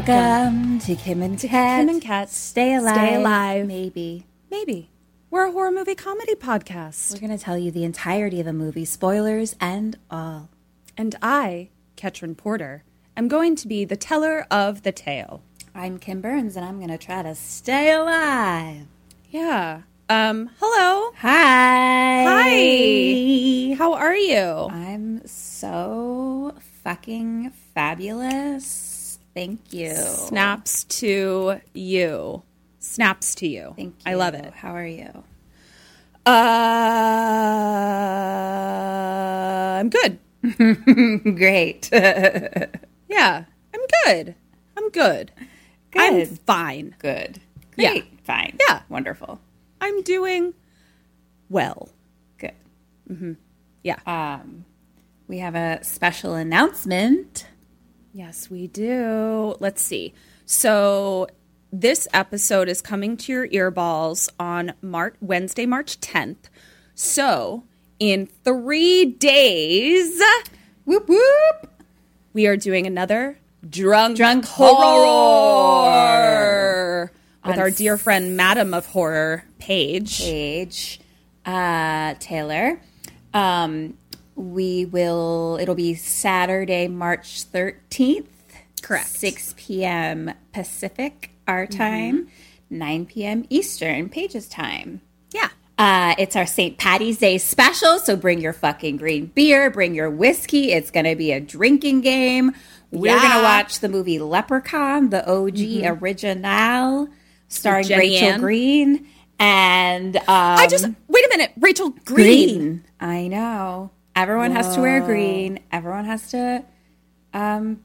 Welcome, welcome to Kim and Ket. Kim and Ket Stay alive. Stay alive. Maybe. Maybe. We're a horror movie comedy podcast. We're going to tell you the entirety of a movie, spoilers and all. And I, Ketryn Porter, am going to be the teller of the tale. I'm Kim Burns, and I'm going to try to stay alive. Yeah. Um, hello. Hi. Hi. How are you? I'm so fucking fabulous. Thank you. Snaps to you. Snaps to you. Thank you. I love it. How are you? Uh, I'm good. Great. Yeah, I'm good. I'm good. I'm fine. Good. Yeah. Great. Fine. Yeah. Wonderful. I'm doing well. Good. Yeah. Um, we have a special announcement. Yes, we do. Let's see. So this episode is coming to your earballs on Mar- Wednesday, March 10th. So in three days, Whoop whoop. we are doing another drunk Drunk horror with On our dear friend Madam of Horror, Paige. Paige uh, Taylor. Um, we will. It'll be Saturday, March thirteenth. Correct. Six p.m. Pacific, our time. Nine p.m. Eastern, Pages time. Yeah. Uh, it's our St. Patty's Day special, so bring your fucking green beer, bring your whiskey. It's going to be a drinking game. We're Yeah. going to watch the movie Leprechaun, the OG original, starring Jenny Rachel Ann. Green. And um, I just wait a minute, Rachel Green. green. I know. Everyone has to wear green. Everyone has to um,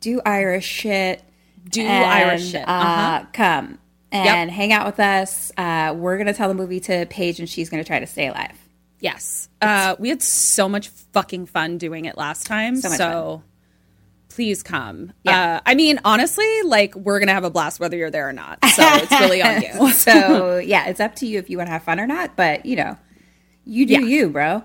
do Irish shit. Do and, Irish shit. Uh, Uh-huh. Come and hang out with us. Uh, we're going to tell the movie to Paige, and she's going to try to stay alive. Yes. Uh, we had so much fucking fun doing it last time. So, So please come. Yeah. Uh, I mean, honestly, like we're gonna have a blast whether you're there or not. So it's really on you. So yeah, it's up to you if you want to have fun or not. But you know, you do Yeah. you, bro.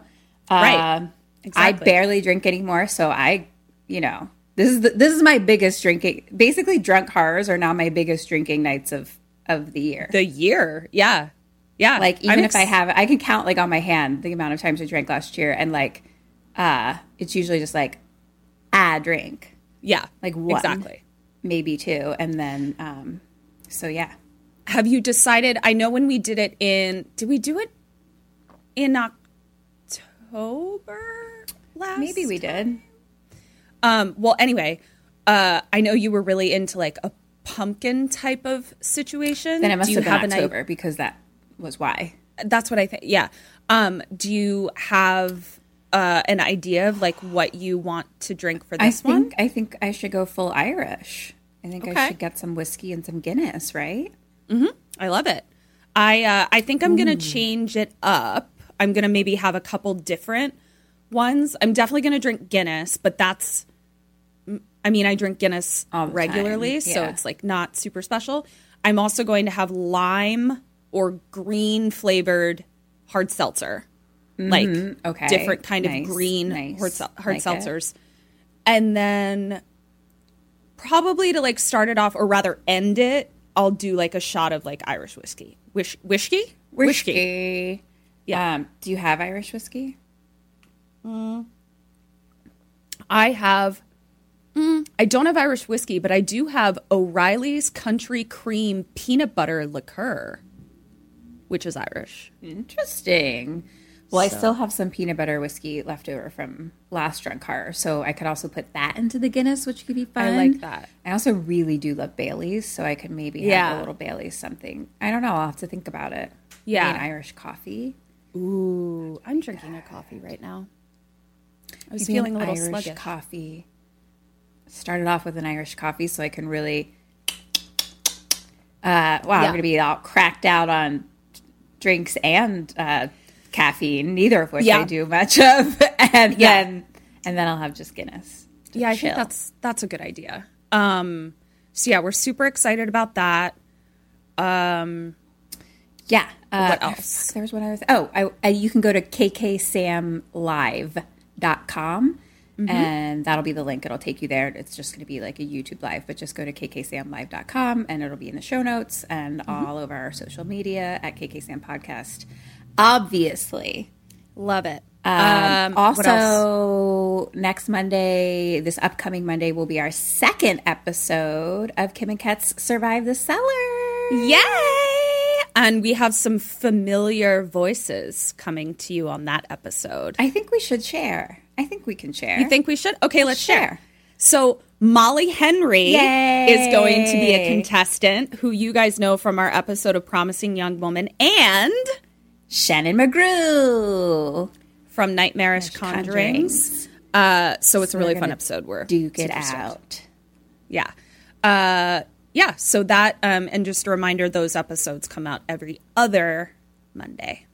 Right. Um, I barely drink anymore, so I, you know, this is the, this is my biggest drinking. Basically, drunk horrors are now my biggest drinking nights of of the year. The year. Yeah. Yeah. like even I'm if I have, I can count like on my hand the amount of times I drank last year, and like, uh, it's usually just like, a drink, Yeah. like one, Exactly. maybe two, and then, um, so yeah. Have you decided I know when we did it in did we do it in October last? Maybe we did. Um, well, anyway, uh, I know you were really into like a pumpkin type of situation. Then it must have been i- October because that was why. That's what I think. Yeah. Um, do you have uh, an idea of like what you want to drink for I this one? think I think I should go full Irish. I think I should get some whiskey and some Guinness, right? I love it. I uh, I think I'm gonna change it up. I'm gonna maybe have a couple different ones. I'm definitely going to drink Guinness, but that's I mean, I drink Guinness regularly, time, so it's like not super special. I'm also going to have lime or green flavored hard seltzer. Like Mm-hmm. okay. different kind Nice, of green nice. hard, sel- hard Like it. seltzers. And then probably to like start it off or rather end it, I'll do like a shot of like Irish whiskey. Wish whiskey? Whiskey. Yeah. Um, do you have Irish whiskey? I have. mm, I don't have Irish whiskey, but I do have O'Reilly's Country Cream Peanut Butter Liqueur, which is Irish. Interesting. Well, I still have some peanut butter whiskey left over from last drunk car, so I could also put that into the Guinness, which could be fun. I like that. I also really do love Bailey's, so I could maybe have a little Bailey's something. I don't know. I'll have to think about it. Yeah. Maybe an Irish coffee. Ooh, I'm drinking a coffee right now. I was feeling a little Irish sluggish. coffee. Started off with an Irish coffee, so I can really. Uh, wow, Yeah. I'm going to be all cracked out on drinks and uh, caffeine, neither of which Yeah. I do much of, and Yeah. then and then I'll have just Guinness. yeah, I chill. think that's that's a good idea. Um, so yeah, we're super excited about that. Um, Yeah. Uh, What I- else? There was one other. Oh, I, I, you can go to kksamlive.com Mm-hmm. and that'll be the link. It'll take you there. It's just going to be like a YouTube live, but just go to kksamlive.com and it'll be in the show notes and Mm-hmm. all over our social media at KKSam Podcast. Obviously. love it. Um, else? also, next Monday, this upcoming Monday, will be our second episode of Kim and Ket's Survive the Cellar. Yay! And we have some familiar voices coming to you on that episode. I think we should share. I think we can share. You think we should? Okay, let's share. share. So Molly Henry Yay. is going to be a contestant who you guys know from our episode of Promising Young Woman and Shannon McGrew. from Nightmarish Conjurings. Uh, so it's a really fun episode. We're Duke it out. Yeah. Uh, yeah. So that, um, and just a reminder, those episodes come out every other Monday.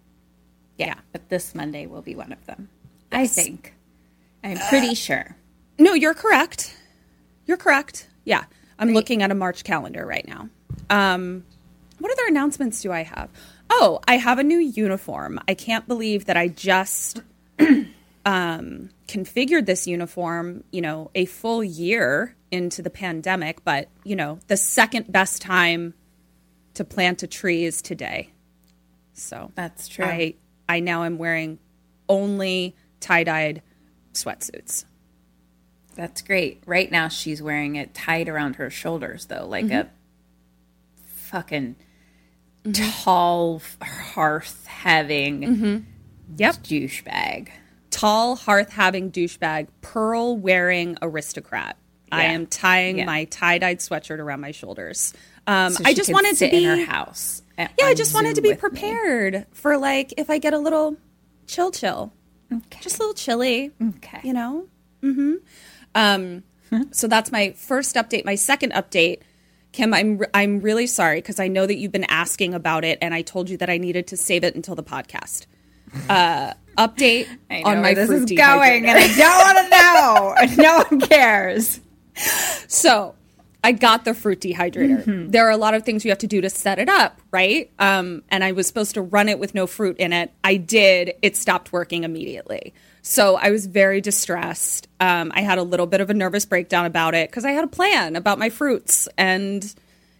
Yeah, Yeah. but this Monday will be one of them. I think. I'm pretty sure. No, you're correct. You're correct. Yeah. I'm looking at a March calendar right now. Um, what other announcements do I have? Oh, I have a new uniform. I can't believe that I just um, configured this uniform, you know, a full year into the pandemic, but, you know, the second best time to plant a tree is today. So That's true. I I now am wearing only tie-dyed sweatsuits. That's great. Right now, she's wearing it tied around her shoulders, though, like mm-hmm. a fucking mm-hmm. tall hearth having mm-hmm. Yep. douchebag. Tall, hearth having douchebag, pearl wearing aristocrat. I am tying my tie dyed sweatshirt around my shoulders. Um, So I just wanted to be in her house. a- Yeah, I just wanted to be with me. prepared for like if I get a little chill chill. Okay. Just a little chilly. Okay. You know? Mm-hmm. Um, so that's my first update. My second update, Kim, I'm I'm really sorry because I know that you've been asking about it, and I told you that I needed to save it until the podcast. Uh, update on my this is going, and I don't want to know. no one cares. So I got the fruit dehydrator. Mm-hmm. There are a lot of things you have to do to set it up, right? Um, and I was supposed to run it with no fruit in it. I did. It stopped working immediately. So I was very distressed. Um, I had a little bit of a nervous breakdown about it because I had a plan about my fruits and,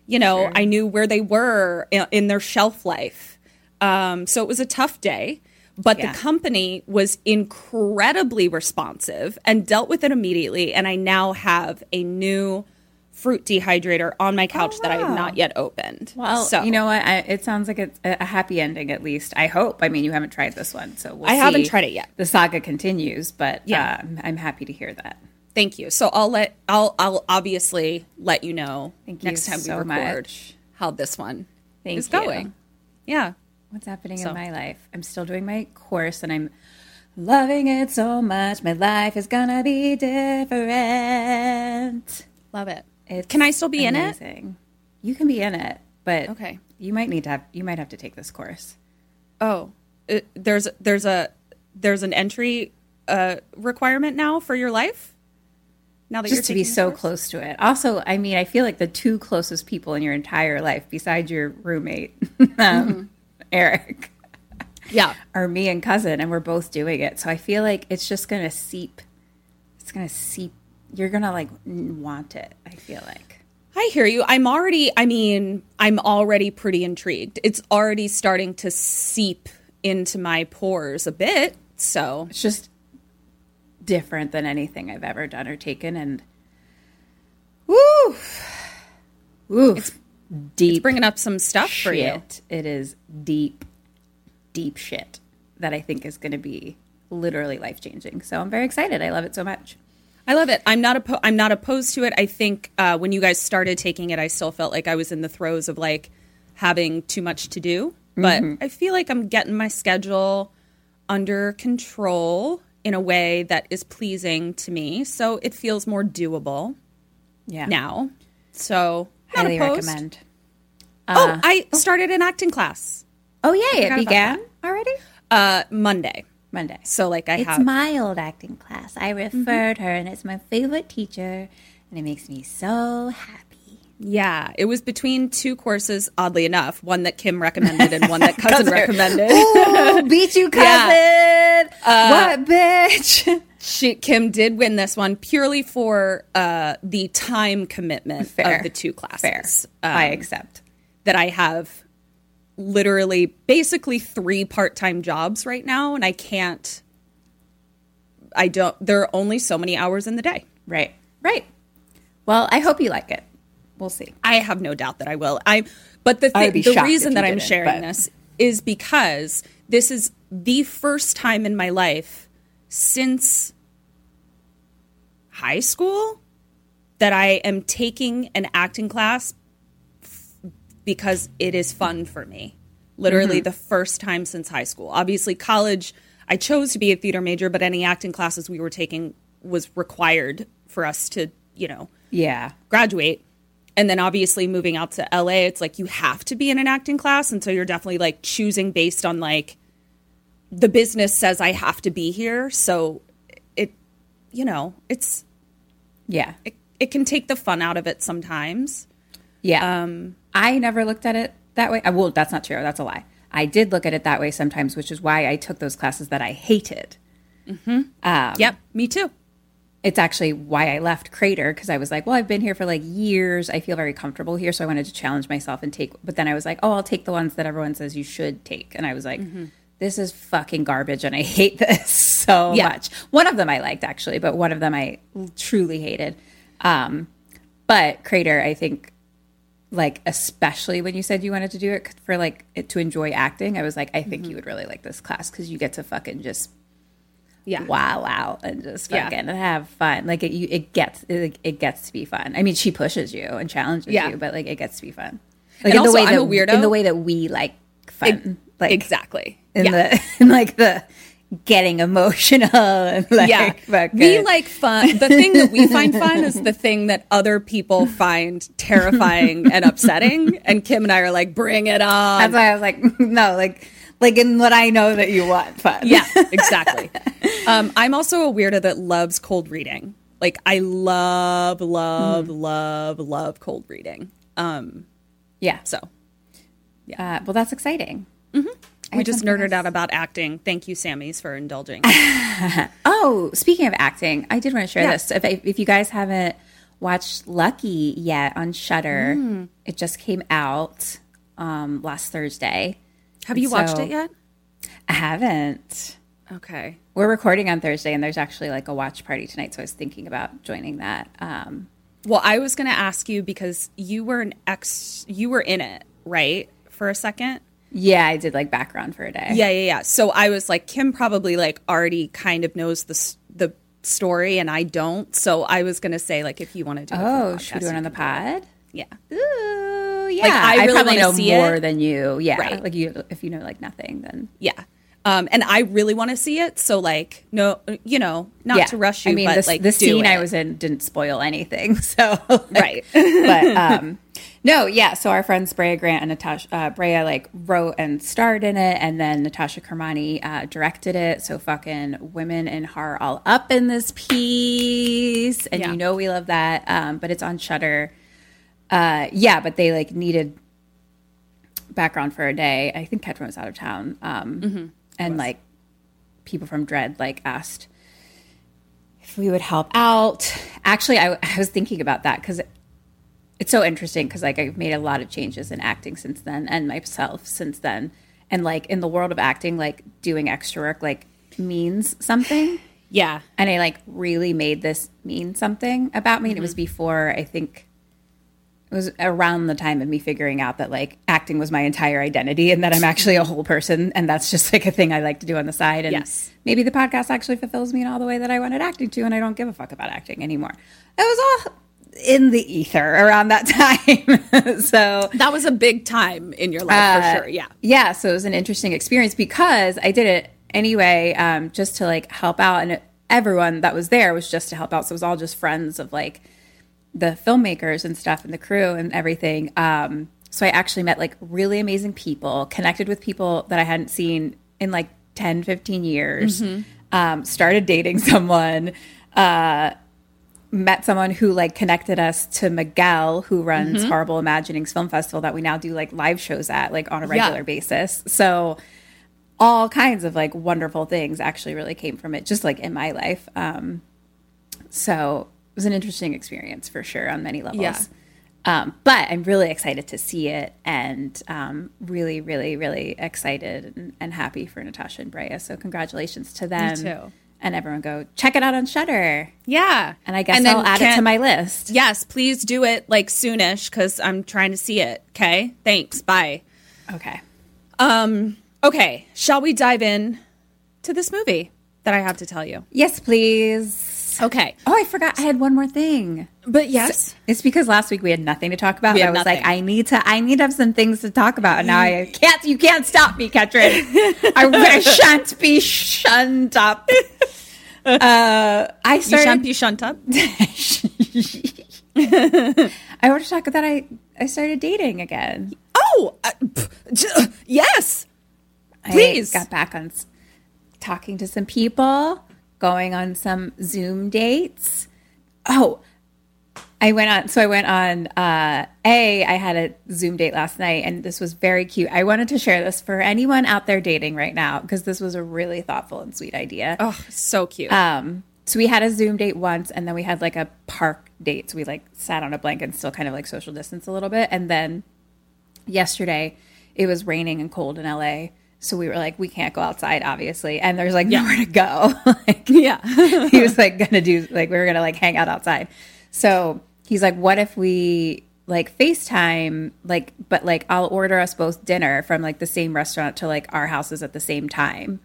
you know, I knew where they were in, in their shelf life. Um, so it was a tough day. But Yeah. the company was incredibly responsive and dealt with it immediately. And I now have a new fruit dehydrator on my oh, couch that I have not yet opened. Oh, Well, so you know what? I, it sounds like it's a happy ending, at least. I hope. I mean, you haven't tried this one, so we'll I haven't tried it yet. The saga continues, but Yeah. yeah, I'm, happy to hear that. thank you. So I'll let I'll I'll obviously let you know Thank you next time so we record much. how this one Thank is you. going. Yeah. What's happening So- in my life? I'm still doing my course, and I'm loving it so much. My life is gonna be different. Love it. It's Can I still be in it? You can be in it, but Okay. you might need to have. You might have to take this course. Oh, it, there's there's a there's an entry a requirement now for your life? Now that you're just to be so course? close to it. Also, I mean, I feel like the two closest people in your entire life, besides your roommate, um, Mm-hmm. Eric, Yeah. or me and cousin, and we're both doing it. So I feel like it's just gonna seep. It's gonna seep. You're gonna like want it. I feel like. I hear you. I'm already, I mean, I'm already pretty intrigued. It's already starting to seep into my pores a bit. So, It's just different than anything I've ever done or taken, and woo, woo, it's deep. bringing up some stuff for you. It is deep, deep shit that I think is going to be literally life changing. So I'm very excited. I love it so much. I love it. I'm not oppo- I'm not opposed to it. I think uh, when you guys started taking it, I still felt like I was in the throes of like having too much to do. But I feel like I'm getting my schedule under control in a way that is pleasing to me. So it feels more doable Yeah. now. So not highly opposed. recommend. oh, uh, I oh. started an acting class Oh yay! It began already uh, Monday. Monday. So like I It's have my old acting class. I mm-hmm. referred her, and it's my favorite teacher, and it makes me so happy. Yeah, it was between two courses, oddly enough, one that Kim recommended and one that cousin recommended. Oh, beat you, cousin! Uh, what bitch? She Kim did win this one purely for uh, the time commitment Fair. of the two classes. Fair. um, I accept. that I have literally basically three part-time jobs right now and I can't I don't there are only so many hours in the day. Right. Right. Well, I hope you like it. We'll see. I have no doubt that I will. I but the the reason that I'm sharing but- this is because this is the first time in my life since high school that I am taking an acting class f- because it is fun for me. Literally mm-hmm. the first time since high school. Obviously college I chose to be a theater major, but any acting classes we were taking was required for us to, you know, Yeah. graduate. And then obviously moving out to LA, it's like you have to be in an acting class. And so you're definitely like choosing based on like the business says I have to be here. So you know, it's, Yeah. it, it can take the fun out of it sometimes. Yeah. Um, I never looked at it that way. I, Well, that's not true. That's a lie. I did look at it that way sometimes, which is why I took those classes that I hated. Mm-hmm. Yep, me too. It's actually why I left Crater because I was like, well, I've been here for like years. I feel very comfortable here. So I wanted to challenge myself and take, but then I was like, oh, I'll take the ones that everyone says you should take. And I was like, this is fucking garbage and I hate this so Yeah. much. One of them I liked actually, but one of them I truly hated. Um, but Crater, I think, like especially when you said you wanted to do it for like it, to enjoy acting, I was like, I think you would really like this class because you get to fucking just Yeah. wow out and just Yeah. fucking have fun. Like it, you, it gets it, it gets to be fun. I mean, she pushes you and challenges Yeah. you, but like it gets to be fun. And Like in also, the way I'm that a weirdo. in the way that we like fun, like exactly. In yeah. the in like the getting emotional and like yeah. fucking- We like fun. The thing that we find fun is the thing that other people find terrifying and upsetting. And Kim and I are like, bring it on. That's why I was like, no, like like in what I know that you want fun. Yeah, exactly. um, I'm also a weirdo that loves cold reading. Like I love, love, love, love cold reading. Um, yeah. so Uh, well, that's exciting. We just nerded out about acting. Thank you, Sammy's, for indulging. Oh, speaking of acting, I did want to share Yeah. this. If, if you guys haven't watched Lucky yet on Shudder, Mm. it just came out um, last Thursday. Have you watched it yet? I haven't. Okay. We're recording on Thursday, and there's actually like a watch party tonight. So I was thinking about joining that. Um, Well, I was going to ask you because you were an ex, you were in it, right? For a second. Yeah, I did like background for a day. Yeah, yeah, yeah. So I was like, Kim probably like already kind of knows the the story, and I don't. So I was gonna say like, if you want to do, it for the Oh, should we do it on the pod? yeah. Ooh, yeah. Like, I really probably know see more it. than you. Yeah, Right. like you, if you know like nothing, then Yeah. Um, and I really want to see it. So like, no, you know, not yeah. to rush you, I mean, but this, like the scene I was in didn't spoil anything. So Right. but um, No, yeah. So our friends Brea Grant and Natasha uh, Brea like wrote and starred in it, and then Natasha Kermani uh, directed it. So fucking women in horror all up in this piece, and Yeah. you know we love that. Um, but it's on Shudder. Uh, yeah, but they like needed background for a day. I think Ketryn was out of town, um, and like people from Dread like asked if we would help out. Actually, I, I was thinking about that because it's so interesting because like I've made a lot of changes in acting since then and myself since then. And like in the world of acting, like doing extra work like means something. Yeah. And I like really made this mean something about me. And it was mm-hmm. before I think it was around the time of me figuring out that like acting was my entire identity and that I'm actually a whole person and that's just like a thing I like to do on the side. And Yes. maybe the podcast actually fulfills me in all the way that I wanted acting to and I don't give a fuck about acting anymore. It was all in the ether around that time. so That was a big time in your life for sure. Yeah. yeah, so it was an interesting experience because I did it anyway, um, just to like help out, and everyone that was there was just to help out. So it was all just friends of like the filmmakers and stuff, and the crew and everything. Um, so I actually met like really amazing people, connected with people that I hadn't seen in like 10, 15 years. Um, started dating someone. Uh, met someone who like connected us to Miguel, who runs Horrible Imaginings Film Festival that we now do like live shows at like on a regular basis. So all kinds of like wonderful things actually really came from it, just like in my life. Um, so it was an interesting experience for sure on many levels. Yeah. Um, but I'm really excited to see it and um, really, really, really excited and, and happy for Natasha and Brea. So congratulations to them. And everyone go check it out on Shudder. Yeah. And I guess then I'll add it to my list. Yes, please do it like soonish because I'm trying to see it. Okay. Thanks. Bye. Okay. Um, okay. Shall we dive in to this movie that I have to tell you? Yes, please. Okay. Oh, I forgot. I had one more thing. But yes. It's because last week we had nothing to talk about. I was like. I need to, I need to have some things to talk about, and now I can't. You can't stop me, Ketryn. I, I shan't be shunned up. Uh, I You shan't be shunt up. I want to talk about that I I started dating again. Oh, uh, j- yes. Please. I got back on talking to some people, going on some Zoom dates. Oh, I went on. So I went on. Uh, a I had a Zoom date last night, and this was very cute. I wanted to share this for anyone out there dating right now because this was a really thoughtful and sweet idea. Oh, so cute. Um, so we had a Zoom date once, and then we had like a park date. So we like sat on a blanket and still kind of like social distance a little bit. And then yesterday, it was raining and cold in LA. So we were like, we can't go outside, obviously, and there's like nowhere to go. like, yeah. he was like gonna do like we were gonna like hang out outside. So he's like, what if we like FaceTime like but like I'll order us both dinner from like the same restaurant to like our houses at the same time.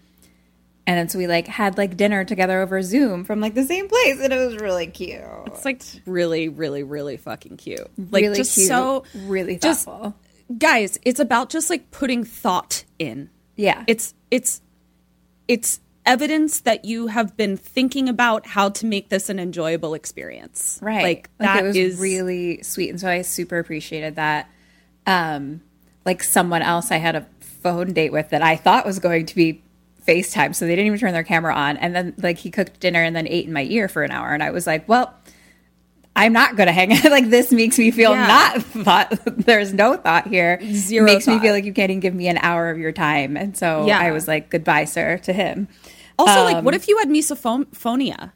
And then so we like had like dinner together over Zoom from like the same place and it was really cute. It's like really, really, really fucking cute. Like really just cute, so really just- thoughtful. guys, it's about just like putting thought in. Yeah. It's it's it's evidence that you have been thinking about how to make this an enjoyable experience. Right. Like that it was is really sweet. And so I super appreciated that. Um, like someone else I had a phone date with that I thought was going to be FaceTime. So they didn't even turn their camera on. And then like he cooked dinner and then ate in my ear for an hour. And I was like, well, I'm not going to hang out. like this makes me feel Yeah. not thought. There's no thought here. Zero Makes me feel like you can't even give me an hour of your time. And so Yeah. I was like, goodbye, sir, to him. also like um, what if you had misophonia?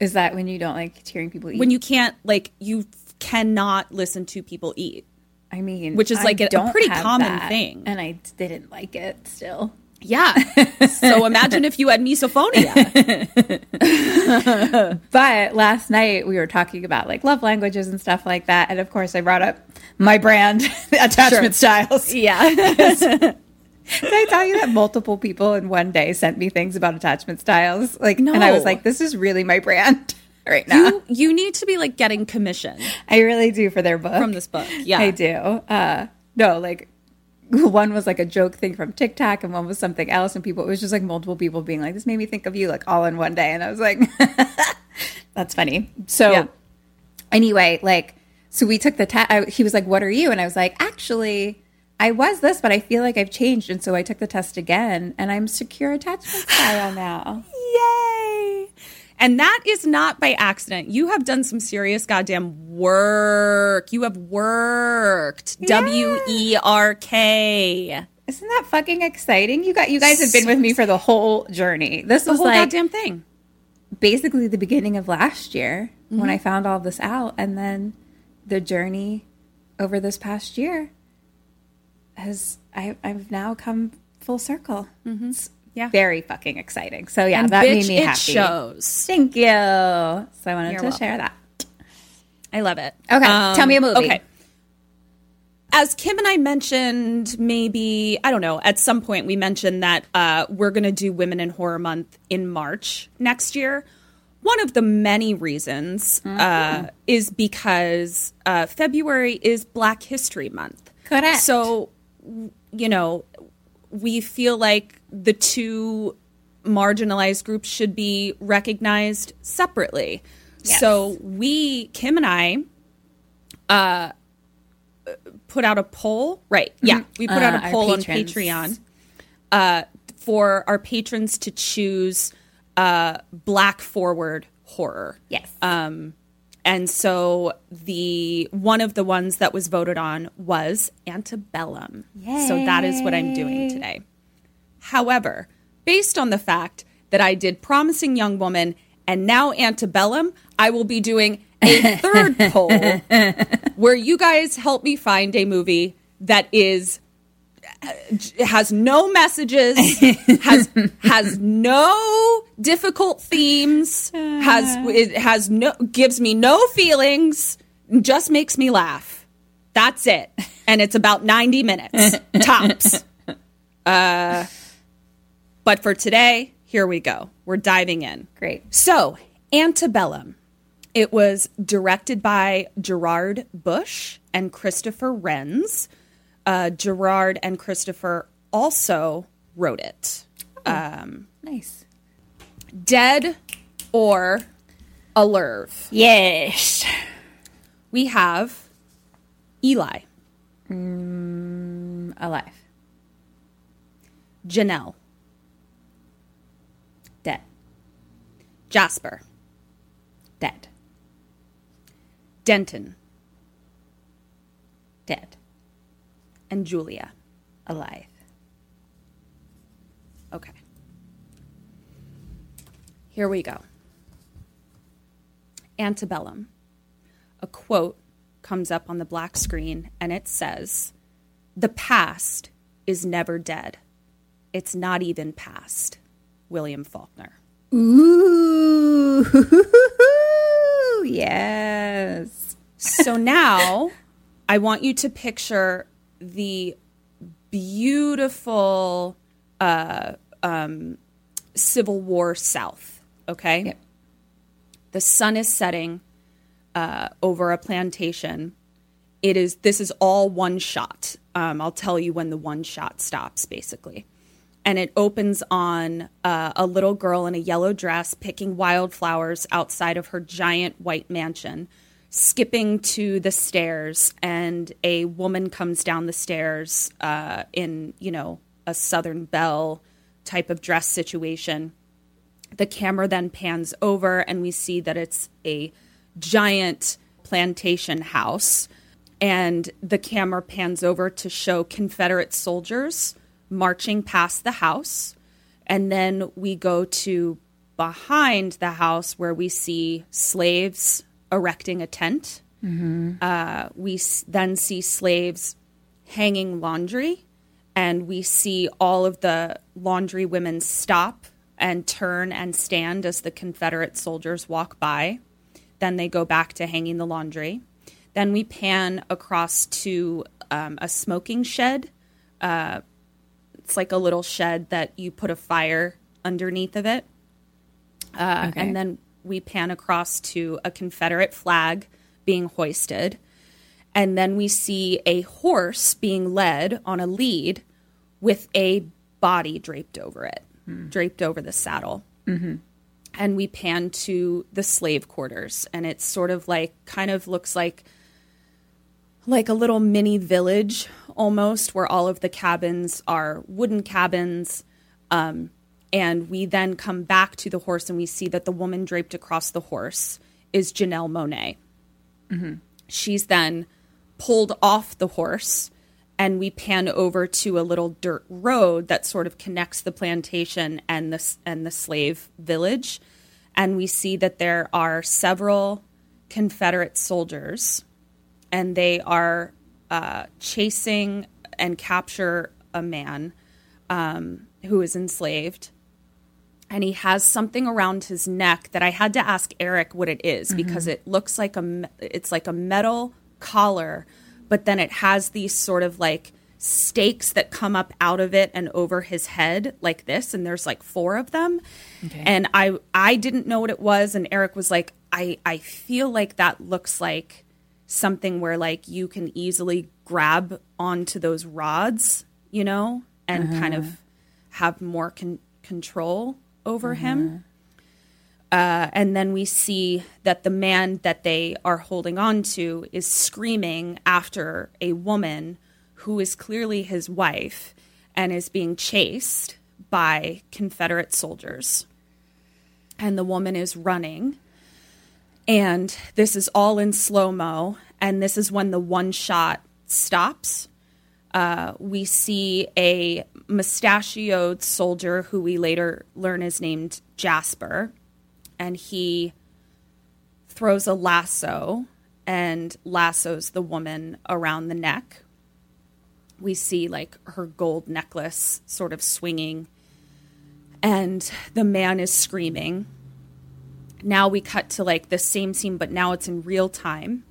Is that when you don't like hearing people eat? When you can't like you cannot listen to people eat. I mean, Which is, like, a- a pretty common that, thing. and I didn't like it. Still, Yeah. so imagine if you had misophonia. but last night we were talking about like love languages and stuff like that, and of course I brought up my brand, attachment styles. yeah. Did I tell you that multiple people in one day sent me things about attachment styles? Like, no. and I was like, this is really my brand right now. you you need to be like getting commission I really do for their book. from this book. Yeah. I do. Uh, no, like one was like a joke thing from TikTok, and one was something else, and people it was just like multiple people being like, "This made me think of you," like all in one day, and I was like, "That's funny." So Yeah. anyway, like So we took the test. He was like, "What are you?" And I was like, "Actually, I was this, but I feel like I've changed." And so I took the test again, and I'm secure attachment style now. Yay! And that is not by accident. You have done some serious goddamn work. You have worked. W E R K. Isn't that fucking exciting? You got you guys have been with me for the whole journey. This The was whole like goddamn thing. basically the beginning of last year when I mm-hmm. found all this out, and then the journey over this past year has I, I've now come full circle. Mm-hmm. It's Yeah. very fucking exciting. So yeah, And that bitch, made me it happy. shows. Thank you. So I wanted You're to welcome. share that. I love it. Okay, tell me a movie. Okay. As Kim and I mentioned, maybe, I don't know, at some point we mentioned that uh, we're going to do Women in Horror Month in March next year. One of the many reasons uh, is because uh, February is Black History Month. Correct. So, you know, we feel like the two marginalized groups should be recognized separately. So we, Kim and I, uh, put out a poll. Right. Yeah. We put out Uh, a poll on. Patreon uh, for our patrons to choose uh, Black Forward horror. Yes. Um, and so the one of the ones that was voted on was Antebellum. Yay. So that is what I'm doing today. However, based on the fact that I did Promising Young Woman and now Antebellum, I will be doing a third poll where you guys help me find a movie that is has no messages, has has no difficult themes, has it has no gives me no feelings, just makes me laugh. That's it, and it's about ninety minutes tops. Uh, but for today, here we go. We're diving in. Great. So, Antebellum. It was directed by Gerard Bush and Christopher Renz. Uh, Gerard and Christopher also wrote it. Um, Nice. Dead or Alive. Yes. We have Eli, Alive. Janelle, Dead. Jasper, Dead. Denton, Dead. and Julia. Alive. Okay. Here we go. Antebellum. A quote comes up on the black screen and it says, The past is never dead. It's not even past. William Faulkner. Ooh. yes. So now I want you to picture the beautiful uh, um, Civil War South, okay? Yep. The sun is setting uh, over a plantation. It is. This is all one shot. Um, I'll tell you when the one shot stops, basically. And it opens on uh, a little girl in a yellow dress picking wildflowers outside of her giant white mansion, skipping to the stairs, and a woman comes down the stairs uh, in, you know, a Southern Belle type of dress situation. The camera then pans over and we see that it's a giant plantation house and the camera pans over to show confederate soldiers marching past the house and then we go to behind the house where we see slaves erecting a tent uh, we s- then see slaves hanging laundry and we see all of the laundry women stop and turn and stand as the Confederate soldiers walk by. Then they go back to hanging the laundry. Then we pan across to um, a smoking shed. Uh, it's like a little shed that you put a fire underneath of it. Uh, Okay. And then we pan across to a Confederate flag being hoisted. And then we see a horse being led on a lead with a body draped over it, draped over the saddle. And we pan to the slave quarters. And it's sort of like, kind of looks like like a little mini village almost, where all of the cabins are wooden cabins. Um, and we then come back to the horse and we see that the woman draped across the horse is Janelle Monáe. She's then pulled off the horse and we pan over to a little dirt road that sort of connects the plantation and the and the slave village and we see that there are several confederate soldiers and they are uh, chasing and capture a man um, who is enslaved. And he has something around his neck that I had to ask Eric what it is because it looks like a it's like a metal collar, but then it has these sort of like stakes that come up out of it and over his head like this and there's like four of them. And I I didn't know what it was and Eric was like I I feel like that looks like something where like you can easily grab onto those rods, you know, and kind of have more con- control over him. Uh, and then we see that the man that they are holding on to is screaming after a woman who is clearly his wife and is being chased by Confederate soldiers. And the woman is running. And this is all in slow mo. And this is when the one shot stops uh, we see a mustachioed soldier who we later learn is named Jasper, and he throws a lasso and lassos the woman around the neck. We see like her gold necklace sort of swinging, and the man is screaming. Now we cut to like the same scene, but now it's in real time,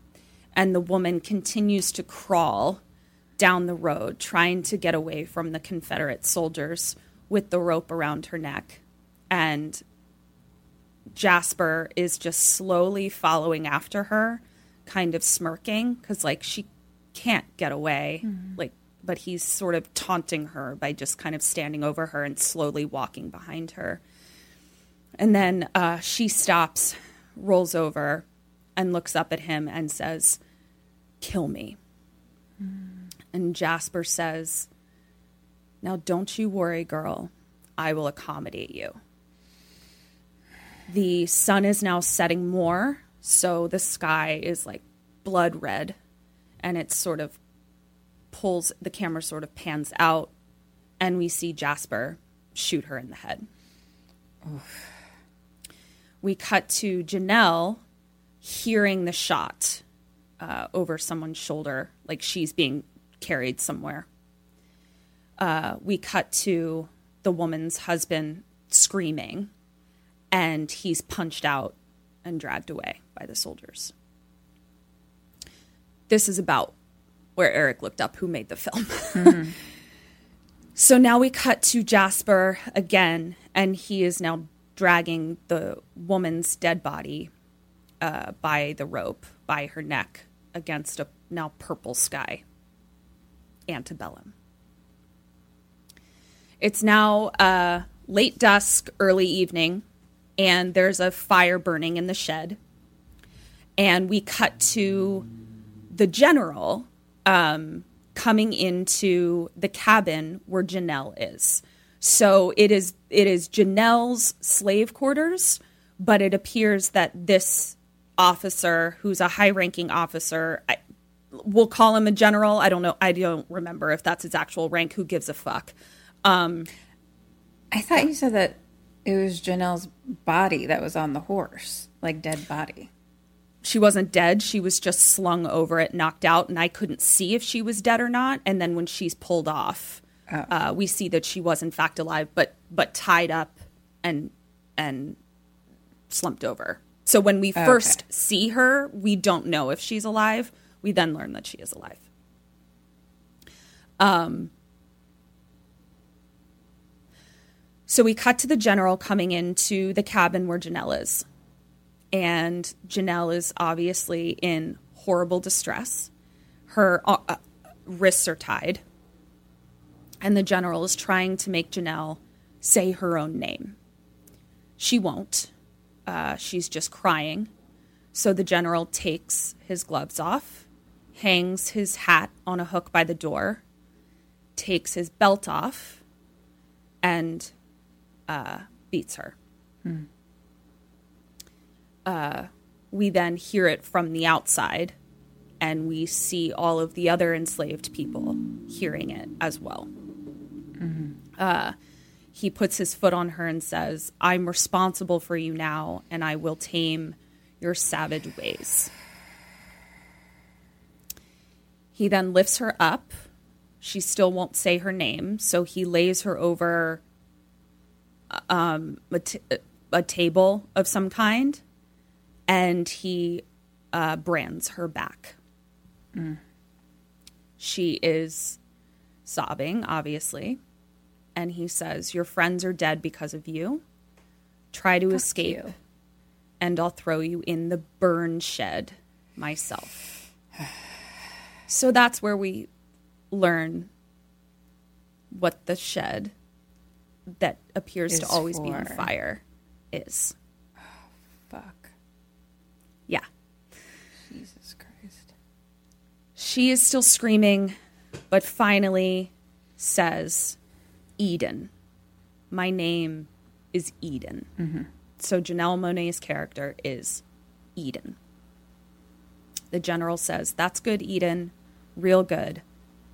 and the woman continues to crawl down the road trying to get away from the Confederate soldiers with the rope around her neck. And Jasper is just slowly following after her, kind of smirking because, like, she can't get away. Mm-hmm. Like, but he's sort of taunting her by just kind of standing over her and slowly walking behind her. And then uh, she stops, rolls over, and looks up at him and says, Kill me. And Jasper says, Now don't you worry, girl. I will accommodate you. The sun is now setting more, so the sky is like blood red, and it sort of pulls, the camera sort of pans out, and we see Jasper shoot her in the head. We cut to Janelle hearing the shot uh, over someone's shoulder, like she's being carried somewhere. Uh, we cut to the woman's husband screaming, and he's punched out and dragged away by the soldiers. This is about where Eric looked up who made the film. so now we cut to Jasper again, and he is now dragging the woman's dead body uh, by the rope, by her neck, against a now purple sky. Antebellum. It's now uh, late dusk, early evening, and there's a fire burning in the shed. And we cut to the general um, coming into the cabin where Janelle is. So it is it is Janelle's slave quarters, but it appears that this officer, who's a high-ranking officer, I, we'll call him a general. I don't know. I don't remember if that's his actual rank. Who gives a fuck? Um, I thought you said that it was Janelle's body that was on the horse, like dead body. She wasn't dead. She was just slung over it, knocked out, and I couldn't see if she was dead or not. And then when she's pulled off, uh, we see that she was in fact alive, but but tied up and and slumped over. So when we first see her, we don't know if she's alive. We then learn that she is alive. Um, so we cut to the general coming into the cabin where Janelle is. And Janelle is obviously in horrible distress. Her uh, uh, wrists are tied. And the general is trying to make Janelle say her own name. She won't. Uh, she's just crying. So the general takes his gloves off hangs his hat on a hook by the door, takes his belt off, and uh, beats her. Uh, we then hear it from the outside, and we see all of the other enslaved people hearing it as well. Uh, he puts his foot on her and says, I'm responsible for you now, and I will tame your savage ways. He then lifts her up. She still won't say her name, so he lays her over um, a, t- a table of some kind, and he uh, brands her back. She is sobbing, obviously, and he says, Your friends are dead because of you. Try to escape, you. and I'll throw you in the burn shed myself. so that's where we learn what the shed that appears to always be on fire is. Fuck. Yeah. Jesus Christ. She is still screaming, but finally says, Eden. My name is Eden. Mm-hmm. So Janelle Monáe's character is Eden. The general says, That's good, Eden. Real good.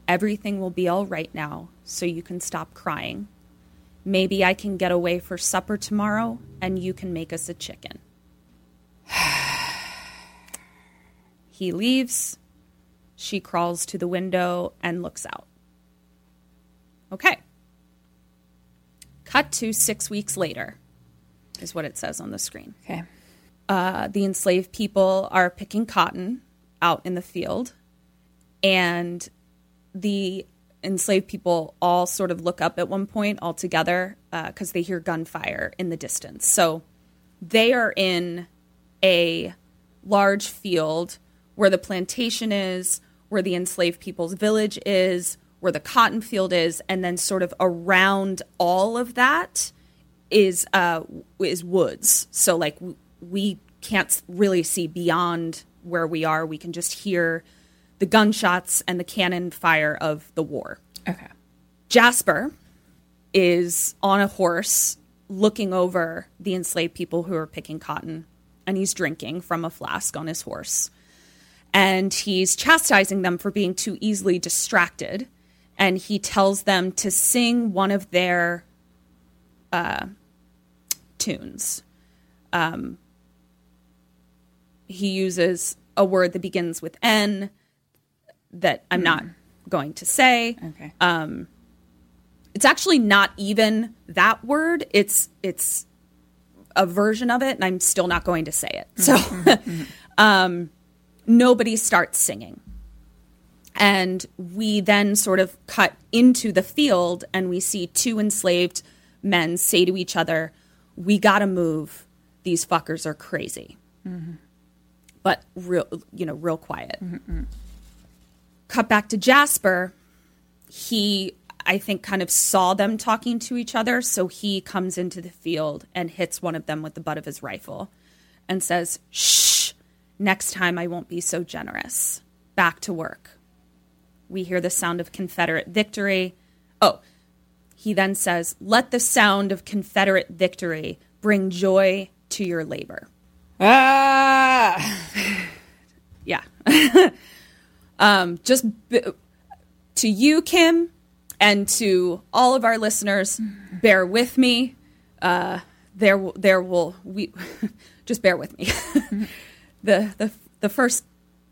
Everything will be all right now, so you can stop crying. Maybe I can get away for supper tomorrow and you can make us a chicken. he leaves. She crawls to the window and looks out. Okay. Cut to six weeks later, is what it says on the screen. Okay. Uh, the enslaved people are picking cotton out in the field, and the enslaved people all sort of look up at one point all together because they hear gunfire in the distance. So they are in a large field where the plantation is, where the enslaved people's village is, where the cotton field is, and then sort of around all of that is uh is woods. So like we can't really see beyond where we are. We can just hear the gunshots and the cannon fire of the war. Okay. Jasper is on a horse looking over the enslaved people who are picking cotton, and he's drinking from a flask on his horse. And he's chastising them for being too easily distracted. And he tells them to sing one of their uh, tunes. Um, he uses a word that begins with N that I'm not going to say Okay. it's actually not even that word it's it's a version of it and i'm still not going to say it so um, nobody starts singing and we then sort of cut into the field and we see two enslaved men say to each other we gotta move. These fuckers are crazy. Mm-hmm. But real you know real quiet. Mm-hmm, mm-hmm. Cut back to jasper. He i think kind of saw them talking to each other. So he comes into the field and hits one of them with the butt of his rifle and says shh. Next time i won't be so generous. Back to work we hear the sound of confederate victory. Oh he then says let the sound of confederate victory bring joy to your labor. Ah! yeah. Um just b- to you kim and to all of our listeners bear with me. Uh there will there will we just bear with me. The the the first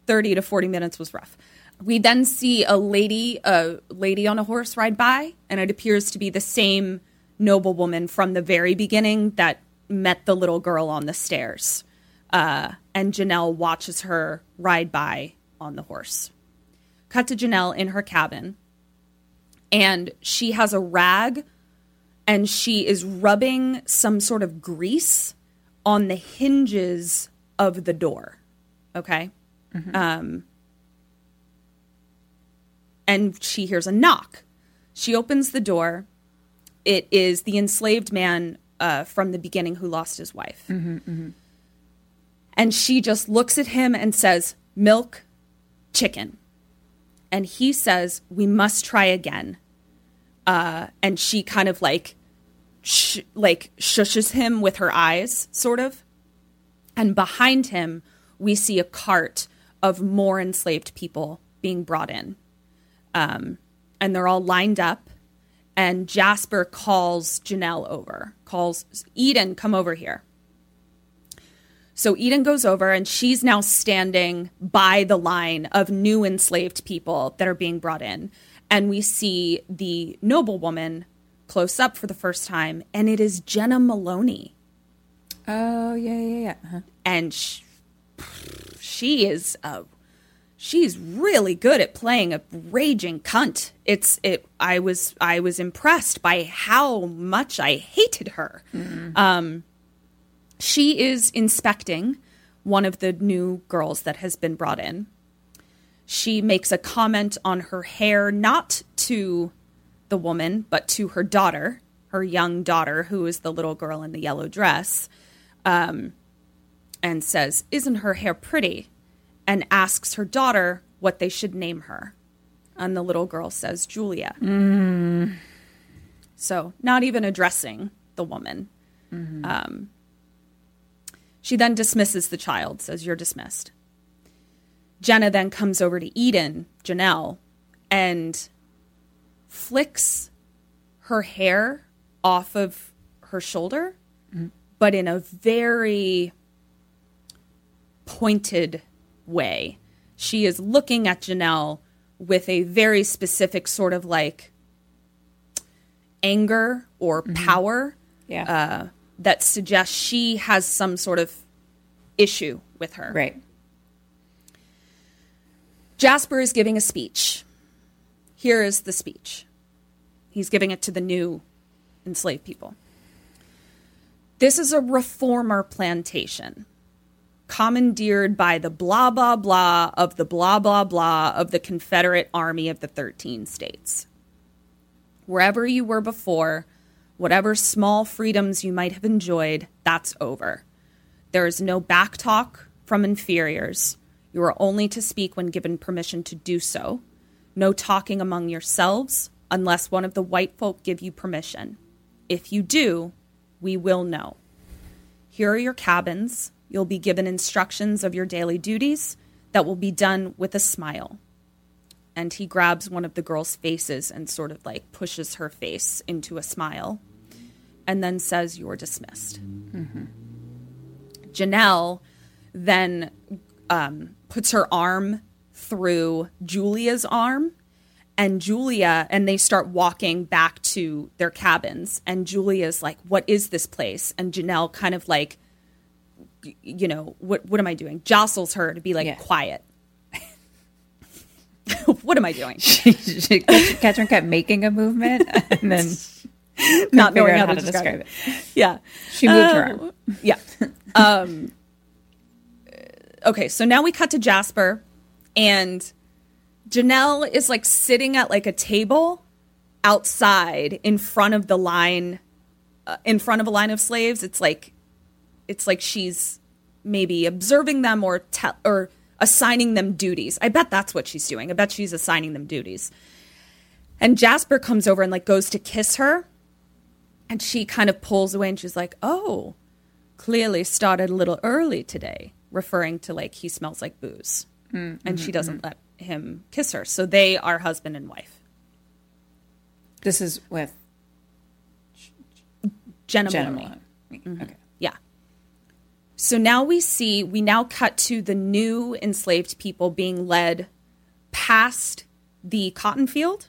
30 to 40 minutes was rough we then see a lady a lady on a horse ride by and it appears to be the same noblewoman from the very beginning that met the little girl on the stairs. Uh, and janelle watches her ride by on the horse. Cut to janelle in her cabin and she has a rag and she is rubbing some sort of grease on the hinges of the door. Okay? Um and she hears a knock she opens the door it is the enslaved man uh, from the beginning who lost his wife and she just looks at him and says milk chicken. And he says, We must try again. Uh, and she kind of like, sh- like shushes him with her eyes, sort of. And behind him, we see a cart of more enslaved people being brought in. Um, and they're all lined up. And Jasper calls Janelle over, calls Eden, come over here. So Eden goes over and she's now standing by the line of new enslaved people that are being brought in. And we see the noblewoman close up for the first time, and it is Jena Maloney. Oh yeah, yeah, yeah. Uh-huh. And she, she is a she's really good at playing a raging cunt. It's it. I was I was impressed by how much I hated her. Um, she is inspecting one of the new girls that has been brought in. She makes a comment on her hair, not to the woman, but to her daughter, her young daughter, who is the little girl in the yellow dress, um, and says, Isn't her hair pretty? And asks her daughter what they should name her. And the little girl says, Julia. So, not even addressing the woman. Um, she then dismisses the child, says, You're dismissed. Jena then comes over to Eden, Janelle, and flicks her hair off of her shoulder, but in a very pointed way. She is looking at Janelle with a very specific sort of like anger or power Yeah. uh, that suggests she has some sort of issue with her. right. Jasper is giving a speech. Here is the speech. He's giving it to the new enslaved people. This is a reformer plantation, commandeered by the blah, blah, blah of the blah, blah, blah of the Confederate Army of the 13 states. Wherever you were before, whatever small freedoms you might have enjoyed, that's over. There is no backtalk from inferiors. You are only to speak when given permission to do so. No talking among yourselves unless one of the white folk give you permission. If you do, we will know. Here are your cabins. You'll be given instructions of your daily duties that will be done with a smile. And he grabs one of the girl's faces and sort of like pushes her face into a smile and then says, You're dismissed. Janelle then um, puts her arm through Julia's arm, and Julia, and they start walking back to their cabins. And Julia's like, What is this place? And Janelle kind of like, you know, what, what am I doing? Jostles her to be like, Yeah. Quiet. what am I doing? she Ketryn kept making a movement and then Not knowing how, how to describe, describe it. Yeah. she moved her Uh, arm. Yeah. Um, okay, so now we cut to Jasper, and Janelle is like sitting at like a table outside in front of the line, uh, in front of a line of slaves. It's like, it's like she's maybe observing them or te- or assigning them duties. I bet that's what she's doing. I bet she's assigning them duties. And Jasper comes over and like goes to kiss her, and she kind of pulls away and she's like, "Oh." clearly started a little early today, referring to like he smells like booze. Mm, and she mm, doesn't mm. let him kiss her. So they are husband and wife. This is with Jena, Jena Maloney. Malone. Okay. So now we see, we now cut to the new enslaved people being led past the cotton field.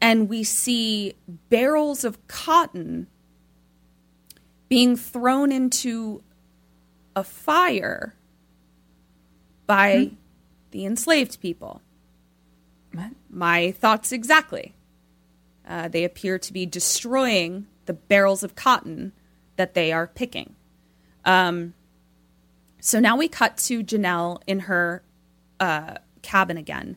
And we see barrels of cotton being thrown into a fire by the enslaved people. What? My thoughts exactly. Uh, they appear to be destroying the barrels of cotton that they are picking. Um, so now we cut to Janelle in her uh, cabin again,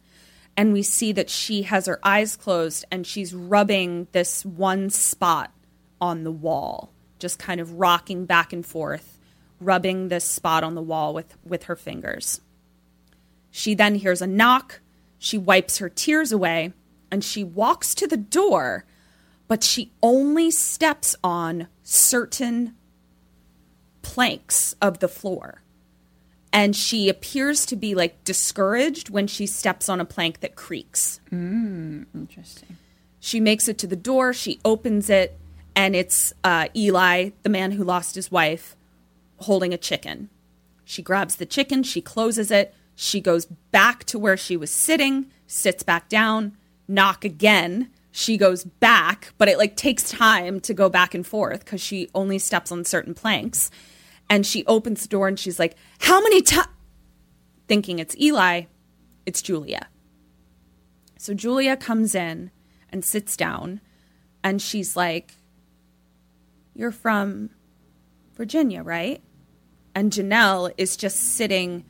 and we see that she has her eyes closed and she's rubbing this one spot on the wall, just kind of rocking back and forth, rubbing this spot on the wall with, with her fingers. She then hears a knock. She wipes her tears away and she walks to the door, but she only steps on certain planks of the floor. And she appears to be like discouraged when she steps on a plank that creaks. Interesting. She makes it to the door, she opens it, and it's uh, Eli, the man who lost his wife, holding a chicken. She grabs the chicken, she closes it, she goes back to where she was sitting, sits back down, knock again. She goes back, but it like takes time to go back and forth because she only steps on certain planks. And she opens the door and she's like, How many times? Thinking it's Eli, it's Julia. So Julia comes in and sits down and she's like, You're from Virginia, right? And Janelle is just sitting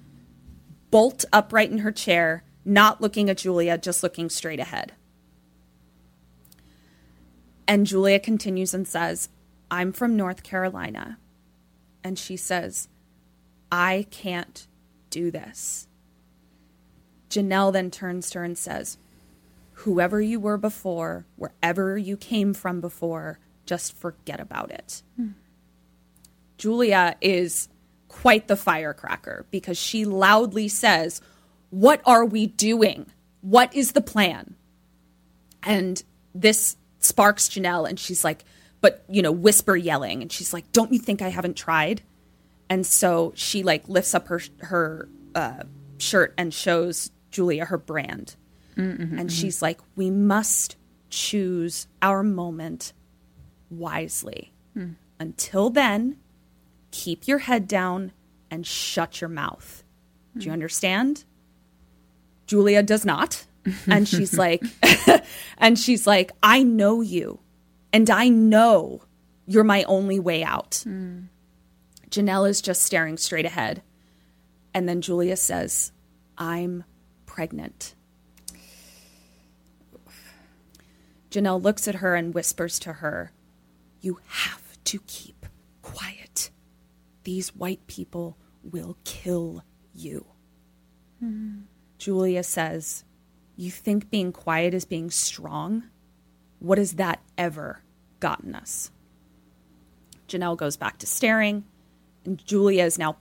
bolt upright in her chair, not looking at Julia, just looking straight ahead. And Julia continues and says, I'm from North Carolina. And she says, I can't do this. Janelle then turns to her and says, Whoever you were before, wherever you came from before, just forget about it. Hmm. Julia is quite the firecracker because she loudly says, What are we doing? What is the plan? And this sparks Janelle, and she's like, But, you know, whisper yelling. And she's like, Don't you think I haven't tried? And so she like lifts up her her uh, shirt and shows Julia her brand. Mm-hmm, and mm-hmm. she's like, "We must choose our moment wisely. Hmm. Until then, keep your head down and shut your mouth. Do you hmm. understand?" Julia does not. And she's like and she's like, "I know you. And I know you're my only way out." Janelle is just staring straight ahead. And then Julia says, I'm pregnant. Janelle looks at her and whispers to her, You have to keep quiet. These white people will kill you. Hmm. Julia says, You think being quiet is being strong? What has that ever gotten us? Janelle goes back to staring, and Julia is now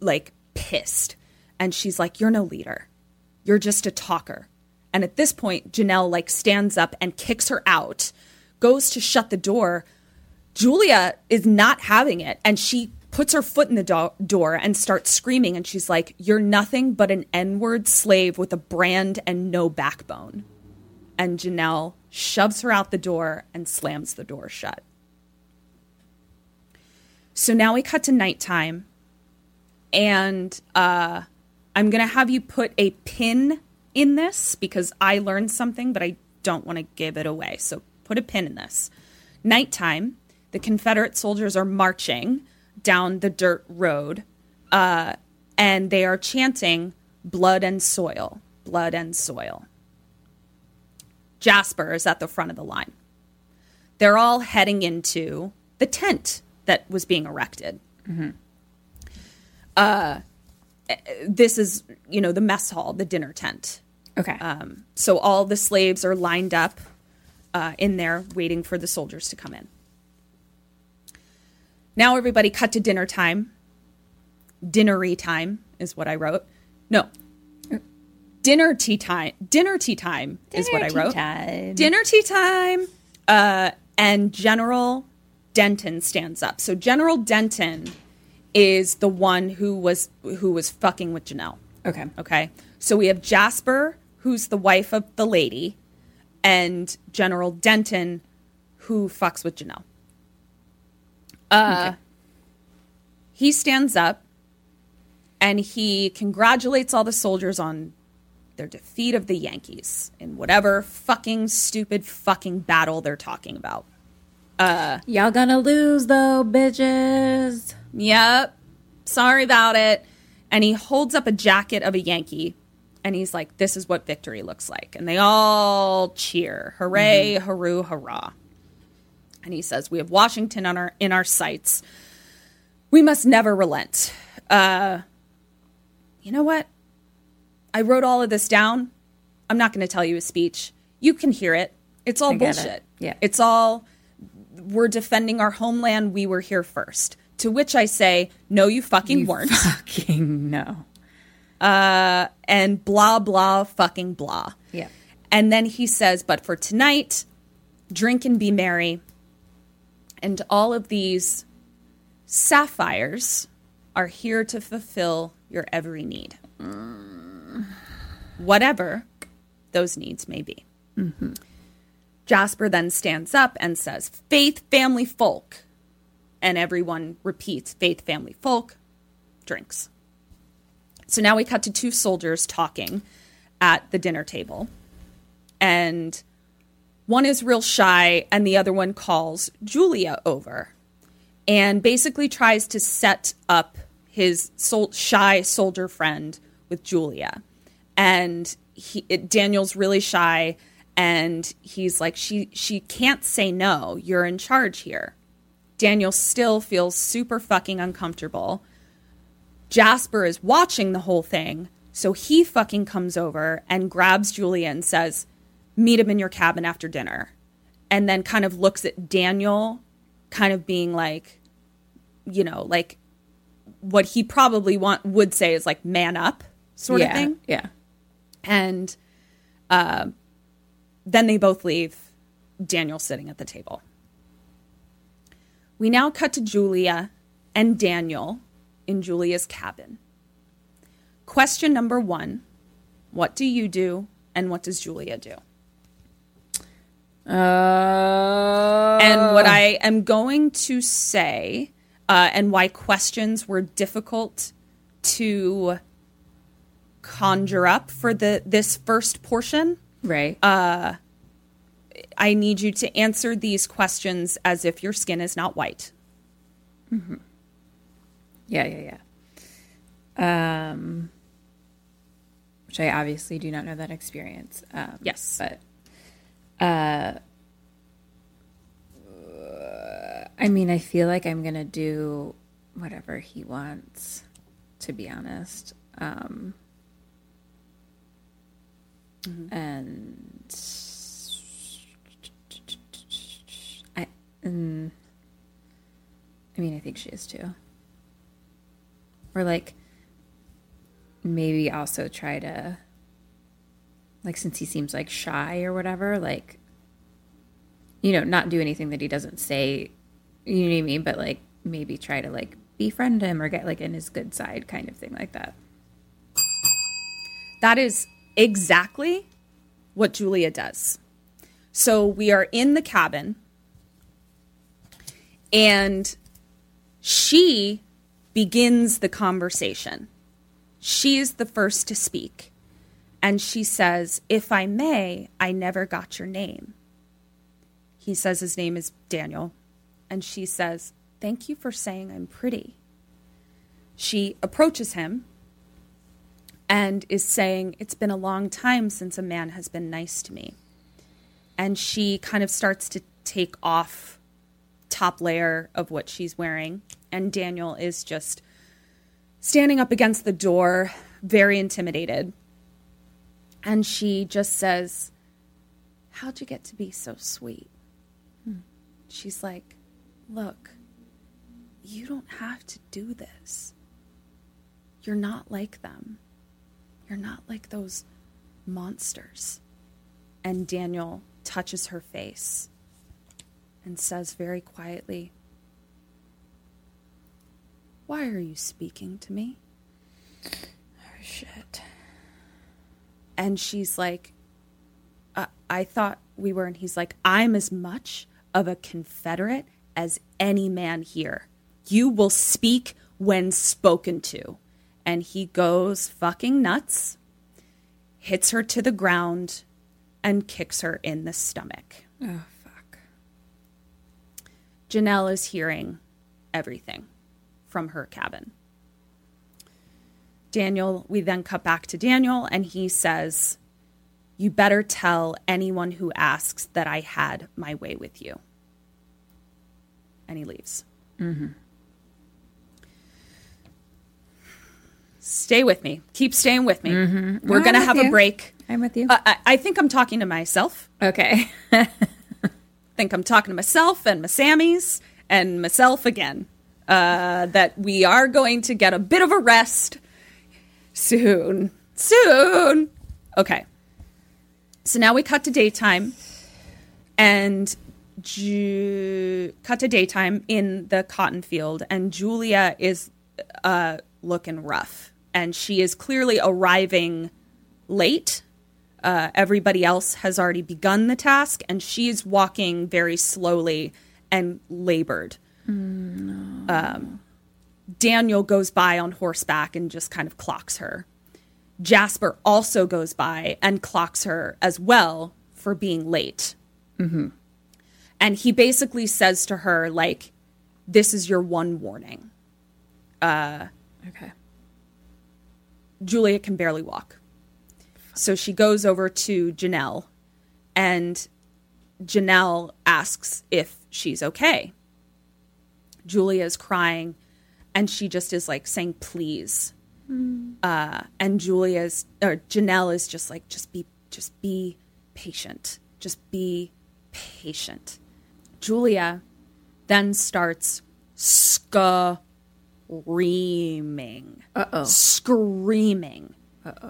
like pissed. And she's like, You're no leader. You're just a talker. And at this point, Janelle like stands up and kicks her out, goes to shut the door. Julia is not having it. And she puts her foot in the do- door and starts screaming. And she's like, You're nothing but an N word slave with a brand and no backbone. And Janelle shoves her out the door and slams the door shut. So now we cut to nighttime, and uh, I'm going to have you put a pin in this because I learned something, but I don't want to give it away. So put a pin in this. Nighttime, the Confederate soldiers are marching down the dirt road, uh, and they are chanting blood and soil, blood and soil. Jasper is at the front of the line. They're all heading into the tent that was being erected. Uh, this is, you know, the mess hall, the dinner tent. Okay. Um, so all the slaves are lined up uh, in there waiting for the soldiers to come in. Now everybody cut to dinner time. Dinnery time is what I wrote. No. Dinner tea time. Dinner tea time is what I wrote. time. Dinner tea time. Uh, and General Denton stands up. So General Denton is the one who was who was fucking with Janelle. okay. Okay. So we have Jasper, who's the wife of the lady, and General Denton, who fucks with Janelle. Uh, He stands up and he congratulates all the soldiers on their defeat of the Yankees in whatever fucking stupid fucking battle they're talking about. Uh, Y'all gonna lose though, bitches. Yep. Sorry about it. And he holds up a jacket of a Yankee and he's like, This is what victory looks like. And they all cheer. Hooray, hooroo, hurrah. And he says, We have Washington on our in our sights. We must never relent. Uh you know what? I wrote all of this down. I'm not going to tell you a speech. You can hear it. It's all get it. bullshit. Yeah. It's all we're defending our homeland. We were here first. To which I say, no, you fucking weren't. Fucking no. and blah, blah, fucking blah. Yeah. And then he says, but for tonight, drink and be merry. And all of these sapphires are here to fulfill your every need. Mm. Whatever those needs may be. Mm-hmm. Jasper then stands up and says, Faith, family, folk. And everyone repeats, Faith, family, folk, drinks. So now we cut to two soldiers talking at the dinner table. And one is real shy, and the other one calls Julia over and basically tries to set up his sol- shy soldier friend with Julia. And he, it, Daniel's really shy, and he's like, she, she can't say no. You're in charge here. Daniel still feels super fucking uncomfortable. Jasper is watching the whole thing, so he fucking comes over and grabs Julia and says, Meet him in your cabin after dinner. And then kind of looks at Daniel, kind of being like, you know, like what he probably want would say is like man up sort yeah. of thing. Yeah. And uh, then they both leave, Daniel sitting at the table. We now cut to Julia and Daniel in Julia's cabin. Question number one What do you do, and what does Julia do? Uh, and what I am going to say, uh, and why questions were difficult to conjure up for the this first portion. right. I need you to answer these questions as if your skin is not white. Yeah, yeah, yeah. Um, which I obviously do not know that experience. Um, Yes. but uh, I mean, I feel like I'm gonna do whatever he wants. To be honest, um, and I, mm, I mean, I think she is too or like maybe also try to like since he seems like shy or whatever like you know not do anything that he doesn't say you know what i mean but like maybe try to like befriend him or get like in his good side kind of thing like that That is exactly what Julia does. So we are in the cabin, and she begins the conversation. She is the first to speak. And she says, If I may, I never got your name. He says his name is Daniel. And she says, Thank you for saying I'm pretty. She approaches him and is saying, It's been a long time since a man has been nice to me. And she kind of starts to take off top layer of what she's wearing. And Daniel is just standing up against the door, very intimidated. And she just says, How'd you get to be so sweet? Hmm. She's like, Look, you don't have to do this. You're not like them. You're not like those monsters. And Daniel touches her face and says very quietly, Why are you speaking to me? Oh, shit And she's like, I, I thought we were. And he's like, I'm as much of a Confederate as any man here. You will speak when spoken to. And he goes fucking nuts, hits her to the ground, and kicks her in the stomach. oh fuck Janelle is hearing everything from her cabin. Daniel, we then cut back to Daniel, and he says, You better tell anyone who asks that I had my way with you. And he leaves. stay with me. Keep staying with me. We're Mm-hmm. I'm going to have a break. I'm with you. Uh, I, I think I'm talking to myself. okay. think I'm talking to myself and my Sammies and myself again. Uh, that we are going to get a bit of a rest soon. Soon. Okay. So now we cut to daytime and Ju- cut to daytime in the cotton field and Julia is uh, looking rough and she is clearly arriving late uh, everybody else has already begun the task, and she's walking very slowly and labored. Um, Daniel goes by on horseback and just kind of clocks her. Jasper also goes by and clocks her as well for being late. Mm-hmm. And he basically says to her, like, this is your one warning. Uh, okay. Julia can barely walk. So she goes over to Janelle and Janelle asks if she's okay. Julia is crying and she just is like saying please. Uh, and Julia's or Janelle is just like just be just be patient. Just be patient. Julia then starts screaming Uh-oh. screaming.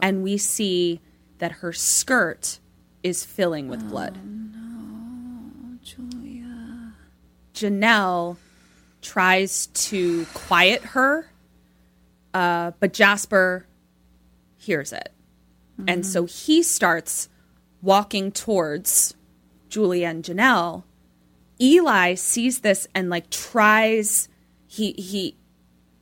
And we see that her skirt is filling with blood. No, Julia. Janelle tries to quiet her, uh, but Jasper hears it. And so he starts walking towards Julie and Janelle. Eli sees this and like tries he he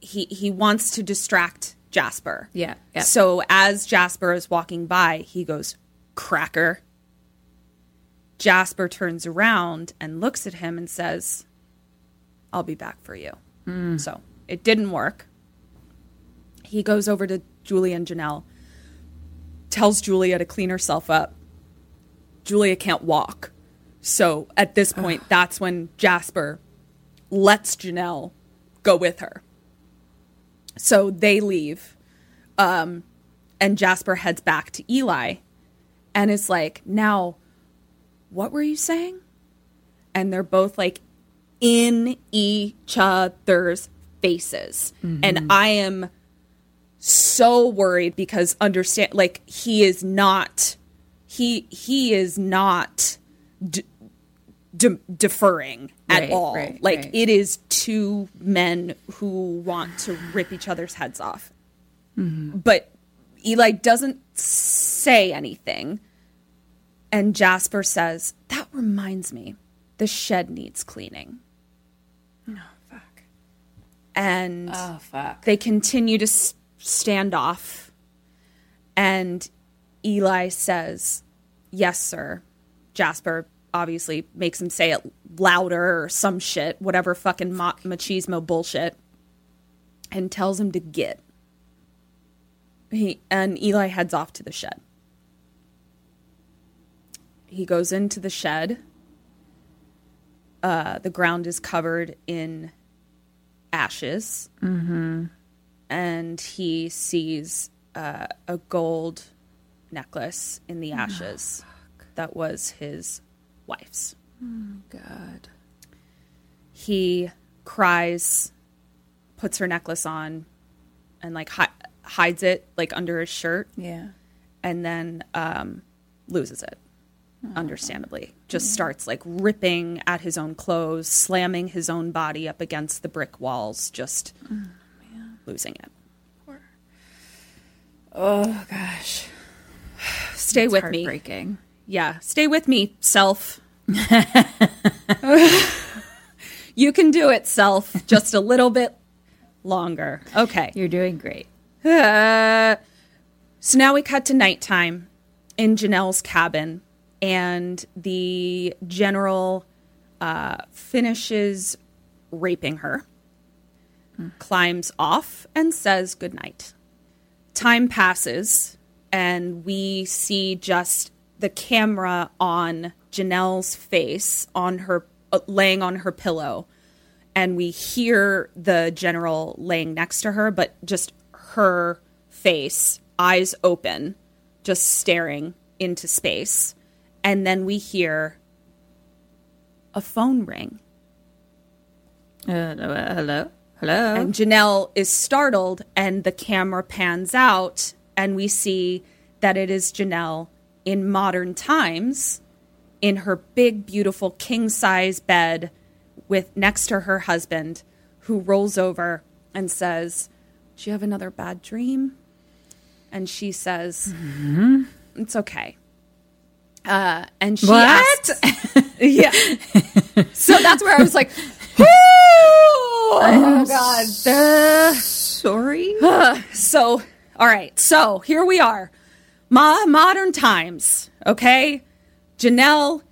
he he wants to distract Jasper. Yeah. yeah. So as Jasper is walking by, he goes, Cracker. Jasper turns around and looks at him and says, I'll be back for you. So it didn't work. He goes over to Julia and Janelle, tells Julia to clean herself up. Julia can't walk. So at this point, that's when Jasper lets Janelle go with her. So they leave. Um, and Jasper heads back to Eli and is like, Now, what were you saying? And they're both like in each other's faces. Mm-hmm. And I am so worried because understand like he is not he he is not d- deferring at Right, all. right, like right. it is two men who want to rip each other's heads off. Mm-hmm. But eli doesn't say anything. And jasper says that reminds me the shed needs cleaning Fuck. and Oh fuck. they continue to s- stand off. And eli says yes sir. Jasper obviously makes him say it louder or some shit whatever fucking ma- machismo bullshit and tells him to get. He and eli heads off to the shed. He goes into the shed uh, the ground is covered in ashes and he sees uh, a gold necklace in the ashes that was his wife's. God. He cries, puts her necklace on, and like hi- hides it like under his shirt, Yeah. and then um, loses it. Understandably, just starts like ripping at his own clothes, slamming his own body up against the brick walls, just losing it. Oh gosh. Stay with me. heartbreaking. Yeah, stay with me, self. you can do it, self. Just a little bit longer. Okay. You're doing great. Uh, so now we cut to nighttime in Janelle's cabin, and the general uh, finishes raping her, climbs off, and says goodnight. Time passes, and we see just the camera on Janelle's face, on her uh, laying on her pillow, and we hear the general laying next to her, but just her face, eyes open, just staring into space. And then we hear a phone ring. Uh, hello? Hello? And Janelle is startled, and the camera pans out, and we see that it is Janelle in modern times in her big, beautiful king size bed with next to her husband, who rolls over and says, Do you have another bad dream? And she says, It's okay. Uh, and she What? asks- yeah. so that's where I was like, oh god. Sorry? So, all right. So here we are. Ma- modern times. Okay. Janelle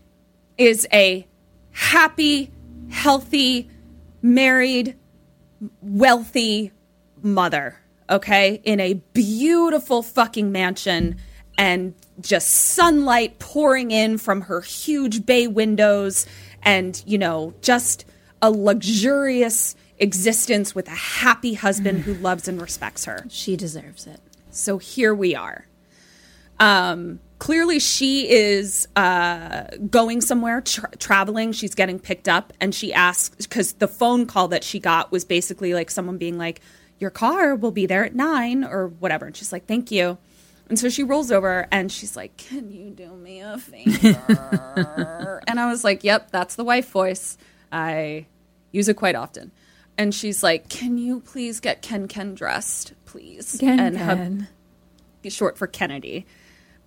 is a happy, healthy, married, wealthy mother. Okay. In a beautiful fucking mansion and just sunlight pouring in from her huge bay windows and, you know, just a luxurious existence with a happy husband who loves and respects her. She deserves it. So here we are. Um, clearly, she is uh, going somewhere, tra- traveling. She's getting picked up, and she asks because the phone call that she got was basically like someone being like, "Your car will be there at nine or whatever." And she's like, "Thank you." And so she rolls over and she's like, "Can you do me a favor?" and I was like, "Yep, that's the wife voice. I use it quite often." And she's like, "Can you please get Ken Ken dressed, please?" Ken and Ken. short for Kennedy.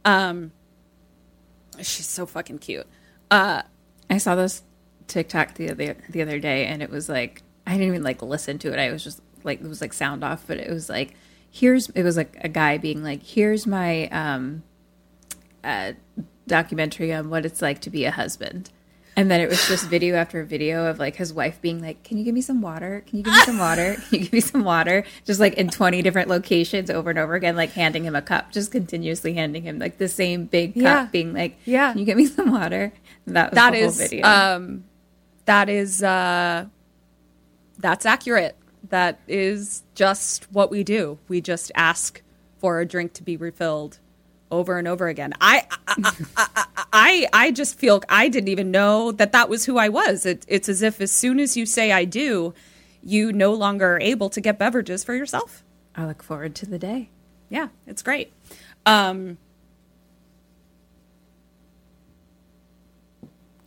Um, she's so fucking cute. Uh, I saw this TikTok the other the other day, and it was like I didn't even like listen to it. I was just like it was like sound off, but it was like here's it was like a guy being like here's my um uh documentary on what it's like to be a husband. And then it was just video after video of like his wife being like, "Can you give me some water? Can you give me some water? Can you give me some water?" Just like in twenty different locations over and over again, like handing him a cup, just continuously handing him like the same big cup, Yeah. being like, Yeah. can you give me some water?" And that was that the whole is video. um, that is uh, that's accurate. That is just what we do. We just ask for a drink to be refilled over and over again. I I I, I, I just feel I didn't even know that that was who I was. It, it's as if as soon as you say I do, you no longer are able to get beverages for yourself. I look forward to the day. Yeah, it's great. Um,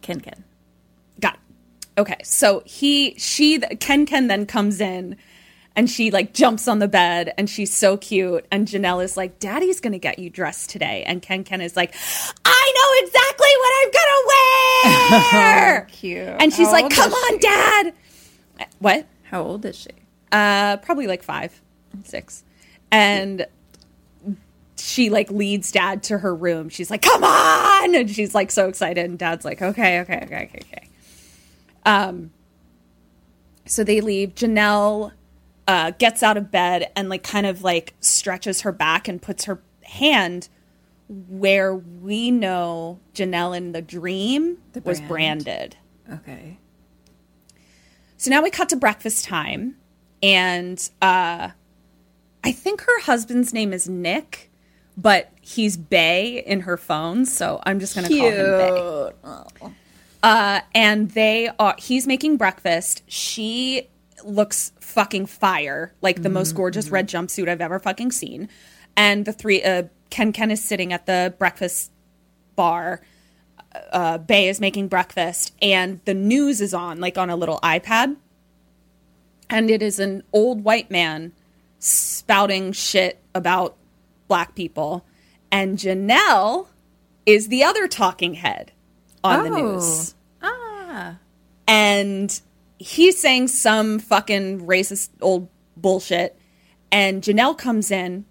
Ken Ken. Okay, so he, she, Ken Ken then comes in and she like jumps on the bed and she's so cute. And Janelle is like, Daddy's gonna get you dressed today. And Ken Ken is like, I know exactly what I'm gonna wear. Cute. And she's How like, Come on, she? Dad. What? How old is she? Uh, probably like five, six. And she like leads dad to her room. She's like, "Come on!" And she's like so excited, and dad's like, "Okay, okay, okay, okay, okay." Um. So they leave. Janelle uh, gets out of bed and like kind of like stretches her back and puts her hand where we know Janelle in the dream The was branded. Okay. So now we cut to breakfast time, and uh, I think her husband's name is Nick, but he's Bay in her phone, so I'm just going to call him Bay. Uh, and they are. He's making breakfast. She looks fucking fire, like the most gorgeous red jumpsuit I've ever fucking seen. And the three, uh, Ken Ken is sitting at the breakfast bar uh, Bay is making breakfast and the news is on, like on a little iPad. And it is an old white man spouting shit about black people. And Janelle is the other talking head on the news. Ah. And he's saying some fucking racist old bullshit. And Janelle comes in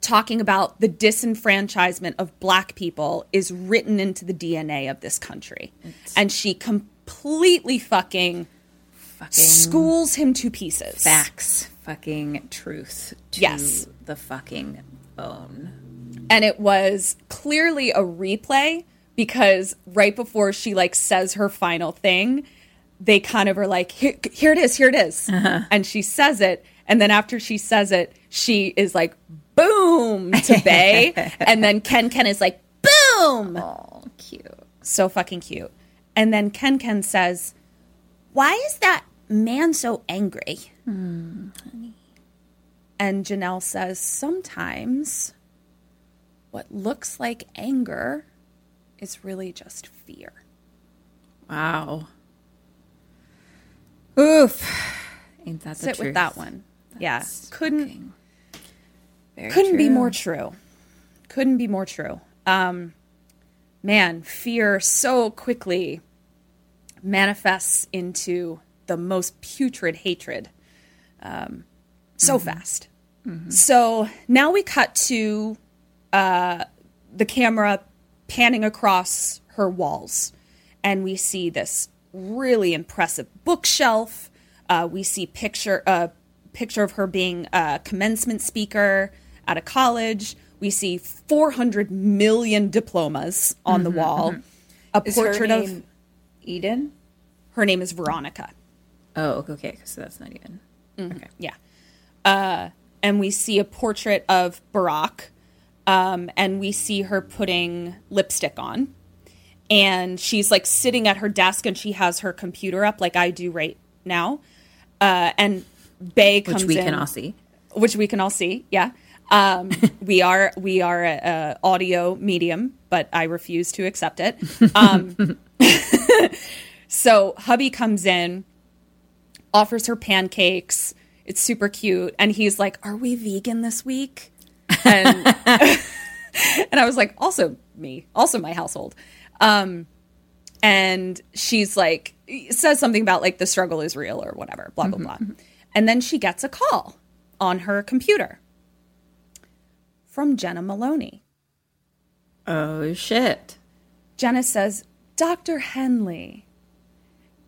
talking about the disenfranchisement of black people is written into the DNA of this country. and she completely fucking Fucking schools him to pieces. facts. Fucking truth. To Yes. The fucking bone. and it was clearly a replay because right before she like says her final thing they kind of are like here, here it is here it is." Uh-huh. and she says it And then after she says it, she is like, boom to Bay. and then Ken Ken is like, boom. Oh, cute. So fucking cute. And then Ken Ken says, Why is that man so angry? Hmm. And Janelle says, Sometimes what looks like anger is really just fear. Wow. Oof. Ain't that the Sit with that one. yeah. Couldn't couldn't be more true. Couldn't be more true. Um, man, fear so quickly manifests into the most putrid hatred um, so fast. So now we cut to uh, the camera panning across her walls, and we see this really impressive bookshelf. Uh, we see picture a picture of her being a commencement speaker at a college. We see 400 million diplomas on the wall. A Is portrait of Eden? her name is Veronica. Oh, okay. So that's not even. Okay. Yeah. Uh, and we see a portrait of Barack, um, and we see her putting lipstick on. And she's like sitting at her desk, and she has her computer up, like I do right now. Uh, and Bay comes in. Which we in, can all see. which we can all see. Yeah. Um, we are we are a, a audio medium, but I refuse to accept it. Um, so hubby comes in, offers her pancakes. It's super cute, and he's like, "Are we vegan this week?" And and I was like, "Also me, also my household." Um, and she's like, says something about like the struggle is real or whatever, blah blah blah. And then she gets a call on her computer from Jena Maloney. Oh shit. Jena says, Dr. Henley.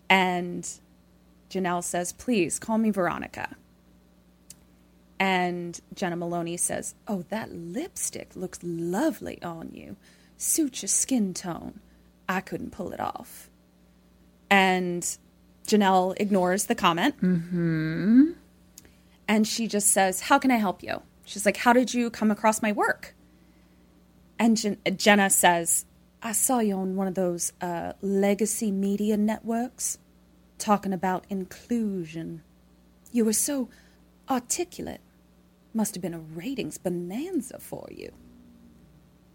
And Janelle says, please call me Veronica. And Jena Maloney says, Oh, that lipstick looks lovely on you. Suits your skin tone. I couldn't pull it off. And Janelle ignores the comment. Mm-hmm. And she just says, How can I help you? She's like, How did you come across my work? And Jen- Jena says, I saw you on one of those uh, legacy media networks talking about inclusion. You were so articulate. Must have been a ratings bonanza for you.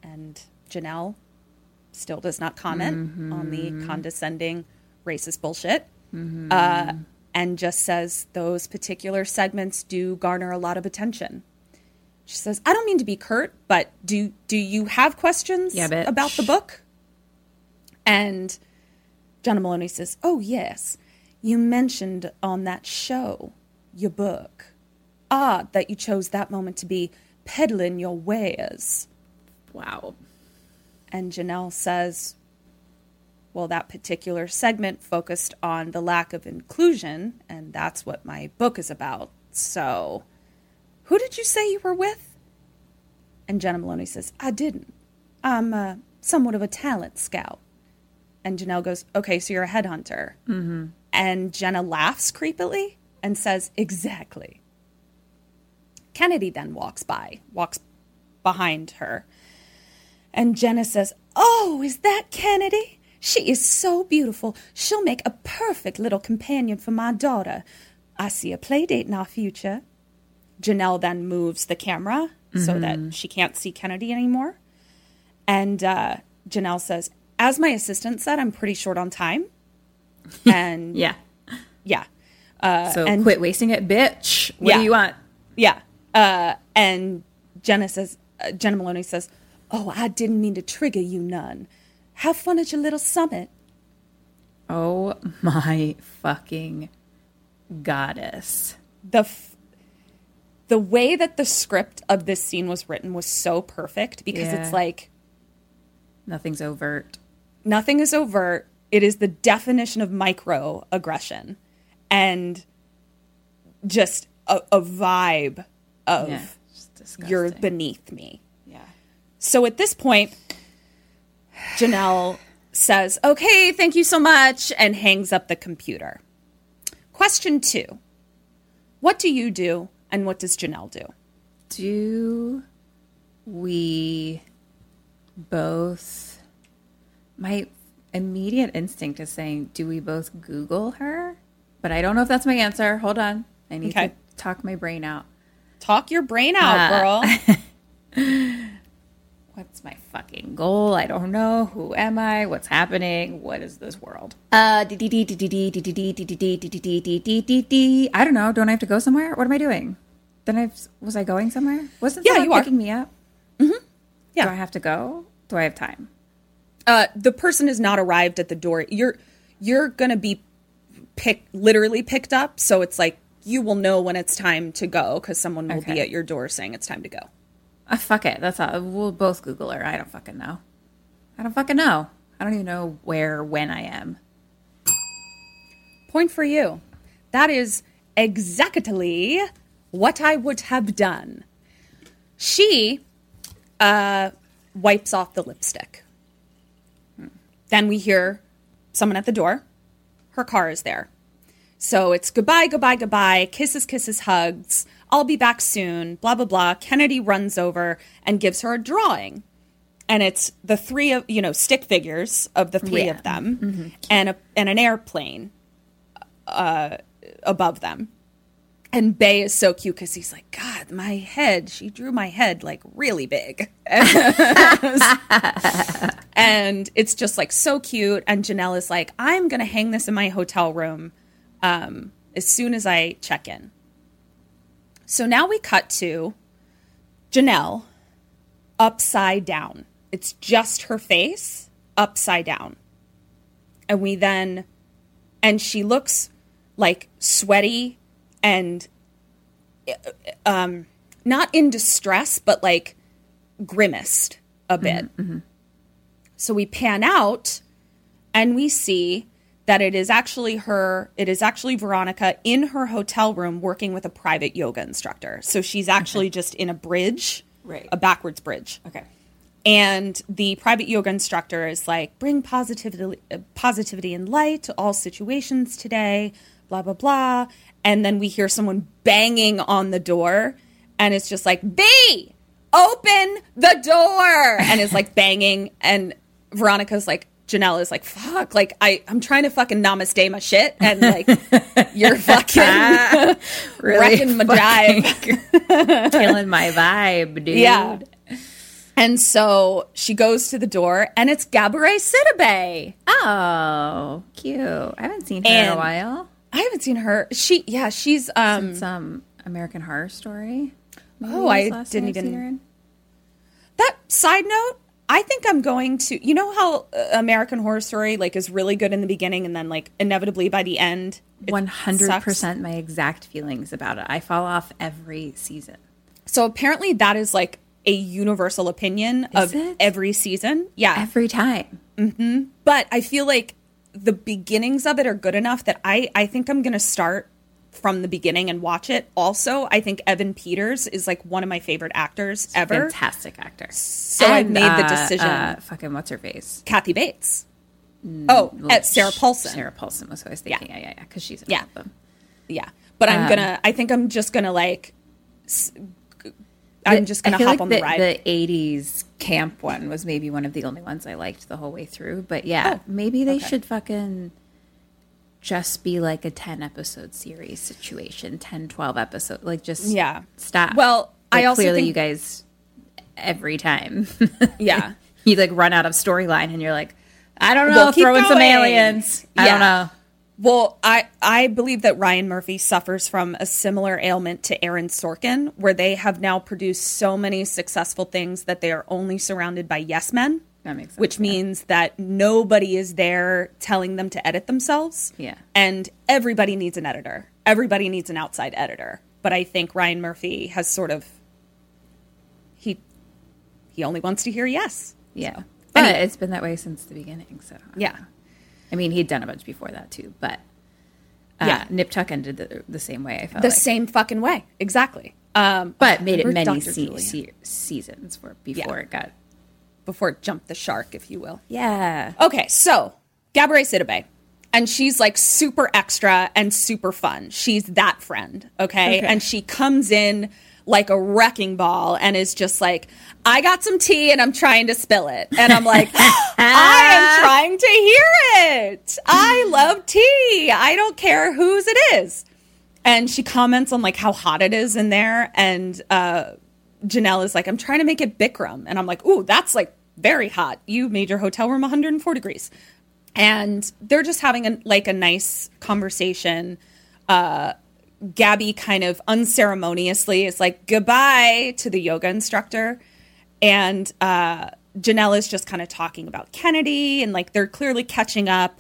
And Janelle still does not comment on the condescending racist bullshit. Uh, and just says those particular segments do garner a lot of attention. She says, "I don't mean to be curt, but do do you have questions Yeah, about the book?" And Jena Maloney says, "Oh yes, you mentioned on that show your book. Odd that you chose that moment to be peddling your wares." Wow. And Janelle says, well, that particular segment focused on the lack of inclusion, and that's what my book is about. So, who did you say you were with? And Jena Maloney says, I didn't. I'm uh, somewhat of a talent scout. And Janelle goes, Okay, so you're a headhunter. Mm-hmm. And Jena laughs creepily and says, Exactly. Kennedy then walks by, walks behind her. And Jena says, Oh, is that Kennedy? She is so beautiful. She'll make a perfect little companion for my daughter. I see a play date in our future. Janelle then moves the camera so that she can't see Kennedy anymore. And uh, Janelle says, As my assistant said, I'm pretty short on time. And Yeah. yeah. Uh, So and quit wasting it, bitch. What Yeah. do you want? Yeah. Uh, and Jena says, uh, Jena Maloney says, Oh, I didn't mean to trigger you none. Have fun at your little summit. Oh my fucking goddess. The f- the way that the script of this scene was written was so perfect because Yeah. it's like Nothing's overt. nothing is overt. It is the definition of microaggression and just a, a vibe of Yeah. You're beneath me. yeah. So at this point, Janelle says, Okay, thank you so much, and hangs up the computer. Question two What do you do And what does Janelle do? Do we both? My immediate instinct is saying, do we both Google her? But I don't know if that's my answer. Hold on. I need Okay. to talk my brain out. Talk your brain out, Uh, girl. What's my fucking goal? I don't know. Who am I? What's happening? What is this world? Uh, I don't know. Don't I have to go somewhere? What am I doing? Then I was I going somewhere? Wasn't Yeah, someone you are. picking me up? Yeah. Do I have to go? Do I have time? Uh, the person has not arrived at the door. You're you're gonna be pick literally picked up, so it's like you will know when it's time to go because someone will be at your door saying it's time to go. Uh, fuck it. That's all. We'll both Google her. I don't fucking know. I don't fucking know. I don't even know where, when I am. Point for you. That is exactly what I would have done. She uh, wipes off the lipstick. Then we hear someone at the door. Her car is there. So it's goodbye, goodbye, goodbye, kisses, kisses, hugs. I'll be back soon, blah, blah, blah. Kennedy runs over and gives her a drawing. And it's the three of, you know, stick figures of the three Yeah. of them and, a, and an airplane uh, above them. And Bay is so cute because he's like, God, my head. She drew my head like really big. and it's just like so cute. And Janelle is like, I'm going to hang this in my hotel room um, as soon as I check in. So now we cut to Janelle upside down. It's just her face upside down. And we then, and she looks like sweaty and um, not in distress, but like grimaced a bit. So we pan out and we see that it is actually her, it is actually Veronica in her hotel room working with a private yoga instructor. So she's actually just in a bridge, Right. a backwards bridge. Okay. And the private yoga instructor is like, bring positivity, positivity and light to all situations today, blah, blah, blah. And then we hear someone banging on the door, and it's just like, B, open the door. And it's like banging. And Veronica's like, Janelle is like, fuck, like, I, I'm trying to fucking namaste my shit. And like, you're fucking wrecking my jive. Killing my vibe, dude. Yeah. And so she goes to the door, and it's Gabourey Sidibe. Oh, cute. I haven't seen her in a while. I haven't seen her. She, yeah, she's um. Some American Horror Story. Maybe Oh, I didn't thing I've seen even- That side note, I think I'm going to. You know how uh, American Horror Story like is really good in the beginning, and then like inevitably by the end, one hundred percent my exact feelings about it. I fall off every season. So apparently, that is like a universal opinion of it? every season. Yeah, Every time. but I feel like the beginnings of it are good enough that I I think I'm gonna start from the beginning and watch it. Also, I think Evan Peters is like one of my favorite actors ever. Fantastic actor. So I made the decision. Uh, fucking what's her face? Kathy Bates. oh, Well, at Sarah Paulson. Sarah Paulson was who I was thinking. Yeah, yeah, yeah. Because she's in Yeah. them. Yeah, but I'm Um, gonna. I think I'm just gonna like. s- I'm just gonna hop like on the, the, ride. The '80s camp one was maybe one of the only ones I liked the whole way through. But yeah, Oh, maybe they okay. should fucking just be like a 10 episode series situation 10 12 episode like just Yeah. stop Well, I Like, also clearly think- you guys every time yeah. you like run out of storyline and you're like i don't know Well, throw in some aliens i Yeah. don't know Well, I I believe that Ryan Murphy suffers from a similar ailment to Aaron Sorkin, where they have now produced so many successful things that they are only surrounded by yes men. That makes sense, Which yeah. means that nobody is there telling them to edit themselves. Yeah. And everybody needs an editor. Everybody needs an outside editor. But I think Ryan Murphy has sort of he he only wants to hear yes. yeah So, but anyway. it's been that way since the beginning so Yeah. i mean he'd done a bunch before that too but uh, Yeah. nip tuck ended the, the same way i felt The like. same fucking way. Exactly. Um but made it many se- se- seasons for before Yeah. it got before it jumped the shark, if you will. yeah Okay, so Gabourey Sidibe. and she's like super extra and super fun. She's that friend, okay? Okay. And she comes in like a wrecking ball and is just like, I got some tea and I'm trying to spill it. And I'm like, I am trying to hear it. I love tea. I don't care whose it is. And she comments on like how hot it is in there. And uh, Janelle is like, I'm trying to make it Bikram. And I'm like, ooh, that's like very hot. You made your hotel room 104 degrees. And they're just having a, like a nice conversation. Uh, Gabby kind of unceremoniously is like goodbye to the yoga instructor. And uh, Janelle is just kind of talking about Kennedy and like they're clearly catching up.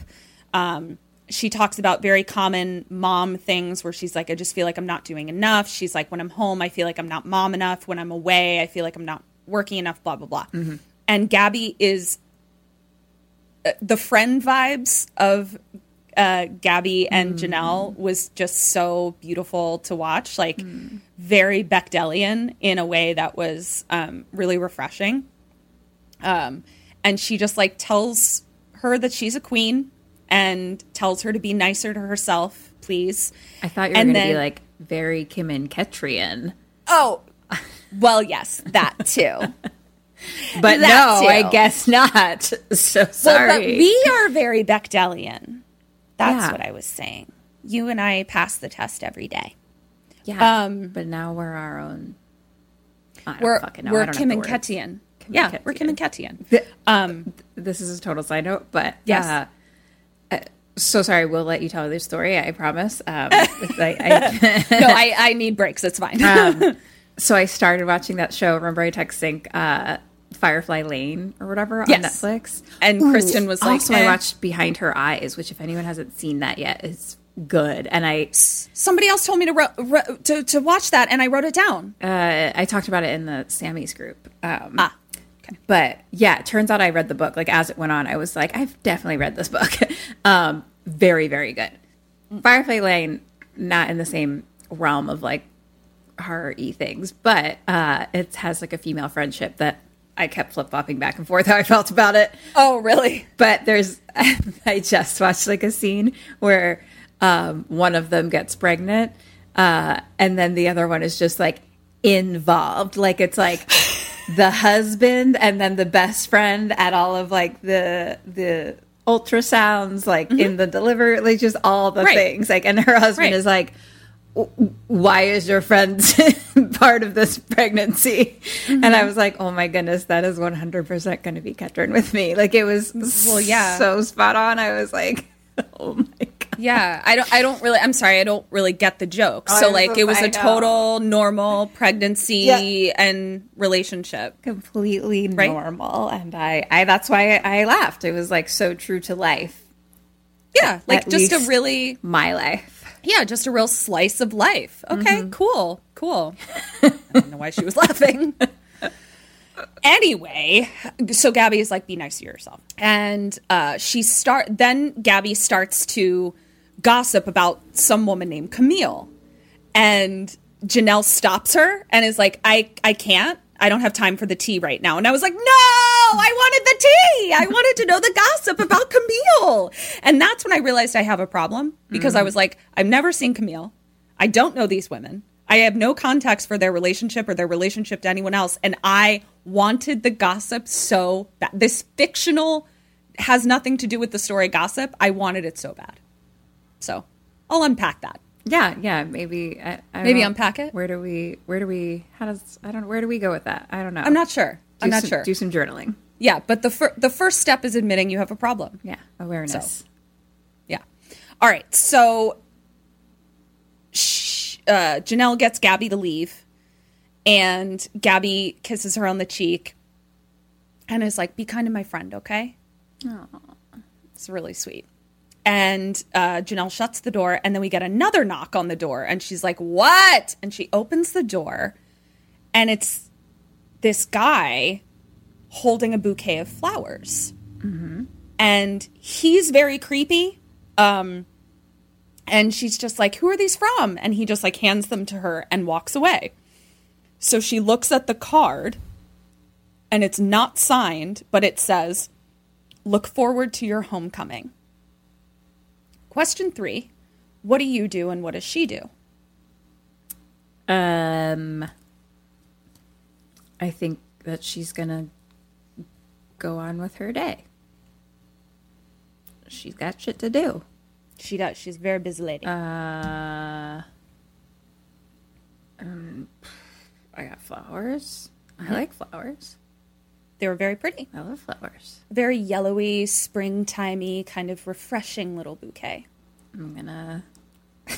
Um, she talks about very common mom things where she's like, I just feel like I'm not doing enough. She's like, when I'm home, I feel like I'm not mom enough. When I'm away, I feel like I'm not working enough, blah, blah, blah. And Gabby is uh, the friend vibes of uh, Gabby and Janelle was just so beautiful to watch. Like, very Bechdelian in a way that was um, really refreshing. Um, and she just like tells her that she's a queen and tells her to be nicer to herself, please. I thought you were going to be like very Kim and Ketryn. Oh, well, yes, that too. But no, I guess not. So Well, sorry. but we are very Bechdelian. That's Yeah. what I was saying. You and I pass the test every day. yeah. um, but now we're our own. We're. We're Kim and. Ketryn. Kim yeah, and we're Kim and Ketryn. The- Um, this is a total side note, but Yes. uh, uh, so sorry. We'll let you tell this story. I promise. Um, I, I, no, I, I need breaks. It's fine. um, so I started watching that show. Remember, I text sync uh, Firefly Lane or whatever on Yes. Netflix. And Kristen was like, also I eh. watched Behind Her Eyes, which if anyone hasn't seen that yet, is good. And I Somebody else told me to, ro- to to watch that, and I wrote it down. uh, I talked about it in the Sammies group. Um, Ah, But yeah, it turns out I read the book. Like as it went on, I was like, I've definitely read this book. um, very, very good. Firefly Lane, not in the same realm of like horror y things, but uh, it has like a female friendship that I kept flip flopping back and forth how I felt about it. Oh, really? But there's, I just watched like a scene where um, one of them gets pregnant, uh, and then the other one is just like involved. Like it's like the husband and then the best friend at all of like the the ultrasounds, like in the delivery, like just all the Mm-hmm. Right. things. Like, and her husband Right. is like. "W- Why is your friend part of this pregnancy? And Mm-hmm. I was like, oh my goodness, that is 100% going to be Ketryn with me. Like it was Well, yeah. so spot on. I was like, oh my God. Yeah, I don't. I don't really. I'm sorry. I don't really get the joke. Oh, so like, so- it was I a know. total normal pregnancy Yeah. and relationship. Completely Right? normal. And I, I, that's why I laughed. It was like so true to life, Yeah, like At just a really my life. Yeah, just a real slice of life. Okay, Mm-hmm. cool, cool. I don't know why she was laughing. anyway, so Gabby is like, "Be nice to yourself," and uh, she start. Then Gabby starts to gossip about some woman named Camille, and Janelle stops her and is like, "I I can't. I don't have time for the tea right now." And I was like, "No, Oh, I wanted the tea. I wanted to know the gossip about Camille." And that's when I realized I have a problem because I mm-hmm. was like, "I've never seen Camille. I don't know these women. I have no context for their relationship or their relationship to anyone else. And I wanted the gossip so bad. This fictional has nothing to do with the story gossip. I wanted it so bad. So I'll unpack that. Yeah, yeah. Maybe, I, I Maybe unpack it? Where do we, where do we, how does, I don't, know. where do we go with that? I don't know. I'm not sure. Do I'm not some- sure. Do some journaling. Yeah, but the fir- the first step is admitting you have a problem. Yeah. Awareness. So. Yeah. All right. So sh- uh, Janelle gets Gabby to leave, and Gabby kisses her on the cheek and is like, Be kind to my friend, okay? It's really sweet. And uh, Janelle shuts the door, and then we get another knock on the door, and she's like, What? And she opens the door, and it's this guy holding a bouquet of flowers and he's very creepy. Um, and she's just like, "Who are these from?" And he just like hands them to her and walks away. So she looks at the card, and it's not signed, but it says, "Look forward to your homecoming." question three What do you do and what does she do? Um, I think that she's gonna go on with her day. She's got shit to do. She does. She's a very busy lady. Uh, um, I got flowers. I like flowers. they were very pretty. I love flowers. Very yellowy, springtimey, kind of refreshing little bouquet. I'm gonna.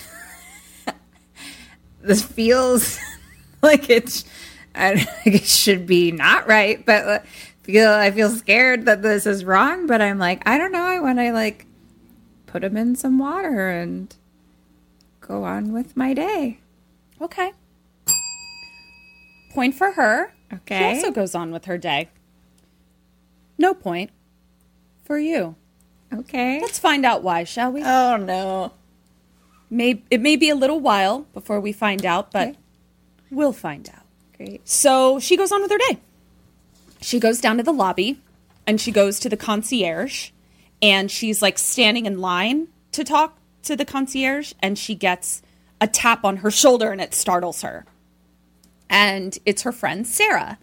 this feels like it's. I it should be not right, but feel I feel scared that this is wrong. But I'm like, I don't know. I want to like put them in some water and go on with my day. Okay. Point for her. Okay. She also goes on with her day. No point for you. Okay. Let's find out why, shall we? Oh no. May, it may be a little while before we find out, but Okay. we'll find out. Great. So she goes on with her day. She goes down to the lobby and she goes to the concierge and she's like standing in line to talk to the concierge and she gets a tap on her shoulder and it startles her. And it's her friend Sarah.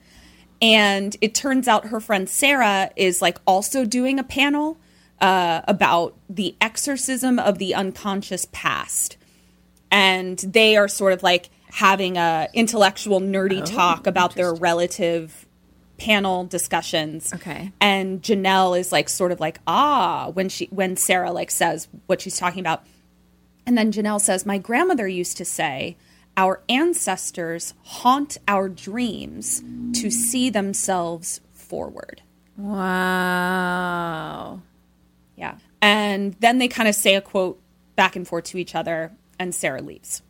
And it turns out her friend Sarah is like also doing a panel uh, about the exorcism of the unconscious past and they are sort of like having a intellectual nerdy talk about their relative panel discussions Okay. and janelle is like sort of like ah when she when sarah like says what she's talking about and then janelle says my grandmother used to say our ancestors haunt our dreams to see themselves forward Wow. Yeah. And then they kind of say a quote back and forth to each other, and Sarah leaves.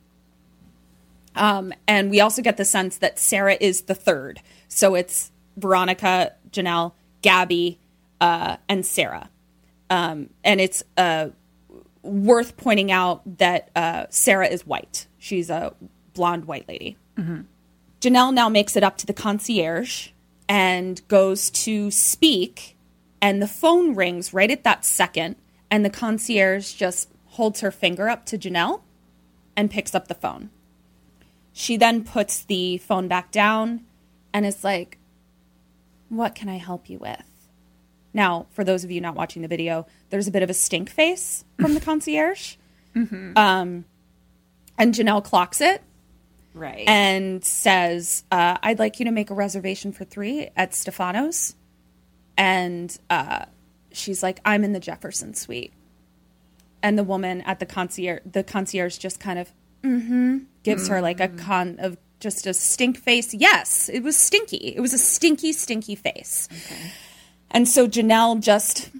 Um, and we also get the sense that Sarah is the third. So it's Veronica, Janelle, Gabby, uh, and Sarah. Um, and it's uh, worth pointing out that uh, Sarah is white. She's a blonde white lady. Janelle now makes it up to the concierge and goes to speak, and the phone rings right at that second, and the concierge just holds her finger up to Janelle and picks up the phone. She then puts the phone back down and is like, What can I help you with? Now, for those of you not watching the video, there's a bit of a stink face from the concierge. Um, and Janelle clocks it Right. and says, uh, I'd like you to make a reservation for three at Stefano's. And uh, she's like, I'm in the Jefferson suite. And the woman at the concierge, the concierge just kind of mm-hmm, gives her like a con of just a stink face. Yes, it was stinky. It was a stinky, stinky face. And so Janelle just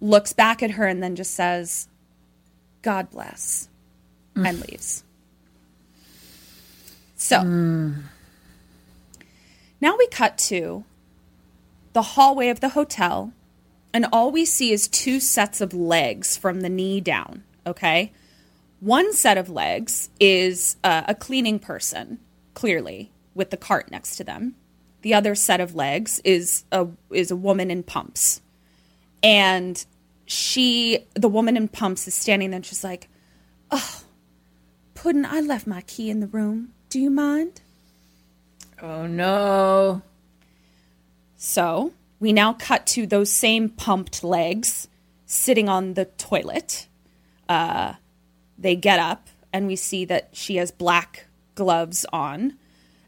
looks back at her and then just says, God bless, and leaves. So now we cut to the hallway of the hotel, and all we see is two sets of legs from the knee down. Okay. One set of legs is uh, a cleaning person, clearly, with the cart next to them. The other set of legs is a is a woman in pumps, and she, the woman in pumps, is standing there. and She's like, Oh, Puddin', I left my key in the room. Do you mind? oh no. So we now cut to those same pumped legs sitting on the toilet. Uh, they get up and we see that she has black gloves on.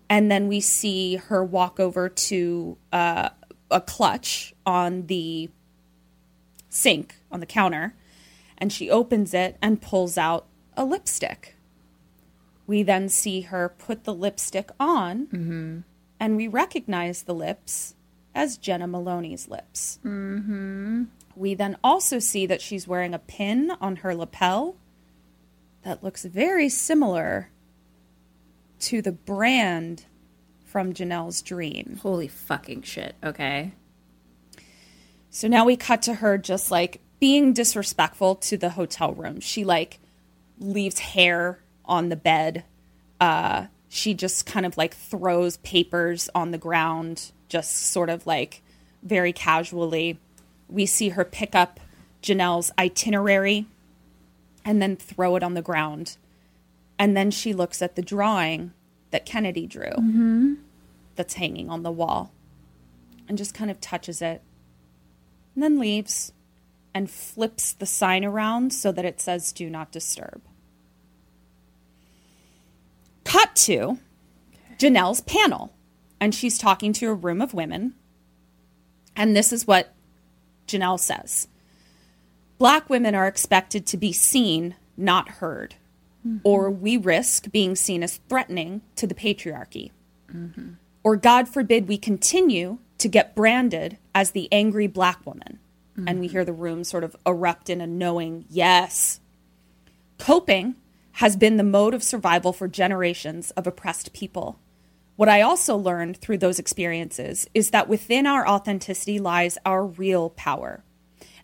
And then we see her walk over to uh, a clutch on the sink on the counter. And she opens it and pulls out a lipstick. We then see her put the lipstick on and we recognize the lips as Jena Maloney's lips. Mm-hmm. We then also see that she's wearing a pin on her lapel that looks very similar to the brand from Janelle's dream. Holy fucking shit. Okay. So now we cut to her just like being disrespectful to the hotel room. She like leaves hair on the bed. Uh, she just kind of like throws papers on the ground, just sort of like very casually. We see her pick up Janelle's itinerary and then throw it on the ground. And then she looks at the drawing that Kennedy drew mm-hmm. that's hanging on the wall and just kind of touches it and then leaves and flips the sign around so that it says do not disturb. Cut to Janelle's panel, and she's talking to a room of women. And this is what Janelle says Black women are expected to be seen, not heard, Mm-hmm. or we risk being seen as threatening to the patriarchy. Mm-hmm. Or, God forbid, we continue to get branded as the angry black woman. Mm-hmm. And we hear the room sort of erupt in a knowing yes. Coping has been the mode of survival for generations of oppressed people. What I also learned through those experiences is that within our authenticity lies our real power.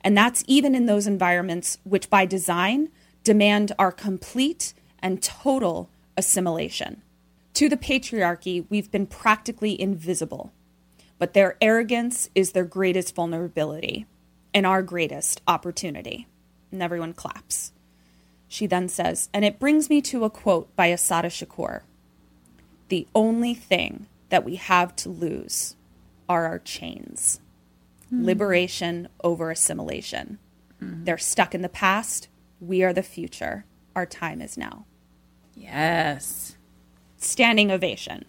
And that's even in those environments which, by design, demand our complete and total assimilation. To the patriarchy, we've been practically invisible, but their arrogance is their greatest vulnerability and our greatest opportunity. And everyone claps. She then says, and it brings me to a quote by Assata Shakur The only thing that we have to lose are our chains. Hmm. Liberation over assimilation. Hmm. They're stuck in the past. We are the future. Our time is now. Yes. Standing ovation.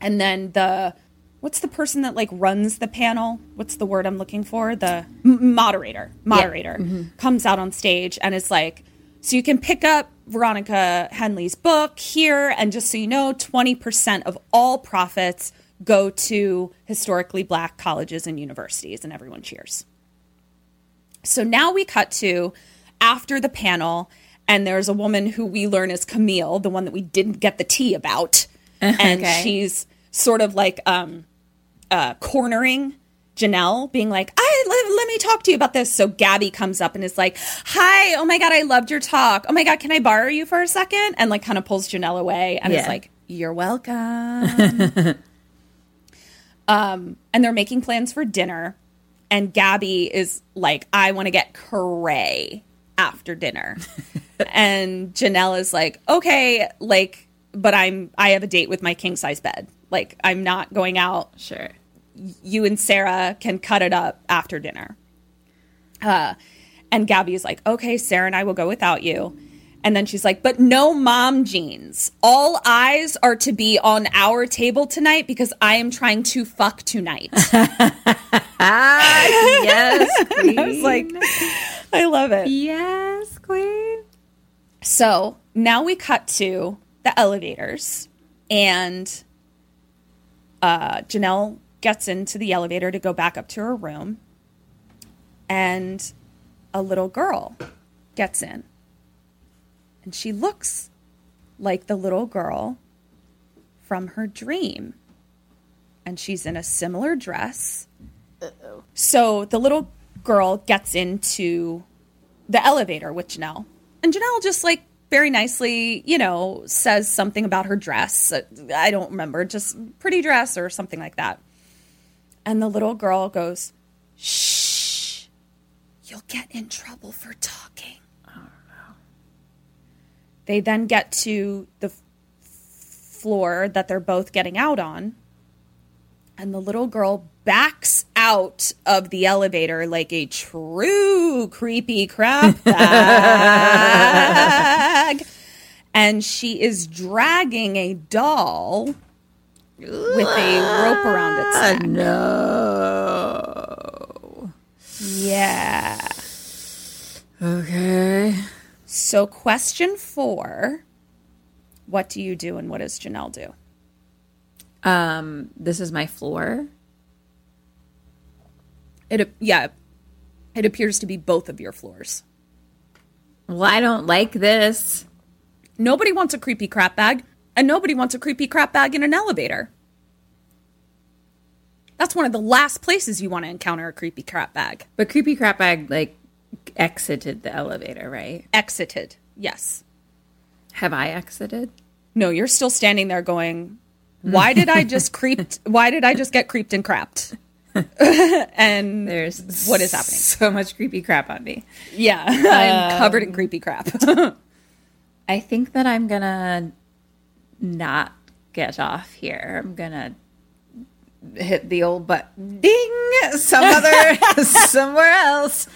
And then the what's the person that like runs the panel? What's the word I'm looking for? The m- moderator. Moderator mm-hmm. comes out on stage and is like, so you can pick up Veronica Henley's book here, and just so you know, 20% of all profits go to historically black colleges and universities, and everyone cheers. So now we cut to after the panel, and there's a woman who we learn is Camille, the one that we didn't get the tea about. And Okay. she's sort of like um, uh, cornering Janelle, being like, I let, let me talk to you about this. So Gabby comes up and is like, Hi, oh my God, I loved your talk. Oh my God, can I borrow you for a second? And like kind of pulls Janelle away and is like, You're welcome. um, and they're making plans for dinner. And Gabby is like, I want to get cray after dinner. and Janelle is like, okay, like, but I'm, I have a date with my king size bed. Like, I'm not going out. Sure. You and Sarah can cut it up after dinner. Uh, and Gabby is like, okay, Sarah and I will go without you. And then she's like, but no mom jeans. All eyes are to be on our table tonight because I am trying to fuck tonight. Yes. queen. I was like, I love it. yes, queen. So now we cut to the elevators, and uh, Janelle gets into the elevator to go back up to her room, and a little girl gets in. And she looks like the little girl from her dream. And she's in a similar dress. So the little girl gets into the elevator with Janelle. And Janelle just like very nicely, you know, says something about her dress. I don't remember, just pretty dress or something like that. And the little girl goes, Shh, you'll get in trouble for talking. They then get to the f- floor that they're both getting out on. And the little girl backs out of the elevator like a true creepy crap bag. and she is dragging a doll with a rope around its ah, neck. No. Yeah. Okay. So, question four What do you do and what does Janelle do? Um, this is my floor. It, yeah, it appears to be both of your floors. Well, I don't like this. Nobody wants a creepy crap bag, and nobody wants a creepy crap bag in an elevator. That's one of the last places you want to encounter a creepy crap bag. But creepy crap bag like exited the elevator, right? Exited. Yes. Have I exited? No, you're still standing there going, why did I just creeped? Why did I just get creeped and crapped? and There's what is happening. So much creepy crap on me. Yeah, I'm um, covered in creepy crap. I think that I'm gonna not get off here. I'm gonna hit the old butt ding some other somewhere else.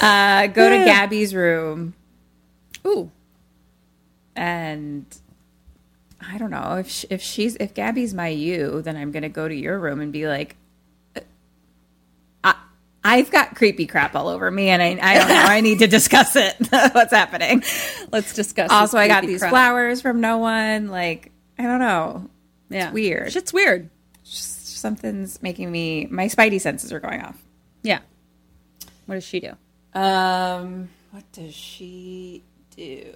Uh, go to Gabby's room Ooh, and I don't know if sh if she's if Gabby's my you, then I'm gonna go to your room and be like, uh, I I've got creepy crap all over me, and I I don't know. I need to discuss it. What's happening? let's discuss. Also, I got these crap. flowers from no one. Like I don't know. Yeah, weird. Shit's weird. Something's making me. My spidey senses are going off. Yeah. What does she do? Um, what does she do?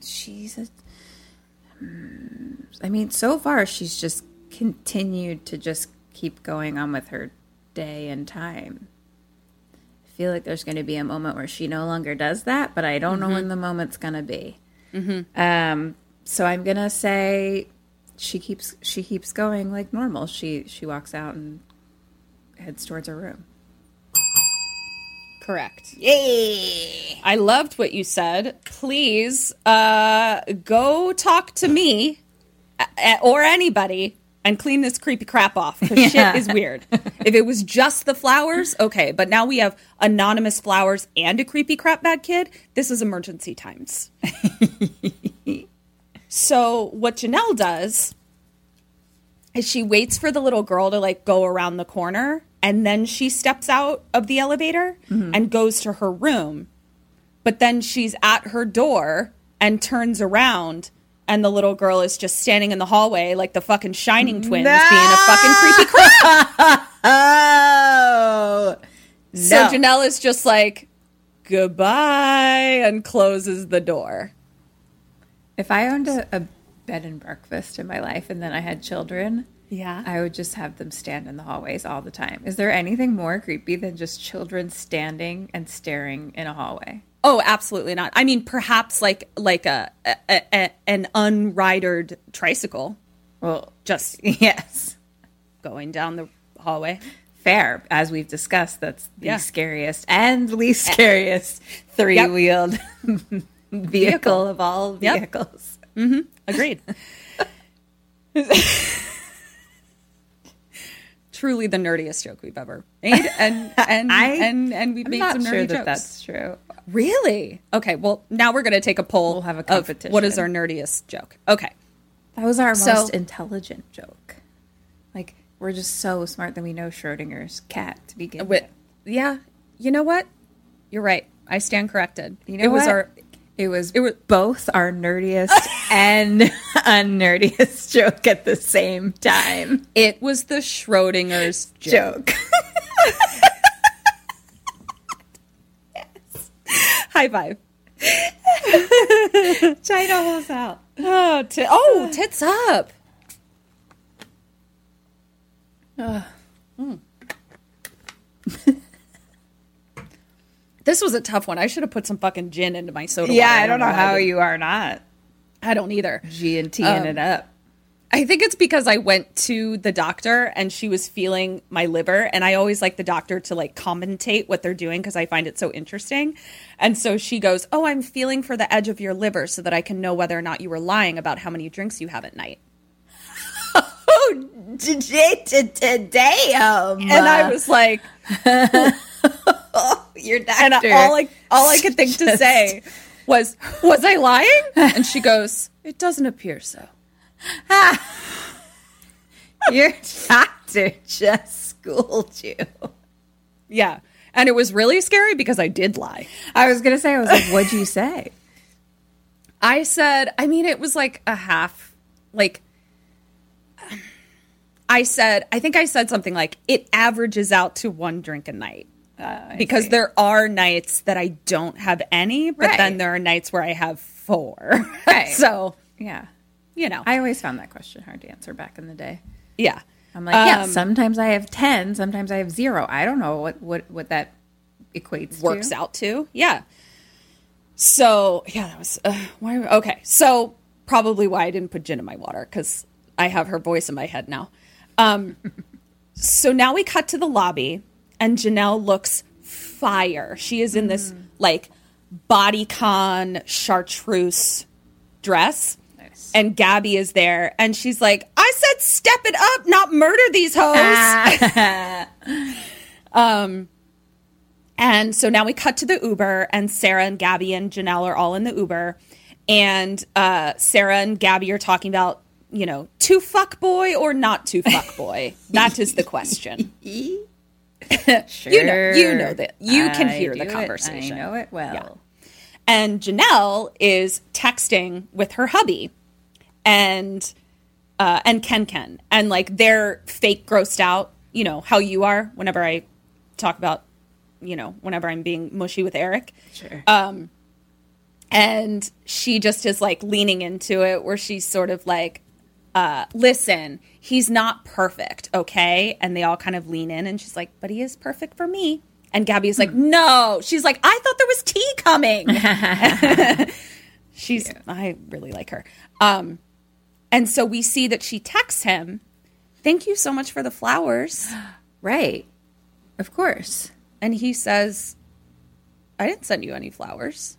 She's a. Hmm, mean, so far she's just continued to just keep going on with her day and time. I feel like there's going to be a moment where she no longer does that, but I don't know when the moment's going to be. Um, so I'm gonna say she keeps she keeps going like normal. She she walks out and heads towards her room. Correct. Yay! I loved what you said. Please uh, go talk to me uh, or anybody and clean this creepy crap off because shit is weird. if it was just the flowers, okay, but now we have anonymous flowers and a creepy crap bag kid. This is emergency times. so what Janelle does is she waits for the little girl to like go around the corner and then she steps out of the elevator mm-hmm. and goes to her room. But then she's at her door and turns around and the little girl is just standing in the hallway like the fucking shining twins being a fucking creepy crap. Oh So Janelle is just like goodbye and closes the door. If I owned a, a bed and breakfast in my life and then I had children, Yeah. I would just have them stand in the hallways all the time. Is there anything more creepy than just children standing and staring in a hallway? Oh, absolutely not. I mean, perhaps like like a, a, a an unridered tricycle Well, just yes. going down the hallway. Fair. As we've discussed, that's the Yeah. scariest and least scariest three wheeled vehicle of all vehicles. Yep. vehicles. Mm-hmm. Agreed. Truly the nerdiest joke we've ever made, and and I- and and we've I'm made some nerdy sure jokes. that that's true. Really? Okay. Well, now we're going to take a poll. We'll have a of What is our nerdiest joke? Okay. That was our So- most intelligent joke. Like, we're just so smart that we know Schrodinger's cat to begin with. Yeah. You know what? You're right. I stand corrected. You know it was what? our It was It was- both our nerdiest and unnerdiest joke at the same time. it was the Schrodinger's joke. Joke. High five. China holes out. Oh, ti- oh, tits up. Mm. This was a tough one. I should have put some fucking gin into my soda. Yeah, water. I don't know how you are not I don't either. G and T in it up. I think it's because I went to the doctor and she was feeling my liver and I always like the doctor to like commentate what they're doing because I find it so interesting. And so she goes, "Oh, I'm feeling for the edge of your liver so that I can know whether or not you were lying about how many drinks you have at night." Oh, um, And I was like, your doctor. and all I all I could think to say was, "Was I lying?" And she goes, "It doesn't appear so." your doctor just schooled you. Yeah. And it was really scary because I did lie. I was gonna say, I was like, what'd you say? I said, I mean, it was like a half, like, I said, I think I said something like, it averages out to one drink a night. Because there are nights that I don't have any, but Right. then there are nights where I have four. Right. so, Yeah, you know, I always found that question hard to answer back in the day. yeah. I'm like, yeah, Um, sometimes I have ten, sometimes I have zero. I don't know what what what that equates works to. out to. Yeah. So yeah, that was uh, why. Okay, so probably why I didn't put gin in my water because I have her voice in my head now. Um, so now we cut to the lobby, and Janelle looks fire. She is in this like bodycon chartreuse dress. And Gabby is there, and she's like, "I said, step it up, not murder these hoes." um, and so now we cut to the Uber, and Sarah and Gabby and Janelle are all in the Uber, and uh, Sarah and Gabby are talking about, you know, to fuck boy or not to fuck boy. that is the question. Sure. You know, you know that you can I hear the do it. conversation. I know it well. And Janelle is texting with her hubby and uh, and Ken Ken. And like they're fake grossed out, you know, how you are whenever I talk about, you know, whenever I'm being mushy with Eric. Sure. Um and she just is like leaning into it where she's sort of like uh, listen, he's not perfect, okay? And they all kind of lean in, and she's like, but he is perfect for me. And Gabby is like, no. She's like, I thought there was tea coming. she's, I really like her. Um, and so we see that she texts him, thank you so much for the flowers. right. Of course. And he says, I didn't send you any flowers.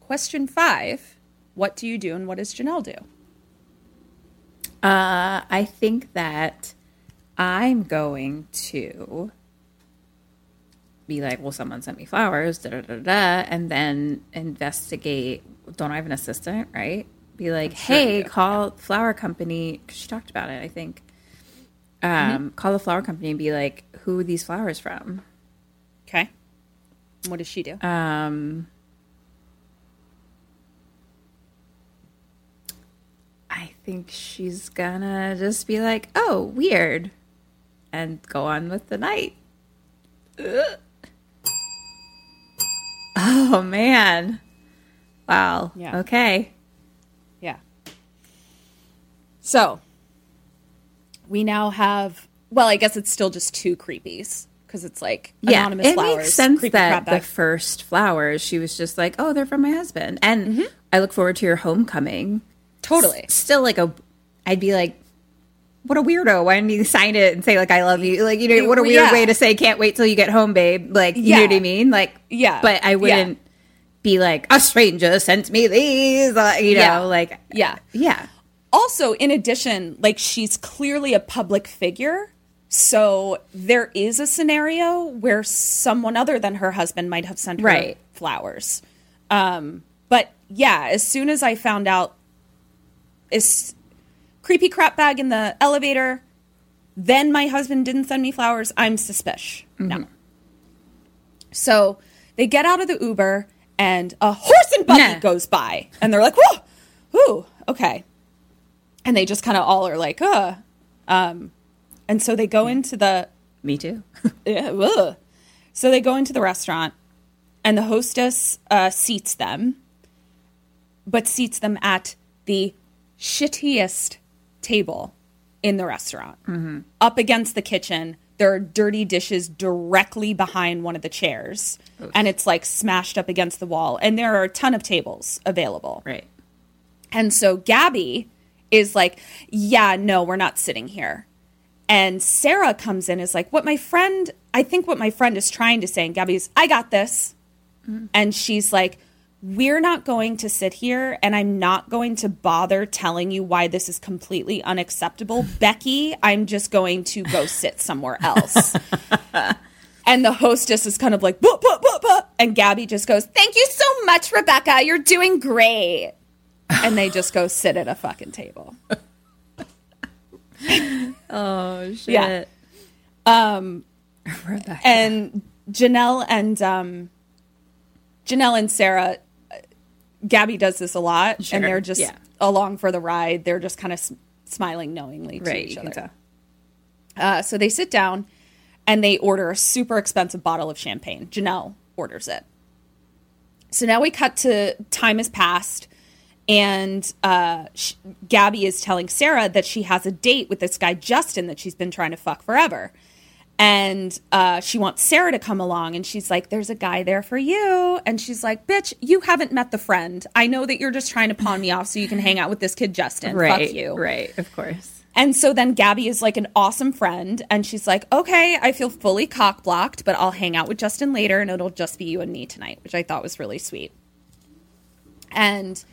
Question five What do you do and what does Janelle do? Uh, I think that I'm going to be like, well, someone sent me flowers, da da da da, and then investigate. Don't I have an assistant, right? Be like, hey, call flower company. 'cause she talked about it, I think. Um, Call the flower company and be like, who are these flowers from? Okay. What does she do? Um, I think she's gonna just be like, "Oh, weird," and go on with the night. Ugh. Oh man! Wow. Yeah. Okay. Yeah. So we now have. Well, I guess it's still just two creepies because it's like Yeah, anonymous it flowers. makes sense that the first flowers, she was just like, "Oh, they're from my husband," and mm-hmm. I look forward to your homecoming. Totally. S- still like a, I'd be like, what a weirdo. Why didn't you sign it and say like I love you? Like you know, what a weird Yeah. way to say can't wait till you get home, babe. Like you know what I mean? Like Yeah. but I wouldn't be like a stranger sent me these. Uh, you know, Yeah. like Yeah. yeah, Also, in addition, like she's clearly a public figure. So there is a scenario where someone other than her husband might have sent her Right. flowers. Um, but yeah, as soon as I found out is creepy crap bag in the elevator, then my husband didn't send me flowers, I'm suspicious. No. So they get out of the Uber and a horse and buggy Nah. goes by. And they're like, whoa, whoo, okay. And they just kind of all are like, uh. Um, and so they go into the me too. yeah, ugh. So they go into the restaurant, and the hostess uh, seats them, but seats them at the shittiest table in the restaurant. Mm-hmm. Up against the kitchen, there are dirty dishes directly behind one of the chairs, and it's like smashed up against the wall. And there are a ton of tables available. right. And so Gabby is like, Yeah, no, we're not sitting here. And Sarah comes in is like, What my friend, I think what my friend is trying to say, and Gabby's, I got this. Mm-hmm. And she's like, We're not going to sit here, and I'm not going to bother telling you why this is completely unacceptable. Becky, I'm just going to go sit somewhere else. And the hostess is kind of like, and Gabby just goes, Thank you so much, Rebecca. You're doing great. And they just go sit at a fucking table. Oh shit. Yeah. Um, and Janelle and um, Janelle and Sarah, Gabby does this a lot, Sure, and they're just yeah. along for the ride. They're just kind of s- smiling knowingly to Right. each other. Uh, so they sit down and they order a super expensive bottle of champagne. Janelle orders it. So now we cut to time has passed, and uh, sh- Gabby is telling Sarah that she has a date with this guy, Justin, that she's been trying to fuck forever. And uh, she wants Sarah to come along, and she's like, There's a guy there for you. And she's like, Bitch, you haven't met the friend. I know that you're just trying to pawn me off so you can hang out with this kid, Justin. Right. Fuck you. Right. Of course. And so then Gabby is like an awesome friend, and she's like, okay, I feel fully cock blocked, but I'll hang out with Justin later, and it'll just be you and me tonight, which I thought was really sweet. And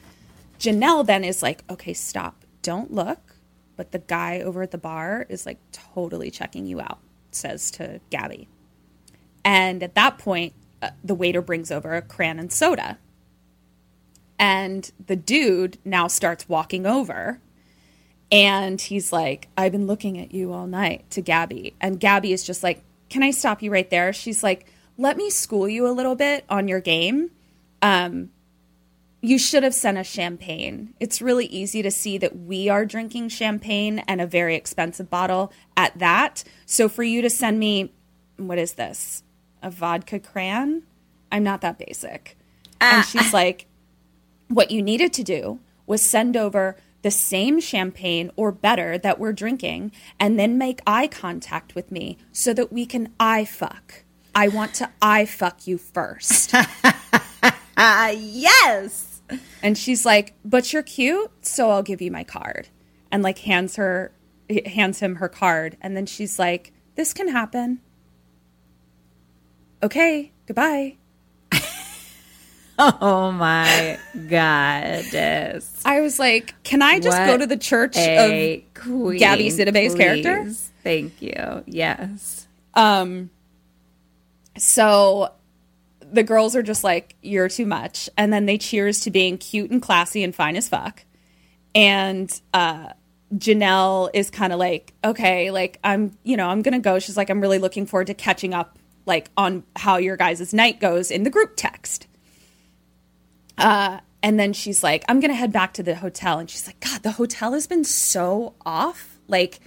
Janelle then is like, okay, stop, don't look. But the guy over at the bar is like totally checking you out, says to Gabby. And at that point, uh, the waiter brings over a cran and soda. And the dude now starts walking over and he's like, I've been looking at you all night to Gabby. And Gabby is just like, Can I stop you right there? She's like, Let me school you a little bit on your game. Um, you should have sent us champagne. It's really easy to see that we are drinking champagne and a very expensive bottle at that. So for you to send me, what is this? A vodka cran? I'm not that basic. And ah. she's like, what you needed to do was send over the same champagne or better that we're drinking and then make eye contact with me so that we can eye fuck. I want to eye fuck you first. Uh, yes. And she's like, "But you're cute, so I'll give you my card." And like hands her hands him her card and then she's like, "This can happen." Okay, goodbye. Oh my goddess. I was like, "Can I just go to the church of queen, Gabby Sidibe's character? Thank you. Yes. Um, so the girls are just like, "You're too much," and then they cheers to being cute and classy and fine as fuck. And uh, Janelle is kind of like, "Okay, like I'm, you know, I'm gonna go." She's like, "I'm really looking forward to catching up, like on how your guys' night goes in the group text." Uh, and then she's like, I'm going to head back to the hotel. And she's like, God, the hotel has been so off. Like,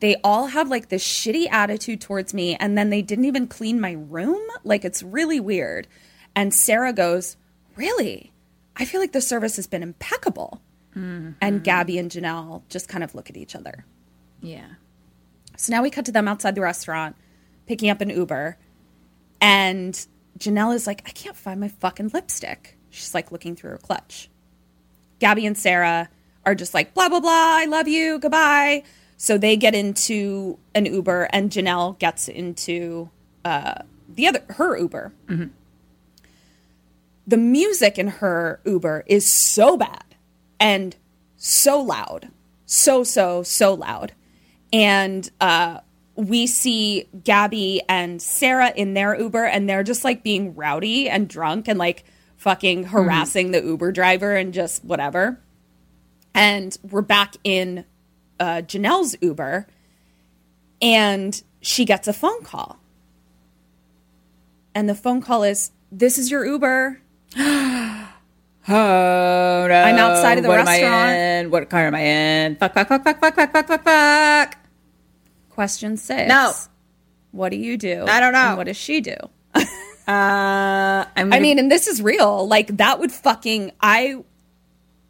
they all have like this shitty attitude towards me. And then they didn't even clean my room. Like, it's really weird. And Sarah goes, Really? I feel like the service has been impeccable. Mm-hmm. And Gabby and Janelle just kind of look at each other. Yeah. So now we cut to them outside the restaurant, picking up an Uber. And Janelle is like, I can't find my fucking lipstick. She's like looking through her clutch. Gabby and Sarah are just like, blah, blah, blah, I love you, goodbye. So they get into an Uber and Janelle gets into uh, the other, her Uber. The music in her Uber is so bad and so loud. So, so, so loud. And uh, we see Gabby and Sarah in their Uber, and they're just like being rowdy and drunk and like fucking harassing the Uber driver and just whatever. And we're back in uh, Janelle's Uber, and she gets a phone call. And the phone call is, This is your Uber. Oh no. I'm outside of the what Am restaurant. I in? What car am I in? Fuck, fuck, fuck, fuck, fuck, fuck, fuck, fuck, fuck. Question six. No. What do you do? I don't know. And what does she do? Uh, I'm I gonna- mean, and this is real. Like that would fucking I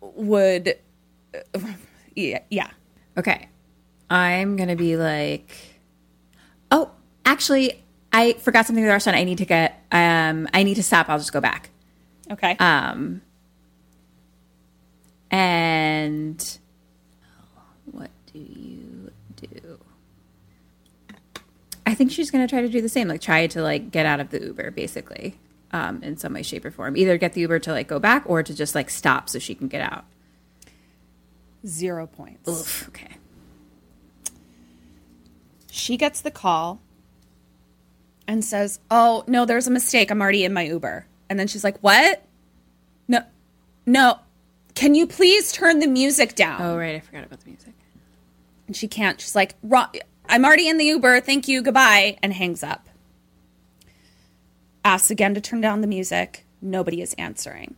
would yeah, yeah. Okay. I'm going to be like, oh, actually, I forgot something at the restaurant. I need to get, um, I need to stop. I'll just go back. Okay. Um, and what do you do? I think she's going to try to do the same, like try to like get out of the Uber, basically, um, in some way, shape, or form. Either get the Uber to like go back or to just like stop so she can get out. Zero points. Oof, okay. She gets the call and says, "Oh, no, there's a mistake. I'm already in my Uber." And then she's like, "What? No. No. Can you please turn the music down?" Oh, right. I forgot about the music. And she can't. She's like, I'm already in the Uber. Thank you. Goodbye. And hangs up. Asks again to turn down the music. Nobody is answering.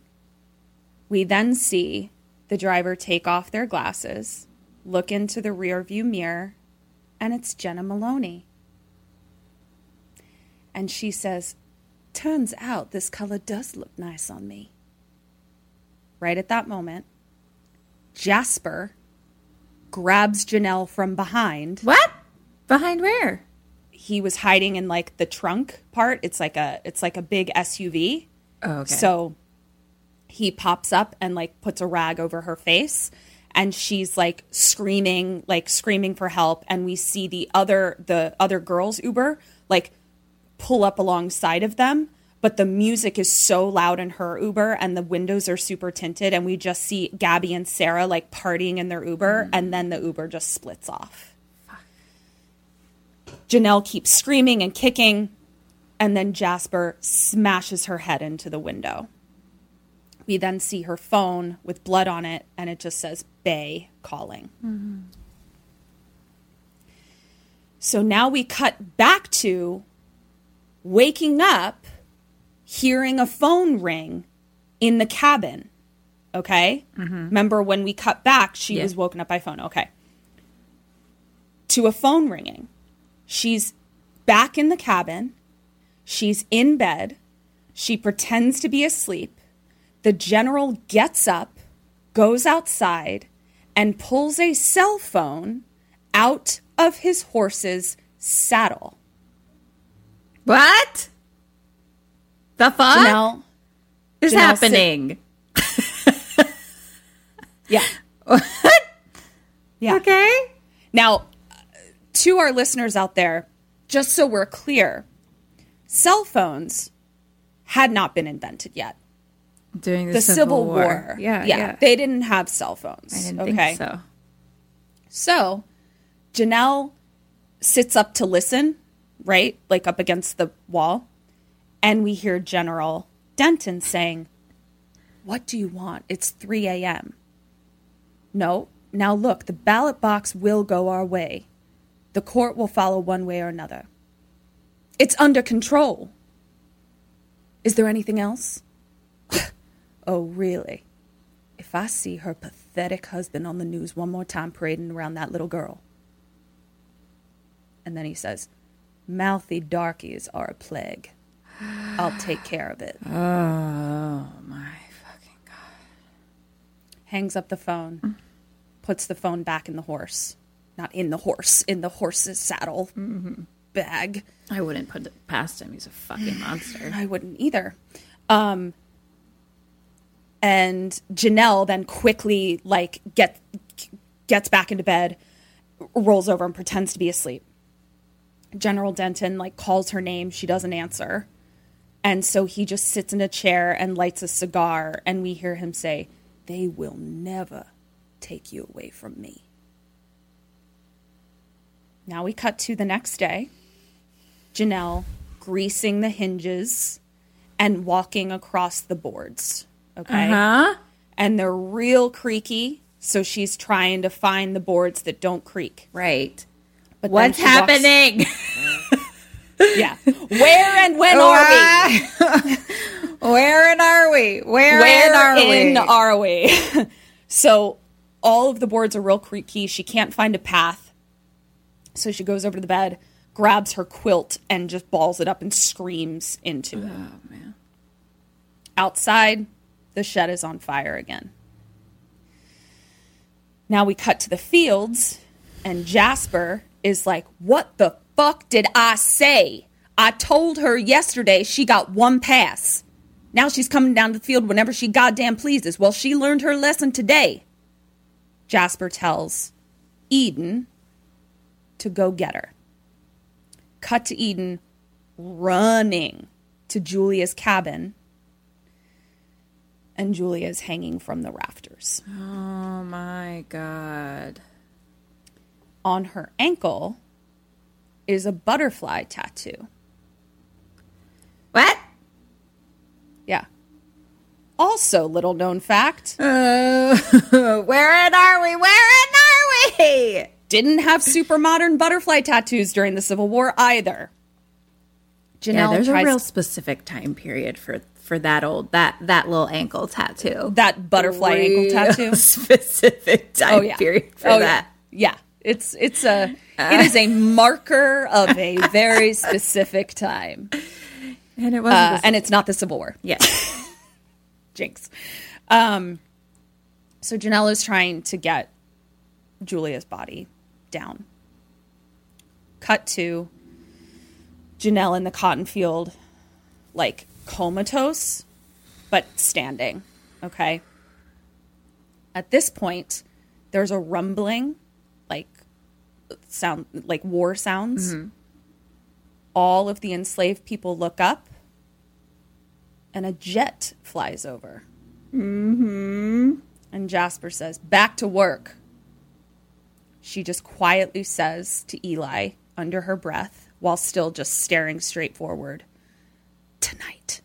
We then see the driver take off their glasses, look into the rearview mirror, and it's Jena Malone. And she says, Turns out this color does look nice on me. Right at that moment, Jasper grabs Janelle from behind. What? Behind where? He was hiding in like the trunk part. It's like a it's like a big SUV. Oh, okay. So he pops up and like puts a rag over her face and she's like screaming, like screaming for help. And we see the other the other girls Uber like pull up alongside of them. But the music is so loud in her Uber, and the windows are super tinted, and we just see Gabby and Sarah like partying in their Uber, mm. and then the Uber just splits off. Janelle keeps screaming and kicking, and then Jasper smashes her head into the window. We then see her phone with blood on it, and it just says Bay calling. Mm-hmm. So now we cut back to waking up, hearing a phone ring in the cabin. Okay? Mm-hmm. Remember when we cut back, she Yeah. was woken up by phone. Okay. To a phone ringing. She's back in the cabin. She's in bed. She pretends to be asleep. The general gets up, goes outside, and pulls a cell phone out of his horse's saddle. What? The fuck Janelle, is Janelle sit- happening? yeah. Yeah. Okay. Now, uh, to our listeners out there, just so we're clear, cell phones had not been invented yet. During the, The Civil, War. Yeah, yeah. yeah. They didn't have cell phones. I didn't okay. think so. So, Janelle sits up to listen, right? Like up against the wall. And we hear General Denton saying, What do you want? It's 3 a.m. No, now look, the ballot box will go our way. The court will follow one way or another. It's under control. Is there anything else? Oh, really? If I see her pathetic husband on the news one more time parading around that little girl. And then he says, Mouthy darkies are a plague. I'll take care of it. Oh my fucking god. Hangs up the phone, puts the phone back in the horse. Not in the horse, in the horse's saddle bag. I wouldn't put it past him. He's a fucking monster. I wouldn't either. Um, and Janelle then quickly like get gets back into bed, rolls over and pretends to be asleep. General Denton like calls her name, she doesn't answer. And so he just sits in a chair and lights a cigar and we hear him say, "They will never take you away from me." Now we cut to the next day. Janelle greasing the hinges and walking across the boards. Okay. Huh? And they're real creaky. So she's trying to find the boards that don't creak. Right. But What's she walks- happening? yeah. Where and when are we? Where in are we? Where, Where are in we? are we? so all of the boards are real creaky. She can't find a path. So she goes over to the bed, grabs her quilt, and just balls it up and screams into it. oh man. Outside, the shed is on fire again. Now we cut to the fields, and Jasper is like, What the fuck did I say? I told her yesterday she got one pass. Now she's coming down the field whenever she goddamn pleases. Well, she learned her lesson today. Jasper tells Eden to go get her. Cut to Eden running to Julia's cabin and Julia's hanging from the rafters. Oh my god. On her ankle is a butterfly tattoo. What? Yeah. Also, little known fact Uh, where in are we? Where in are we? didn't have super modern butterfly tattoos during the Civil War either. Janelle Yeah, there's a real specific time period for for that old that that little ankle tattoo. that butterfly ankle tattoo. Specific time Oh yeah, period for Oh, that. Yeah. yeah, it's it's a it is a marker of a very specific time, And it wasn't. uh, and it's not the Civil War. yeah. Jinx. Um, so Janelle is trying to get Julia's body down. Cut to Janelle in the cotton field, like comatose, but standing. Okay. At this point, there's a rumbling, like sound, like war sounds. All of the enslaved people look up, and a jet flies over. Mm-hmm. And Jasper says, "Back to work." She just quietly says to Eli under her breath, while still just staring straight forward, "Tonight,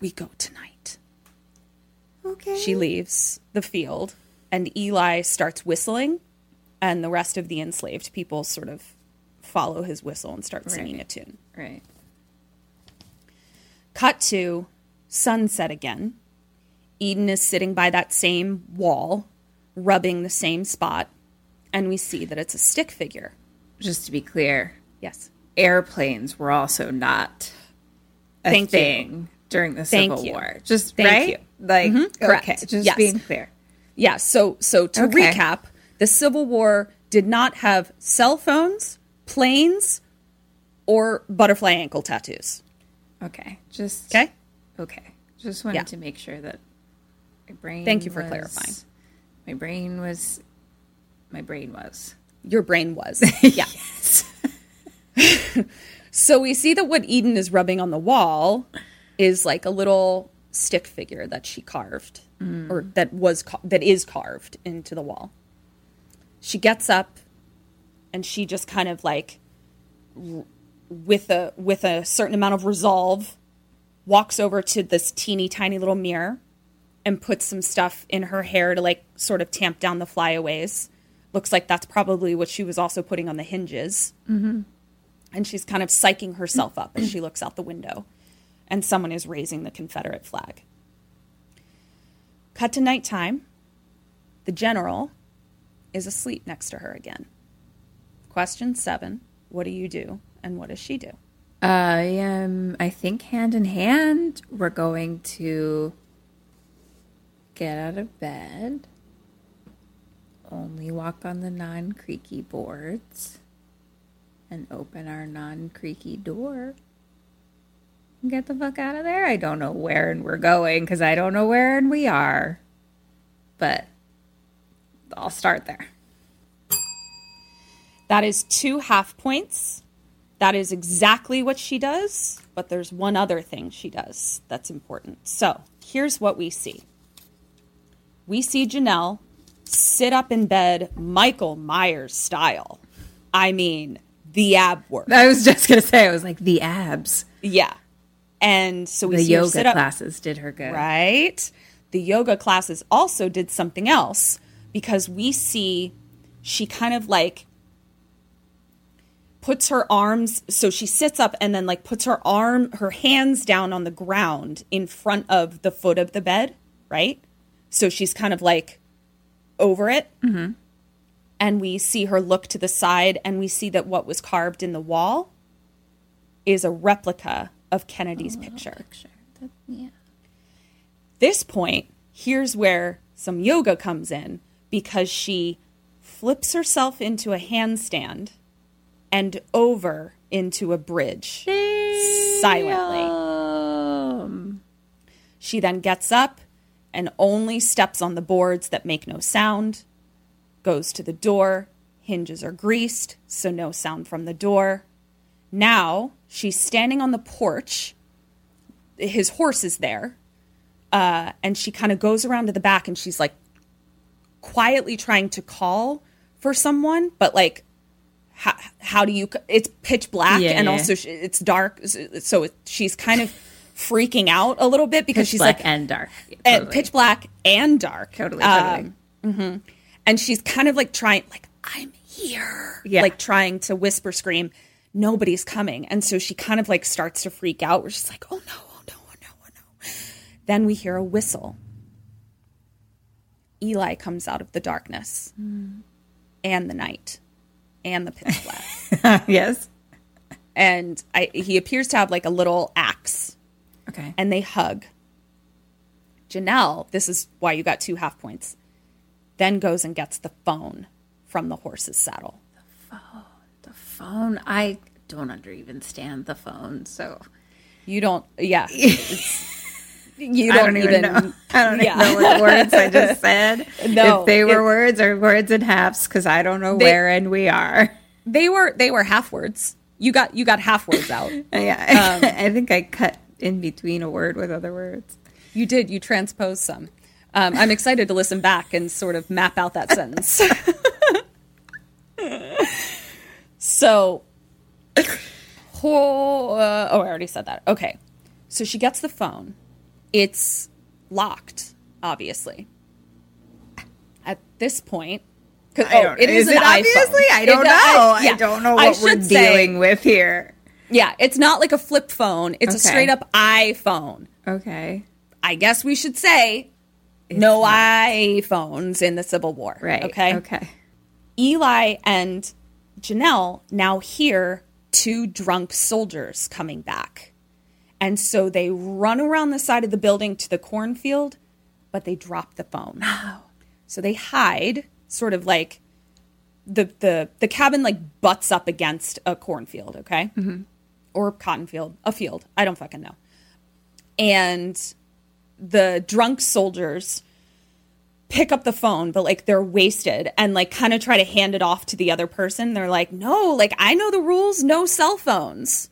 we go tonight." Okay. She leaves the field, and Eli starts whistling, and the rest of the enslaved people sort of follow his whistle and start singing Right. a tune. Right. Cut to sunset again. Eden is sitting by that same wall, rubbing the same spot, and we see that it's a stick figure. Just to be clear, Yes. airplanes were also not a Thank you. thing during the Thank Civil you. War. Just Thank right? you. Like mm-hmm. correct. okay, just Yes. being clear. Yeah, so so to Okay. recap, the Civil War did not have cell phones, planes, or butterfly ankle tattoos. Okay. Just Okay? Okay. Just wanted Yeah. to make sure that my brain Thank you for was- clarifying. My brain was my brain was. Your brain was. Yeah. so we see that what Eden is rubbing on the wall is like a little stick figure that she carved or that was ca- that is carved into the wall. She gets up and she just kind of like r- with a with a certain amount of resolve walks over to this teeny tiny little mirror and puts some stuff in her hair to like sort of tamp down the flyaways. Looks like that's probably what she was also putting on the hinges. Mm-hmm. And she's kind of psyching herself up as she looks out the window. And someone is raising the Confederate flag. Cut to nighttime. The general is asleep next to her again. Question seven What do you do? And what does she do? I am I think hand in hand we're going to get out of bed. Only walk on the non creaky boards and open our non creaky door. and Get the fuck out of there. I don't know where and we're going because I don't know where and we are. But I'll start there. That is two half points. That is exactly what she does, but there's one other thing she does that's important. So here's what we see we see Janelle sit up in bed, Michael Myers style. I mean, the ab work. I was just gonna say I was like the abs. Yeah. And so we The yoga classes did her good. Right. The yoga classes also did something else because we see she kind of like puts her arms so she sits up and then like puts her arm her hands down on the ground in front of the foot of the bed, right? So she's kind of like over it. Mm-hmm. And we see her look to the side and we see that what was carved in the wall is a replica of Kennedy's picture Yeah. this point, here's where some yoga comes in because she flips herself into a handstand and over into a bridge silently. Um, She then gets up and only steps on the boards that make no sound, goes to the door, hinges are greased, so no sound from the door. Now she's standing on the porch. His horse is there. Uh, and she kind of goes around to the back and she's like quietly trying to call for someone, but like, how, how do you? It's pitch black Yeah, and yeah. also it's dark, so it, she's kind of freaking out a little bit because pitch she's black like and dark. Yeah, and totally. pitch black and dark. Totally, totally. Um, and she's kind of like trying, like I'm here, Yeah. like trying to whisper, scream. Nobody's coming, and so she kind of like starts to freak out. Where she's like, "Oh no, oh no, oh no, oh no!" Then we hear a whistle. Eli comes out of the darkness hmm. and the night and the pitch black, yes. and I, he appears to have like a little axe Okay. and they hug. Janelle, this is why you got two half points, then goes and gets the phone from the horse's saddle. the phone. The phone. I don't under even stand the phone. So You don't, yeah. You don't, don't even, even know. I don't yeah. even know what words I just said. No, if they were it- words or words in halves, because I don't know They- where and we are. They were they were half words. You got you got half words out. Yeah, um, I think I cut in between a word with other words. You did. You transposed some. Um, I'm excited to listen back and sort of map out that sentence. so, oh, uh, oh, I already said that. Okay. So she gets the phone. It's locked, obviously. At this point, I oh, it is, is an it obviously? iPhone. I don't It- know. I, yeah. don't know what we're should say- dealing with here. Yeah, it's not like a flip phone. It's a straight up iPhone. Okay, I guess we should say no iPhones in the Civil War. right. Okay. Okay. Eli and Janelle now hear two drunk soldiers coming back. And so they run around the side of the building to the cornfield, but they drop the phone. Oh. So they hide, sort of like the the the cabin like butts up against a cornfield, okay? Mm-hmm. Or cotton field, a field. I don't fucking know. And the drunk soldiers pick up the phone, but like they're wasted and like kind of try to hand it off to the other person. They're like, no, like I know the rules, no cell phones.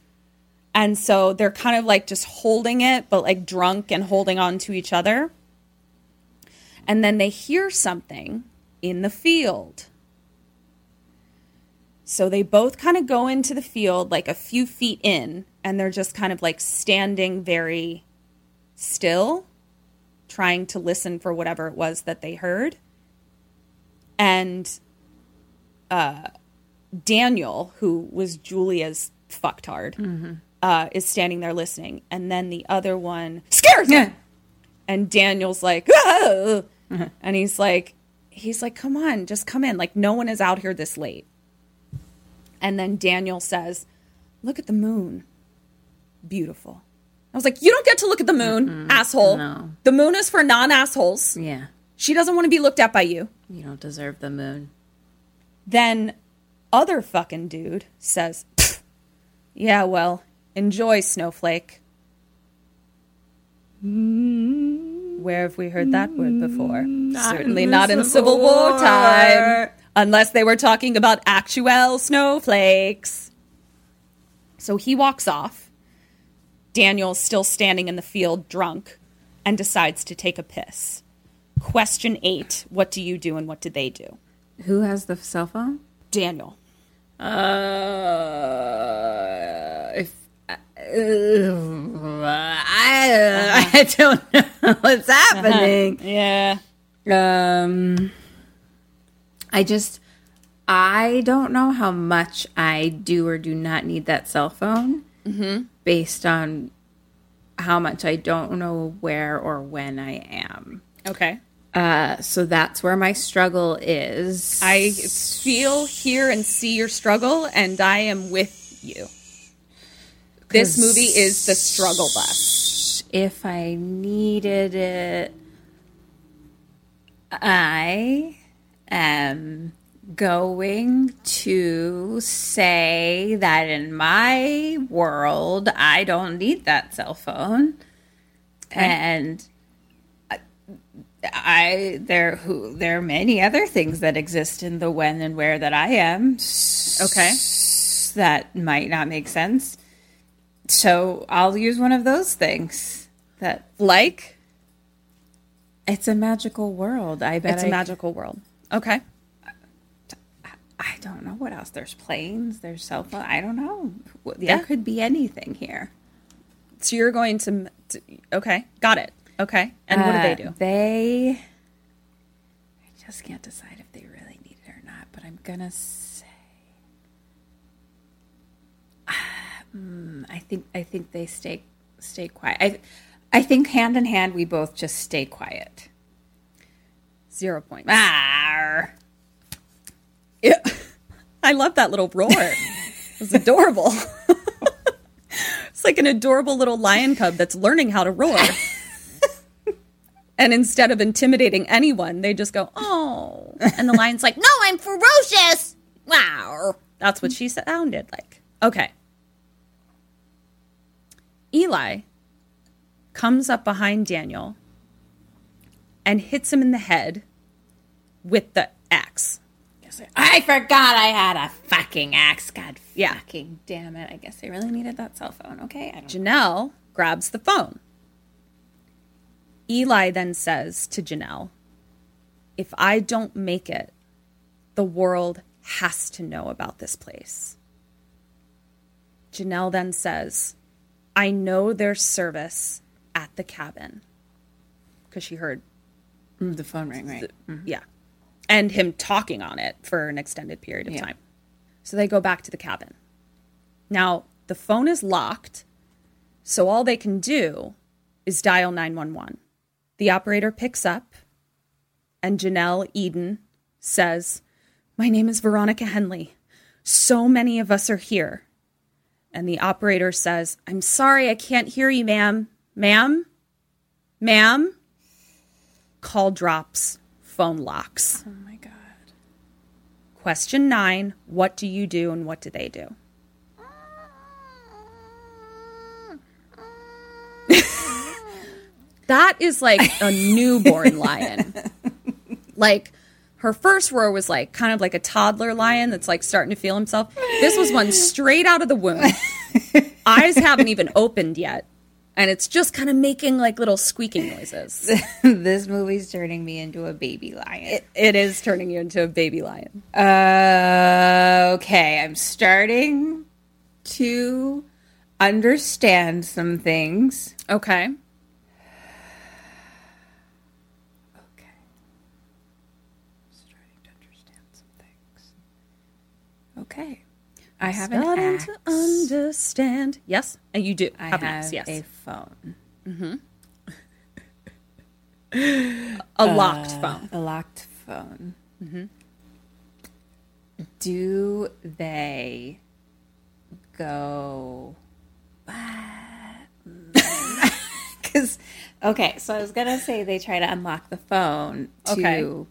And so they're kind of like just holding it, but like drunk and holding on to each other. And then they hear something in the field. So they both kind of go into the field like a few feet in, and they're just kind of like standing very still trying to listen for whatever it was that they heard. And uh, Daniel, who was Julia's fucktard, uh, is standing there listening. And then the other one scares him. And Daniel's like, "Ah!" and he's like, he's like, come on, just come in. Like, no one is out here this late. And then Daniel says, look at the moon. Beautiful. I was like, you don't get to look at the moon, asshole. no. The moon is for non assholes. Yeah, She doesn't want to be looked at by you. you don't deserve the moon. Then other fucking dude says, yeah, well, enjoy, Snowflake. Where have we heard that word before? Mm, Certainly in not in Civil Civil War War. time, unless they were talking about actual snowflakes. So he walks off. Daniel's still standing in the field drunk and decides to take a piss. Question eight What do you do and what did they do? Who has the cell phone? Daniel. Uh, if uh, I, I don't know what's happening. Yeah. Um, I just I don't know how much I do or do not need that cell phone, based on how much I don't know where or when I am. Okay. Uh, so that's where my struggle is. I feel, hear, and see your struggle, and I am with you. This movie is the struggle bus. if I needed it, I am going to say that in my world, I don't need that cell phone. And I, I there who there are many other things that exist in the when and where that I am. Okay. That might not make sense. So I'll use one of those things. That Like, it's a magical world. I bet it's a magical world. Okay. I don't know what else. There's planes. There's cell phone. I don't know. There Yeah. could be anything here. So you're going to, to okay, got it. Okay. And what do they Uh, do? They. I just can't decide if they really need it or not. But I'm gonna say. Hmm, I think I think they stay stay quiet. I I think hand in hand we both just stay quiet. Zero points. Ah. Yeah. I love that little roar. It's adorable. it's like an adorable little lion cub that's learning how to roar. and instead of intimidating anyone, they just go, oh. And the lion's like, no, I'm ferocious. Wow. That's what she sounded like. Okay. Eli comes up behind Daniel and hits him in the head with the axe. I forgot I had a fucking axe. God Yeah. fucking damn it. I guess I really needed that cell phone. Okay. Janelle grabs the phone. Eli then says to Janelle, If I don't make it, the world has to know about this place. Janelle then says, I know there's service at the cabin. Because she heard, the phone rang, right? Mm-hmm. yeah, and him talking on it for an extended period of Yeah. time. So they go back to the cabin. Now, the phone is locked, so all they can do is dial 911. The operator picks up, and Janelle Eden says, My name is Veronica Henley. So many of us are here. And the operator says, I'm sorry, I can't hear you, ma'am. Ma'am? Ma'am? Call drops, phone locks. Oh my God. Question nine What do you do and what do they do? that is like a newborn lion. Like her first roar was like kind of like a toddler lion that's like starting to feel himself. This was one straight out of the womb. Eyes haven't even opened yet. And it's just kind of making like little squeaking noises. this movie's turning me into a baby lion. it is turning you into a baby lion. Uh, okay, I'm starting to understand some things. Okay. Okay. Starting to understand some things. Okay. I have an Starting axe. to understand. Yes, and you do I have have an. Yes, a phone. Mm-hmm. a locked phone. A locked phone. Mm-hmm. Do they go? Because okay, so I was gonna say they try to unlock the phone to, Okay.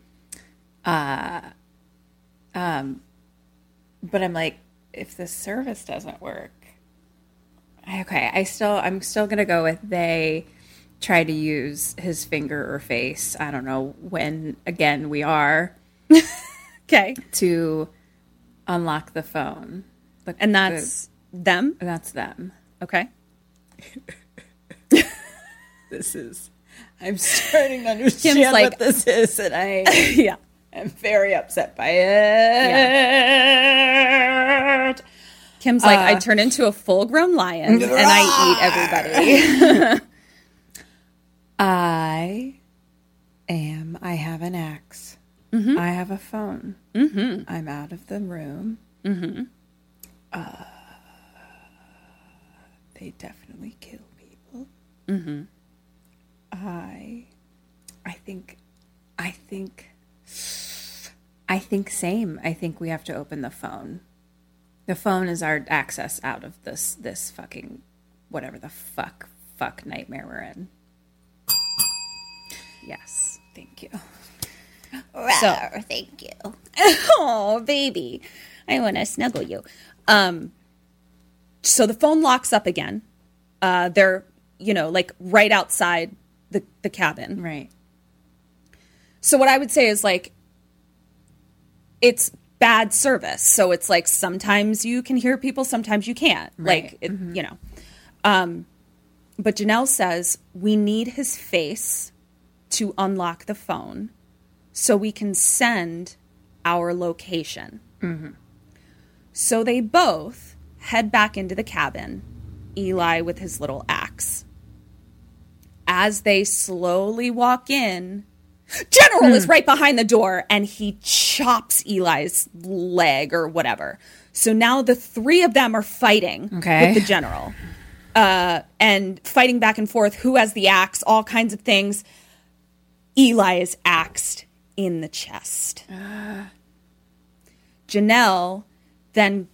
uh, um, but I'm like, if the service doesn't work, okay, I still I'm still gonna go with they try to use his finger or face. I don't know when again we are Okay, to unlock the phone. The- and that's them. that's them. Okay, This is. I'm starting to understand like- what this is, and I yeah. Am very upset by it. Kim's like, I turn into a full-grown lion and I eat everybody. I am. I have an axe. I have a phone. Mm-hmm. I'm out of the room. Mm-hmm. Uh, they definitely kill people. Mm-hmm. I. I think. I think. I think same. I think we have to open the phone. The phone is our access out of this this fucking whatever the fuck fuck nightmare we're in. yes. Thank you. So, thank you. oh baby, I want to snuggle you. Um, so the phone locks up again. Uh, they're you know like right outside the the cabin. Right. So what I would say is like it's bad service. So it's like sometimes you can hear people, sometimes you can't. Like it, you know. Um but Janelle says we need his face to unlock the phone so we can send our location. So they both head back into the cabin, Eli with his little axe. As they slowly walk in, General is right behind the door and he chops Eli's leg or whatever. So now the three of them are fighting Okay. with the general uh, and fighting back and forth who has the axe, all kinds of things. Eli is axed in the chest. Janelle then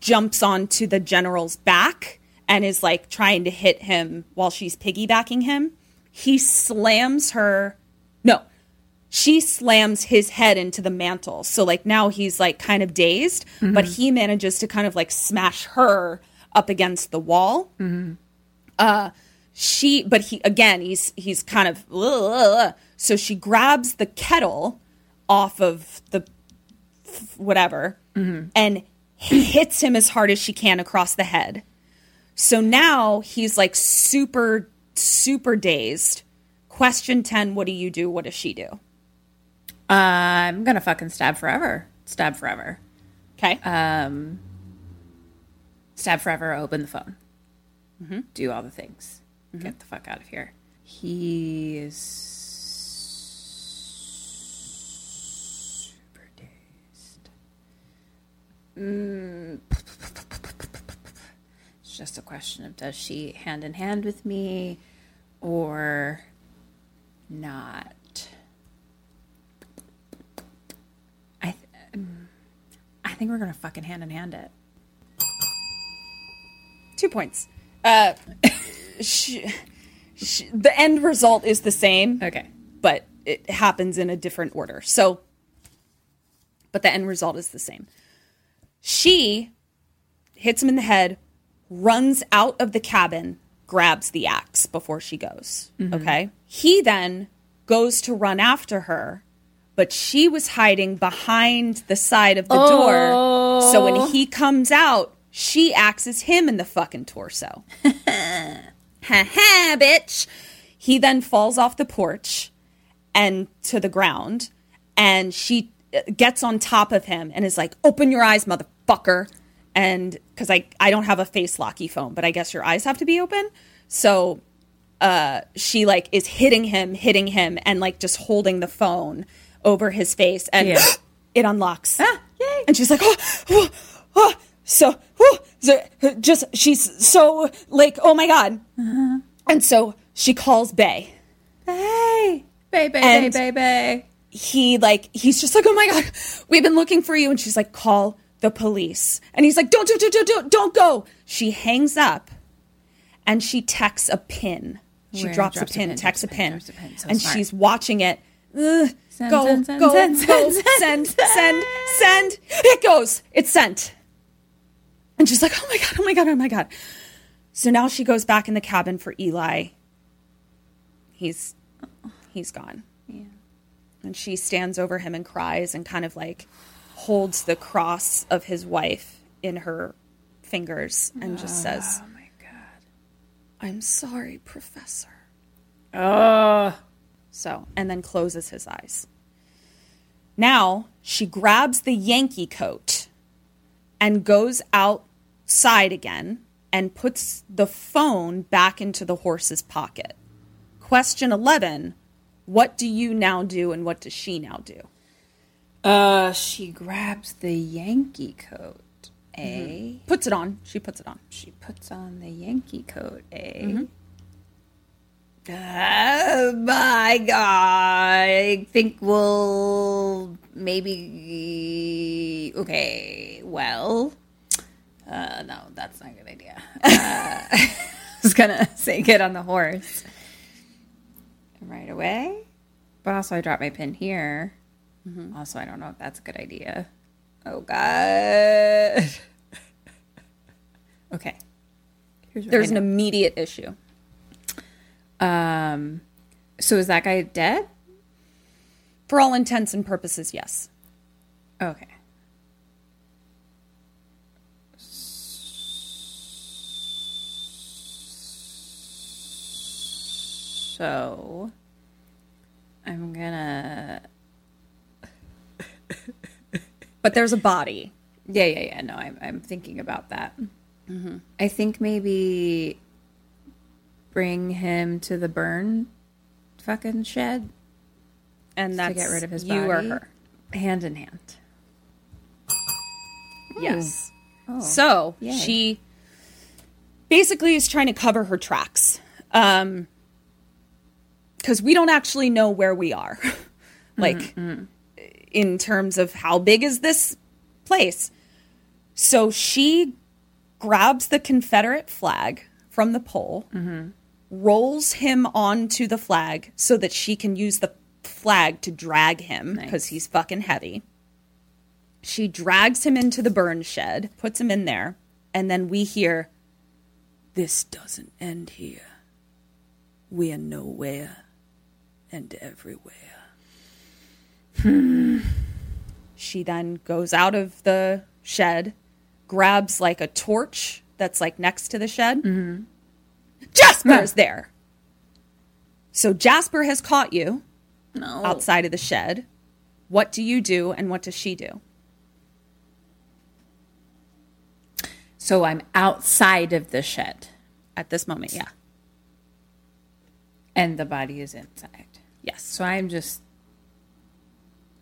jumps onto the general's back and is like trying to hit him while she's piggybacking him. He slams her. No, she slams his head into the mantle. So, like, now he's like kind of dazed, but mm-hmm. he manages to kind of like smash her up against the wall. Mm-hmm. Uh, she but he again he's he's kind of "Ugh." so she grabs the kettle off of the whatever mm-hmm. and hits him as hard as she can across the head so now he's like super super dazed question 10 what do you do what does she do I'm gonna fucking stab forever. Stab forever. okay Um, Stab forever. Open the phone. Do all the things. Get the fuck out of here. He is super dazed. Mm. It's just a question of does she hand in hand with me or not? I th- um, I think we're gonna fucking hand in hand it. two points uh she, she, the end result is the same Okay. but it happens in a different order. So, but the end result is the same. She hits him in the head, runs out of the cabin, grabs the axe before she goes. Okay. He then goes to run after her, but she was hiding behind the side of the door. So when he comes out, she axes him in the fucking torso. ha ha, bitch. He then falls off the porch and to the ground, and she uh, gets on top of him and is like, "Open your eyes, motherfucker!" And because I I don't have a face locky phone, but I guess your eyes have to be open. So uh, she like is hitting him, hitting him, and like just holding the phone over his face, and Yeah. it unlocks. Yay! And she's like, oh, oh, oh. so, oh, so just she's so like, oh my god. And so she calls Bay. Hey, baby, And- baby, baby. He like he's just like, oh my god, we've been looking for you. And she's like, call the police. And he's like, don't, don't, don't, don't, don't go. She hangs up, and she texts a pin. She drops, Drops a pin, texts a pin, drops a pin. So and smart. she's watching it. Ugh, Send, go, send, send, go, send, go, send, send, send. It goes. It's sent. And she's like, oh my God, oh my God, oh my God. So now she goes back in the cabin for Eli. He's he's gone. Yeah. And she stands over him and cries and kind of like holds the cross of his wife in her fingers and just says. I'm sorry, Professor. Oh, So, and then closes his eyes. Now she grabs the Yankee coat and goes outside again and puts the phone back into the horse's pocket. Question 11 What do you now do and what does she now do? uh, she grabs the Yankee coat. A. Puts it on. She puts it on. She puts on the Yankee coat. A. Mm-hmm. Oh my god! I think we'll maybe. Okay, well, uh, no, that's not a good idea. Uh, I was gonna say get on the horse right away, but also I dropped my pin here. Also, I don't know if that's a good idea. Oh god. okay. Here's There's an immediate issue. Um, so is that guy dead? For all intents and purposes, yes. Okay. So I'm gonna. But there's a body. Yeah, yeah, yeah. No, I'm I'm thinking about that. Mm-hmm. I think maybe bring him to the burn fucking shed And that's to get rid of his you or body. her. hand in hand. Yes. Oh. Oh. So Yay. she basically is trying to cover her tracks. Um, because we don't actually know where we are. like, mm-hmm, mm-hmm. In terms of how big is this place. So she grabs the Confederate flag from the pole, rolls him onto the flag so that she can use the flag to drag him because he's fucking heavy. She drags him into the burn shed, puts him in there, and then we hear, This doesn't end here. we are nowhere and everywhere. Hmm. She then goes out of the shed, grabs like a torch that's like next to the shed. Mm-hmm. Jasper's there. So Jasper has caught you No. outside of the shed. What do you do and what does she do? So I'm outside of the shed At this moment, yeah. and the body is inside. Yes. So I'm just.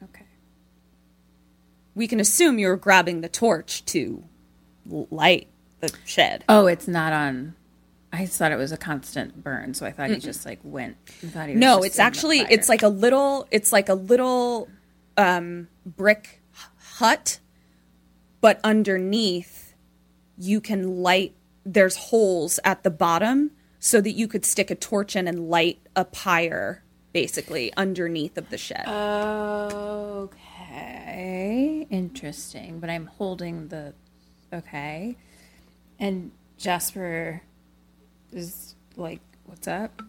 Okay. We can assume you're grabbing the torch to light the shed. Oh, it's not on. I thought it was a constant burn, so I thought he just like went. I thought he was No, it's actually it's like a little it's like a little um brick hut but underneath you can light there's holes at the bottom so that you could stick a torch in and light a pyre basically underneath of the shed. Okay, interesting. But I'm holding the. Okay, and Jasper is like, "What's up?"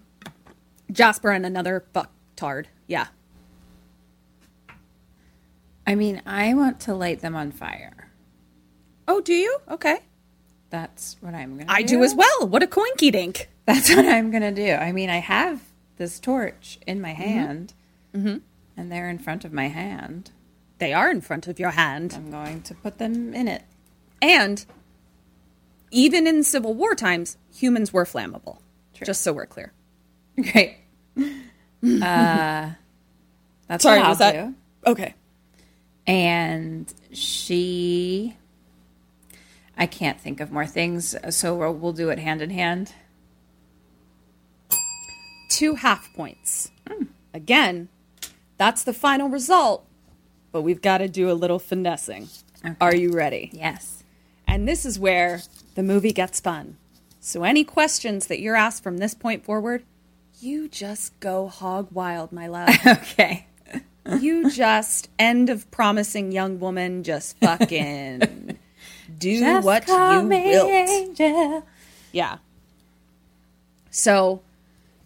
Jasper and another fucktard. Yeah. I mean, I want to light them on fire. Oh, do you? Okay. That's what I'm gonna. I do as well. What a coinky dink. That's what I'm gonna do. I mean, I have this torch in my mm-hmm. hand, mm-hmm. and they're in front of my hand. They are in front of your hand. I'm going to put them in it. And even in Civil War times, humans were flammable. Just so we're clear. Great. Uh, that's Sorry, what I'll was that do. okay? and she i can't think of more things so we'll, we'll do it hand in hand Two half points. Again, that's the final result, but we've got to do a little finessing. Are you ready? yes And this is where the movie gets fun. So, any questions that you're asked from this point forward, you just go hog wild, my love. okay you just end of promising young woman, just fucking do Just what you will. Yeah. So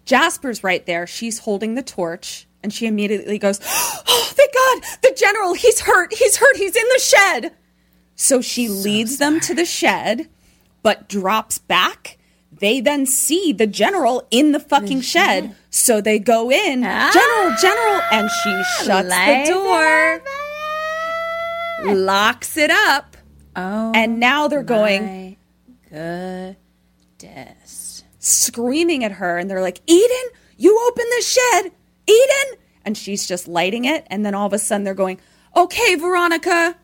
Jasper's right there. She's holding the torch, and she immediately goes, Oh, thank God! The general, he's hurt! He's hurt! He's in the shed! So she leads them to the shed, but drops back. They then see the general in the fucking shed. So they go in, General, General, and she shuts the door, locks it up, oh and now they're going, goodness screaming at her and they're like, Eden, you open the shed, Eden. And she's just lighting it. And then all of a sudden they're going, okay, Veronica,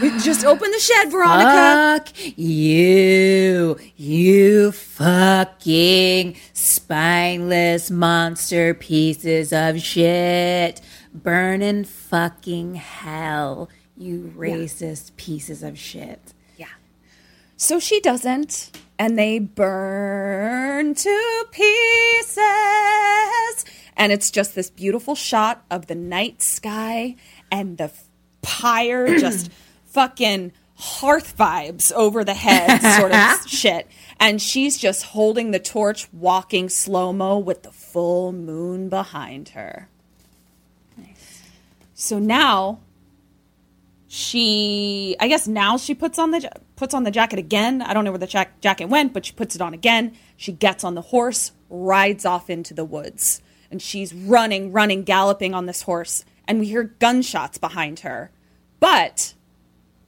we just open the shed, Veronica. Fuck you, you fucking spineless monster pieces of shit. Burn in fucking hell, you racist pieces of shit. Yeah. So she doesn't. And they burn to pieces. And it's just this beautiful shot of the night sky and the pyre just fucking hearth vibes over the head sort of shit. And she's just holding the torch, walking slow mo with the full moon behind her. Nice. So now she i guess now she puts on the puts on the jacket again i don't know where the jack- jacket went but she puts it on again she gets on the horse rides off into the woods and she's running running galloping on this horse and we hear gunshots behind her. But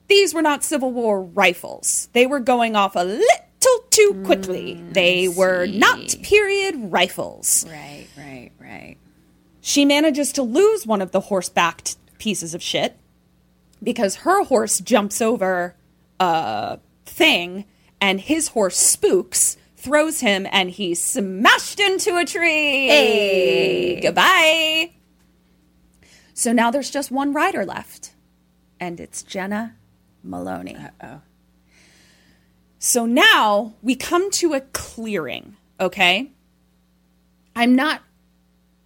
these were not civil war rifles. They were going off a little too quickly. Mm, they were not period rifles. Right, right, right. she manages to lose one of the horse-backed pieces of shit because her horse jumps over a thing and his horse spooks throws him and he's smashed into a tree goodbye so now there's just one rider left and it's jena maloney Uh-oh. so now we come to a clearing okay i'm not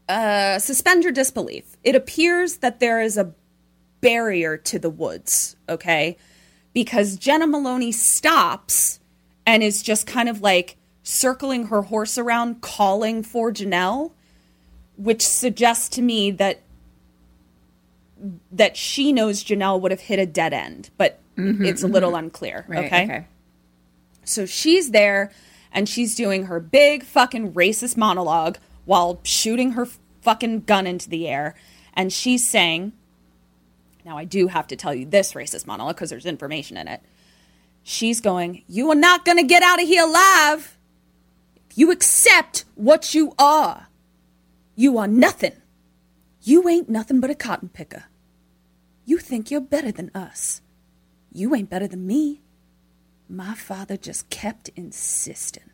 uh, suspend your disbelief. It appears that there is a barrier to the woods, okay? Because Jena Maloney stops and is just kind of like circling her horse around, calling for Janelle, which suggests to me that that she knows Janelle would have hit a dead end, but it's a little unclear. Mm-hmm, Right, okay? okay. So she's there and she's doing her big fucking racist monologue while shooting her fucking gun into the air. And she's saying, now I do have to tell you this racist monologue because there's information in it. She's going, You are not going to get out of here alive. You accept what you are, you are nothing. You ain't nothing but a cotton picker. You think you're better than us. You ain't better than me. My father just kept insisting.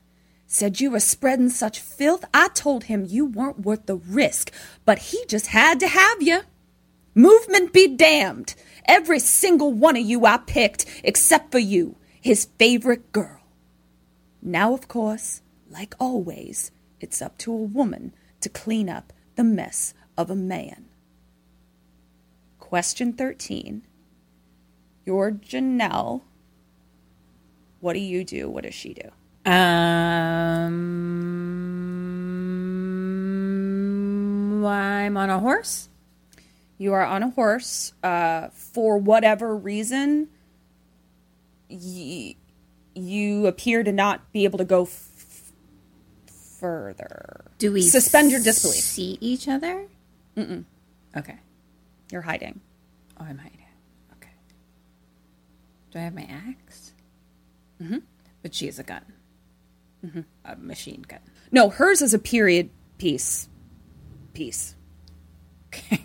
Said you were spreading such filth, I told him you weren't worth the risk, but he just had to have you. Movement be damned. Every single one of you I picked, except for you, his favorite girl. Now, of course, like always, it's up to a woman to clean up the mess of a man. Question 13. You're Janelle. What do you do? What does she do? Um, I'm on a horse. You are on a horse. Uh, for whatever reason, y- you appear to not be able to go f- further. Do we suspend your disbelief? See each other? Mm-mm. Okay. You're hiding. Oh, I'm hiding. Okay. Do I have my axe? Mm-hmm. But she has a gun. Mm-hmm. A machine gun. No, hers is a period piece. Piece. Okay.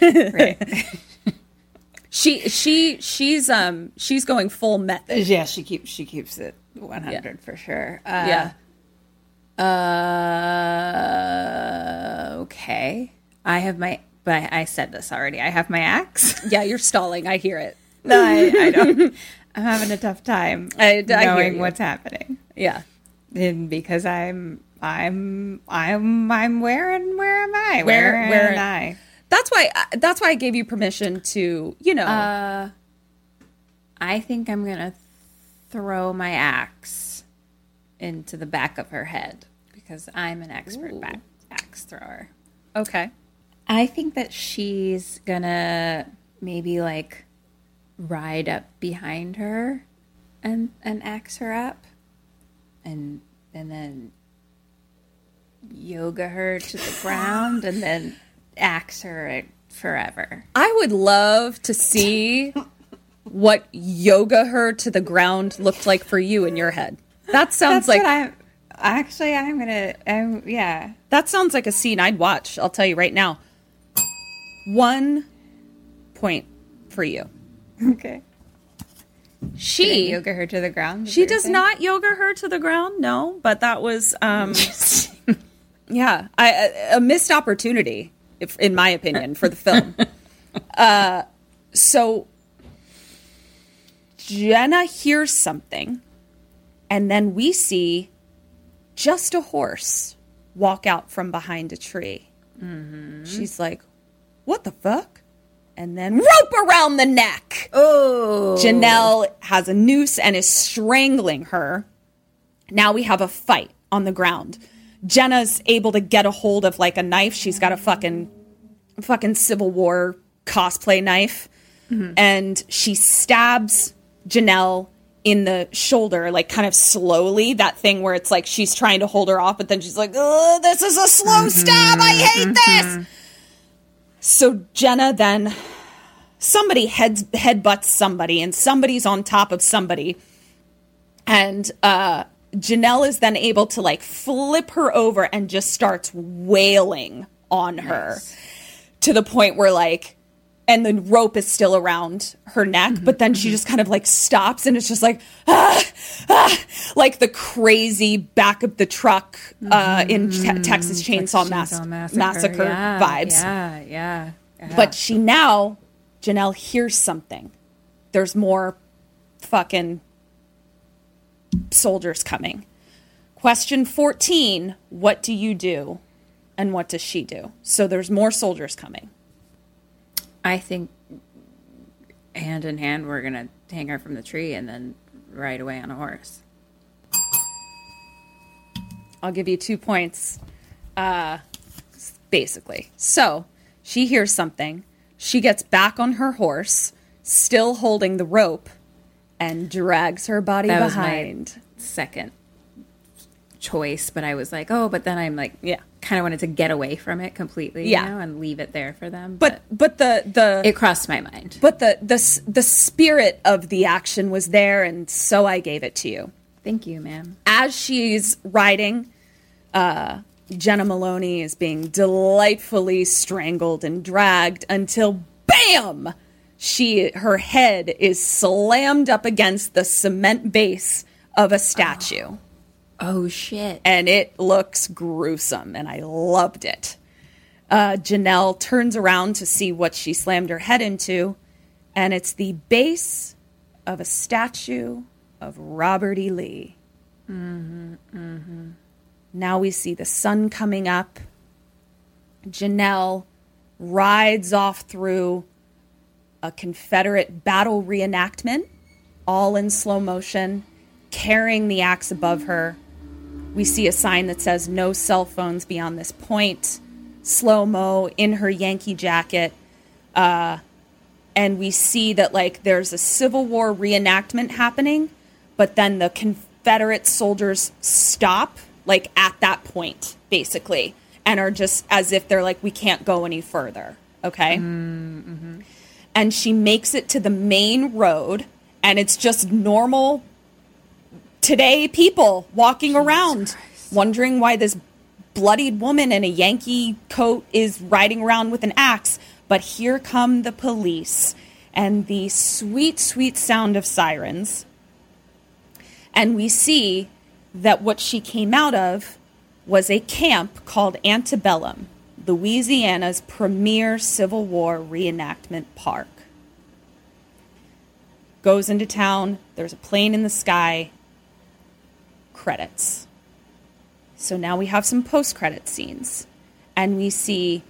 She she she's um she's going full method. Yeah, she keeps she keeps it 100 for sure. Uh, yeah. Uh, okay. I have my, but I, I said this already. I have my axe. Yeah, you're stalling. I hear it. no, I, I don't. I'm having a tough time I- I knowing what's happening, Yeah. and because I'm, I'm, I'm, I'm. Where and where am I? Where- Where, where- am I? That's why that's why I gave you permission to, you know, Uh, I think I'm gonna throw my axe into the back of her head because I'm an expert back axe thrower. okay. I think that she's gonna maybe like ride up behind her and and axe her up and and then yoga her to the ground and then axe her forever. I would love to see what yoga her to the ground looked like for you in your head. That sounds like what I'm actually I'm gonna I'm yeah. that sounds like a scene I'd watch. I'll tell you right now. One point for you. Okay. She yoga her to the ground. She does saying? not yoga her to the ground, no, but that was um yeah, I, a, a missed opportunity if in my opinion for the film. uh so Jena hears something and then we see just a horse walk out from behind a tree. Mm-hmm. She's like, "What the fuck?" And then rope around the neck. Oh. Janelle has a noose and is strangling her. Now we have a fight on the ground. Jena's able to get a hold of like a knife. She's got a fucking fucking Civil War cosplay knife. Mm-hmm. And she stabs Janelle in the shoulder, like kind of slowly. That thing where it's like she's trying to hold her off, but then she's like, this is a slow stab. I hate this. So Jena then somebody heads headbutts somebody and somebody's on top of somebody and uh Janelle is then able to like flip her over and just starts wailing on her to the point where like and the rope is still around her neck but then she just kind of like stops and it's just like ah, ah, like the crazy back of the truck uh in te- Texas Chainsaw, Mass- Massacre, Yeah, vibes Yeah, yeah. yeah. but she now, Janelle hears something. There's more fucking soldiers coming. Question 14 What do you do? And what does she do? So there's more soldiers coming. I think hand in hand, we're going to hang her from the tree and then ride away on a horse. I'll give you two points, uh, basically. So she hears something. She gets back on her horse, still holding the rope, and drags her body that behind. second choice, but I was like, oh, but then I'm like, Yeah. kind of wanted to get away from it completely, Yeah. you know, and leave it there for them. But but the the it crossed my mind. but the the the spirit of the action was there, and so I gave it to you. Thank you, ma'am. as she's riding, uh, Jena Maloney is being delightfully strangled and dragged until bam! She her head is slammed up against the cement base of a statue. Oh shit! And it looks gruesome, and I loved it. Uh, Janelle turns around to see what she slammed her head into, and it's the base of a statue of Robert E. Lee. Now we see the sun coming up. Janelle rides off through a Confederate battle reenactment, all in slow motion, carrying the axe above her. We see a sign that says no cell phones beyond this point. Slow mo in her Yankee jacket. Uh, and we see that like there's a Civil War reenactment happening, but then the Confederate soldiers stop like at that point, basically, and are just as if they're like, we can't go any further. Okay. And she makes it to the main road, and it's just normal today people walking around wondering why this bloodied woman in a Yankee coat is riding around with an axe. But here come the police and the sweet, sweet sound of sirens. And we see that what she came out of was a camp called Antebellum, Louisiana's premier Civil War reenactment park. Goes into town, there's a plane in the sky, credits. So now we have some post credit scenes, and we see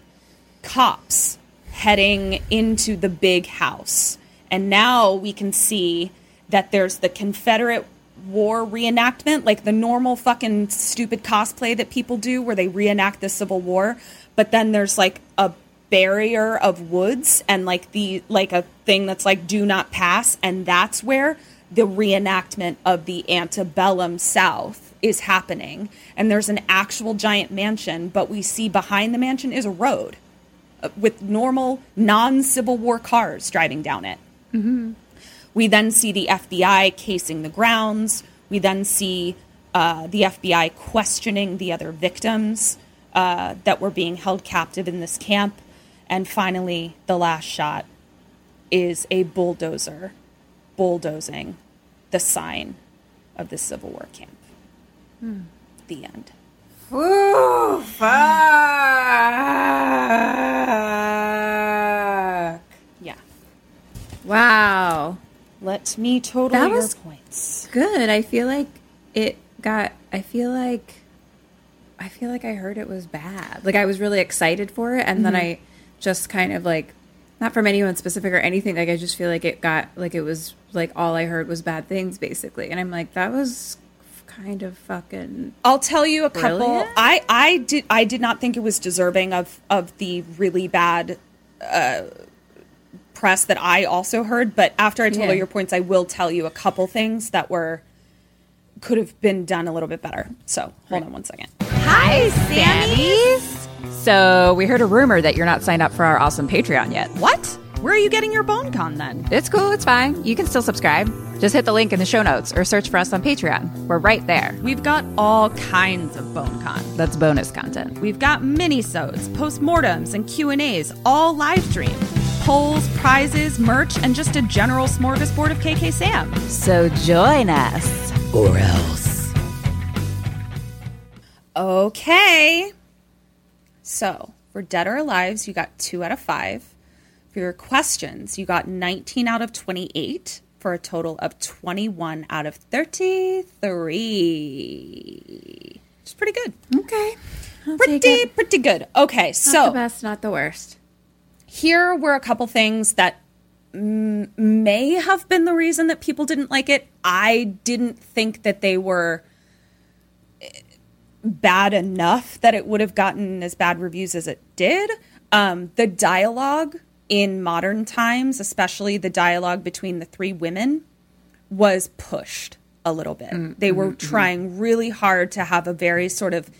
cops heading into the big house. And now we can see that there's the Confederate War reenactment, like the normal fucking stupid cosplay that people do where they reenact the Civil War. But then there's like a barrier of woods and like the like a thing that's like do not pass and that's where the reenactment of the antebellum south is happening and there's an actual giant mansion but we see behind the mansion is a road uh, with normal non-civil war cars driving down it we then see the FBI casing the grounds. We then see uh, the FBI questioning the other victims uh, that were being held captive in this camp. And finally, the last shot is a bulldozer bulldozing the sign of the Civil War camp. Hmm. The end. Ooh, fuck. Yeah. Wow. Let me total That your was- points. Good. I feel like it got. I feel like. I feel like I heard it was bad. Like I was really excited for it, and then mm-hmm. I just kind of like, not from anyone specific or anything. Like I just feel like it got like it was like all I heard was bad things basically, and I'm like that was kind of fucking. I'll tell you a couple. I I did I did not think it was deserving of of the really bad uh, press that I also heard. But after I told Yeah. all your points, I will tell you a couple things that were could have been done a little bit better. So hold on one second. Hi, Sammies. So we heard a rumor that you're not signed up for our awesome Patreon yet. What? Where are you getting your bone con then? It's cool. It's fine. You can still subscribe. Just hit the link in the show notes or search for us on Patreon. We're right there. We've got all kinds of bone con. That's bonus content. We've got mini-sodes, postmortems, and Q&As, all live streamed. Polls, prizes, merch, and just a general smorgasbord of KKSAM. So join us. Or else. Okay. So for Dead or Alive, you got two out of five. For your questions, you got 19 out of 28 for a total of 21 out of 33. It's pretty good. Okay. I'll Pretty, pretty good. Okay, Not so the best, not the worst. here were a couple things that mm, may have been the reason that people didn't like it. I didn't think that they were bad enough that it would have gotten as bad reviews as it did. Um, the dialogue in modern times, especially the dialogue between the three women, was pushed a little bit. Mm, they were mm, mm, trying really hard to have a very sort of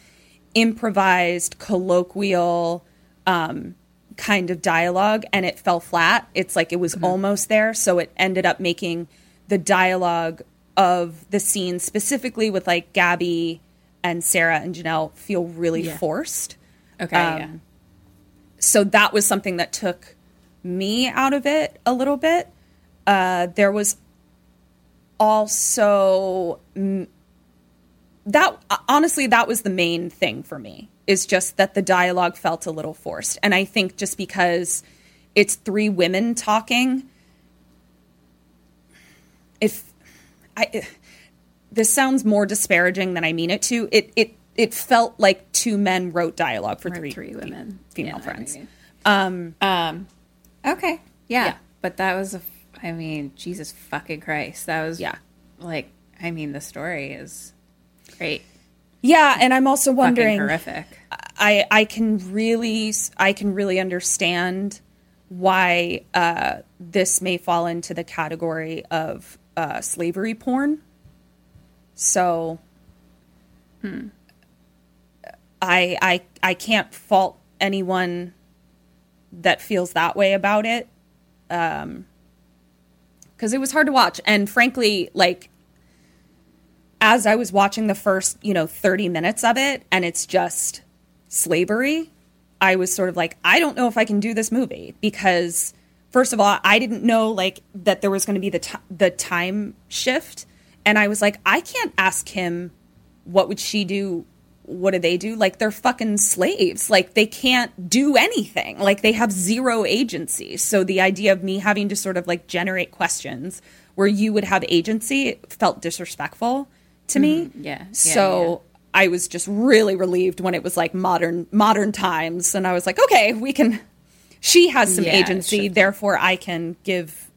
improvised, colloquial um, kind of dialogue, and it fell flat. It's like it was mm-hmm. almost there, so it ended up making the dialogue of the scene, specifically with like Gabby and Sarah and Janelle, feel really Yeah. forced. Okay. Um, yeah. So that was something that took me out of it a little bit. Uh, there was also that honestly that was the main thing for me is just that the dialogue felt a little forced and i think just because it's three women talking if i this sounds more disparaging than i mean it to it it it felt like two men wrote dialogue for Or three, three women. female Yeah, friends um Um. Okay. Yeah. Yeah. But that was a. I mean, Jesus fucking Christ. That was. Yeah. Like, I mean, the story is great. yeah and i'm also Fucking wondering horrific. I I can really I can really understand why uh, this may fall into the category of uh, slavery porn. So, hmm, I I I can't fault anyone that feels that way about it, um, because it was hard to watch, and frankly, like as I was watching the first, you know, 30 minutes of it and it's just slavery, I was sort of like, I don't know if I can do this movie because first of all, I didn't know like that there was going to be the ti the time shift and I was like, I can't ask him what would she do? What do they do? Like they're fucking slaves. Like they can't do anything. Like they have zero agency. So the idea of me having to sort of like generate questions where you would have agency felt disrespectful to me. Mm-hmm. Yeah. Yeah, So I was just really relieved when it was like modern modern times and I was like, okay, we can she has some Yeah, agency, therefore I can give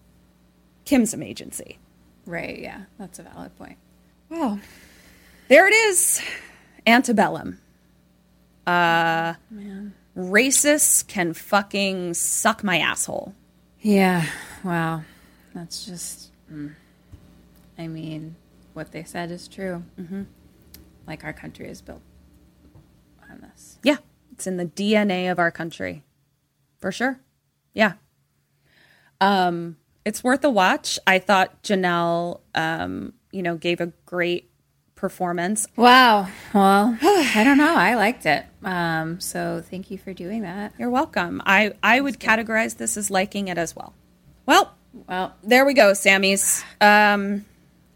Kim some agency. Right. Yeah. That's a valid point. Wow. There it is. Antebellum. Uh racists can fucking suck my asshole. Yeah. Wow. That's just. mm. I mean, what they said is true. Mm-hmm. Like our country is built on this. Yeah. It's in the DNA of our country. For sure. Yeah. Um, it's worth a watch. I thought Janelle um, you know, gave a great performance. Wow. Well, I don't know. I liked it. Um, so thank you for doing that. You're welcome. I, I would categorize this as liking it as well. Well, Well, there we go, Sammies. Um,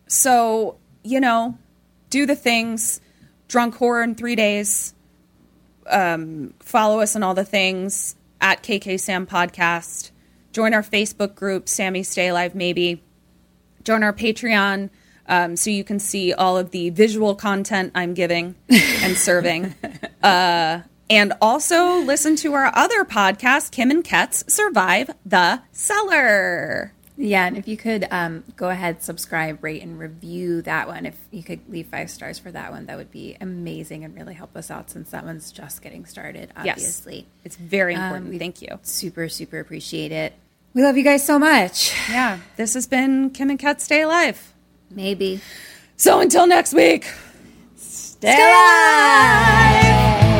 so, you know, do the things. Drunk Horror in three days. Um, follow us on all the things at KKSAM Podcast. Join our Facebook group, Sammy Stay Alive Maybe. Join our Patreon um, so you can see all of the visual content I'm giving and serving. Uh, and also listen to our other podcast, Kim and Ket's Survive the Cellar. Yeah. And if you could um, go ahead, subscribe, rate, and review that one. If you could leave five stars for that one, that would be amazing and really help us out since that one's just getting started, Yes. obviously. It's very important. Um, Thank you. Super, super appreciate it. We love you guys so much. Yeah, this has been Kim and Ket Stay Alive. Maybe. So until next week, Stay alive! bye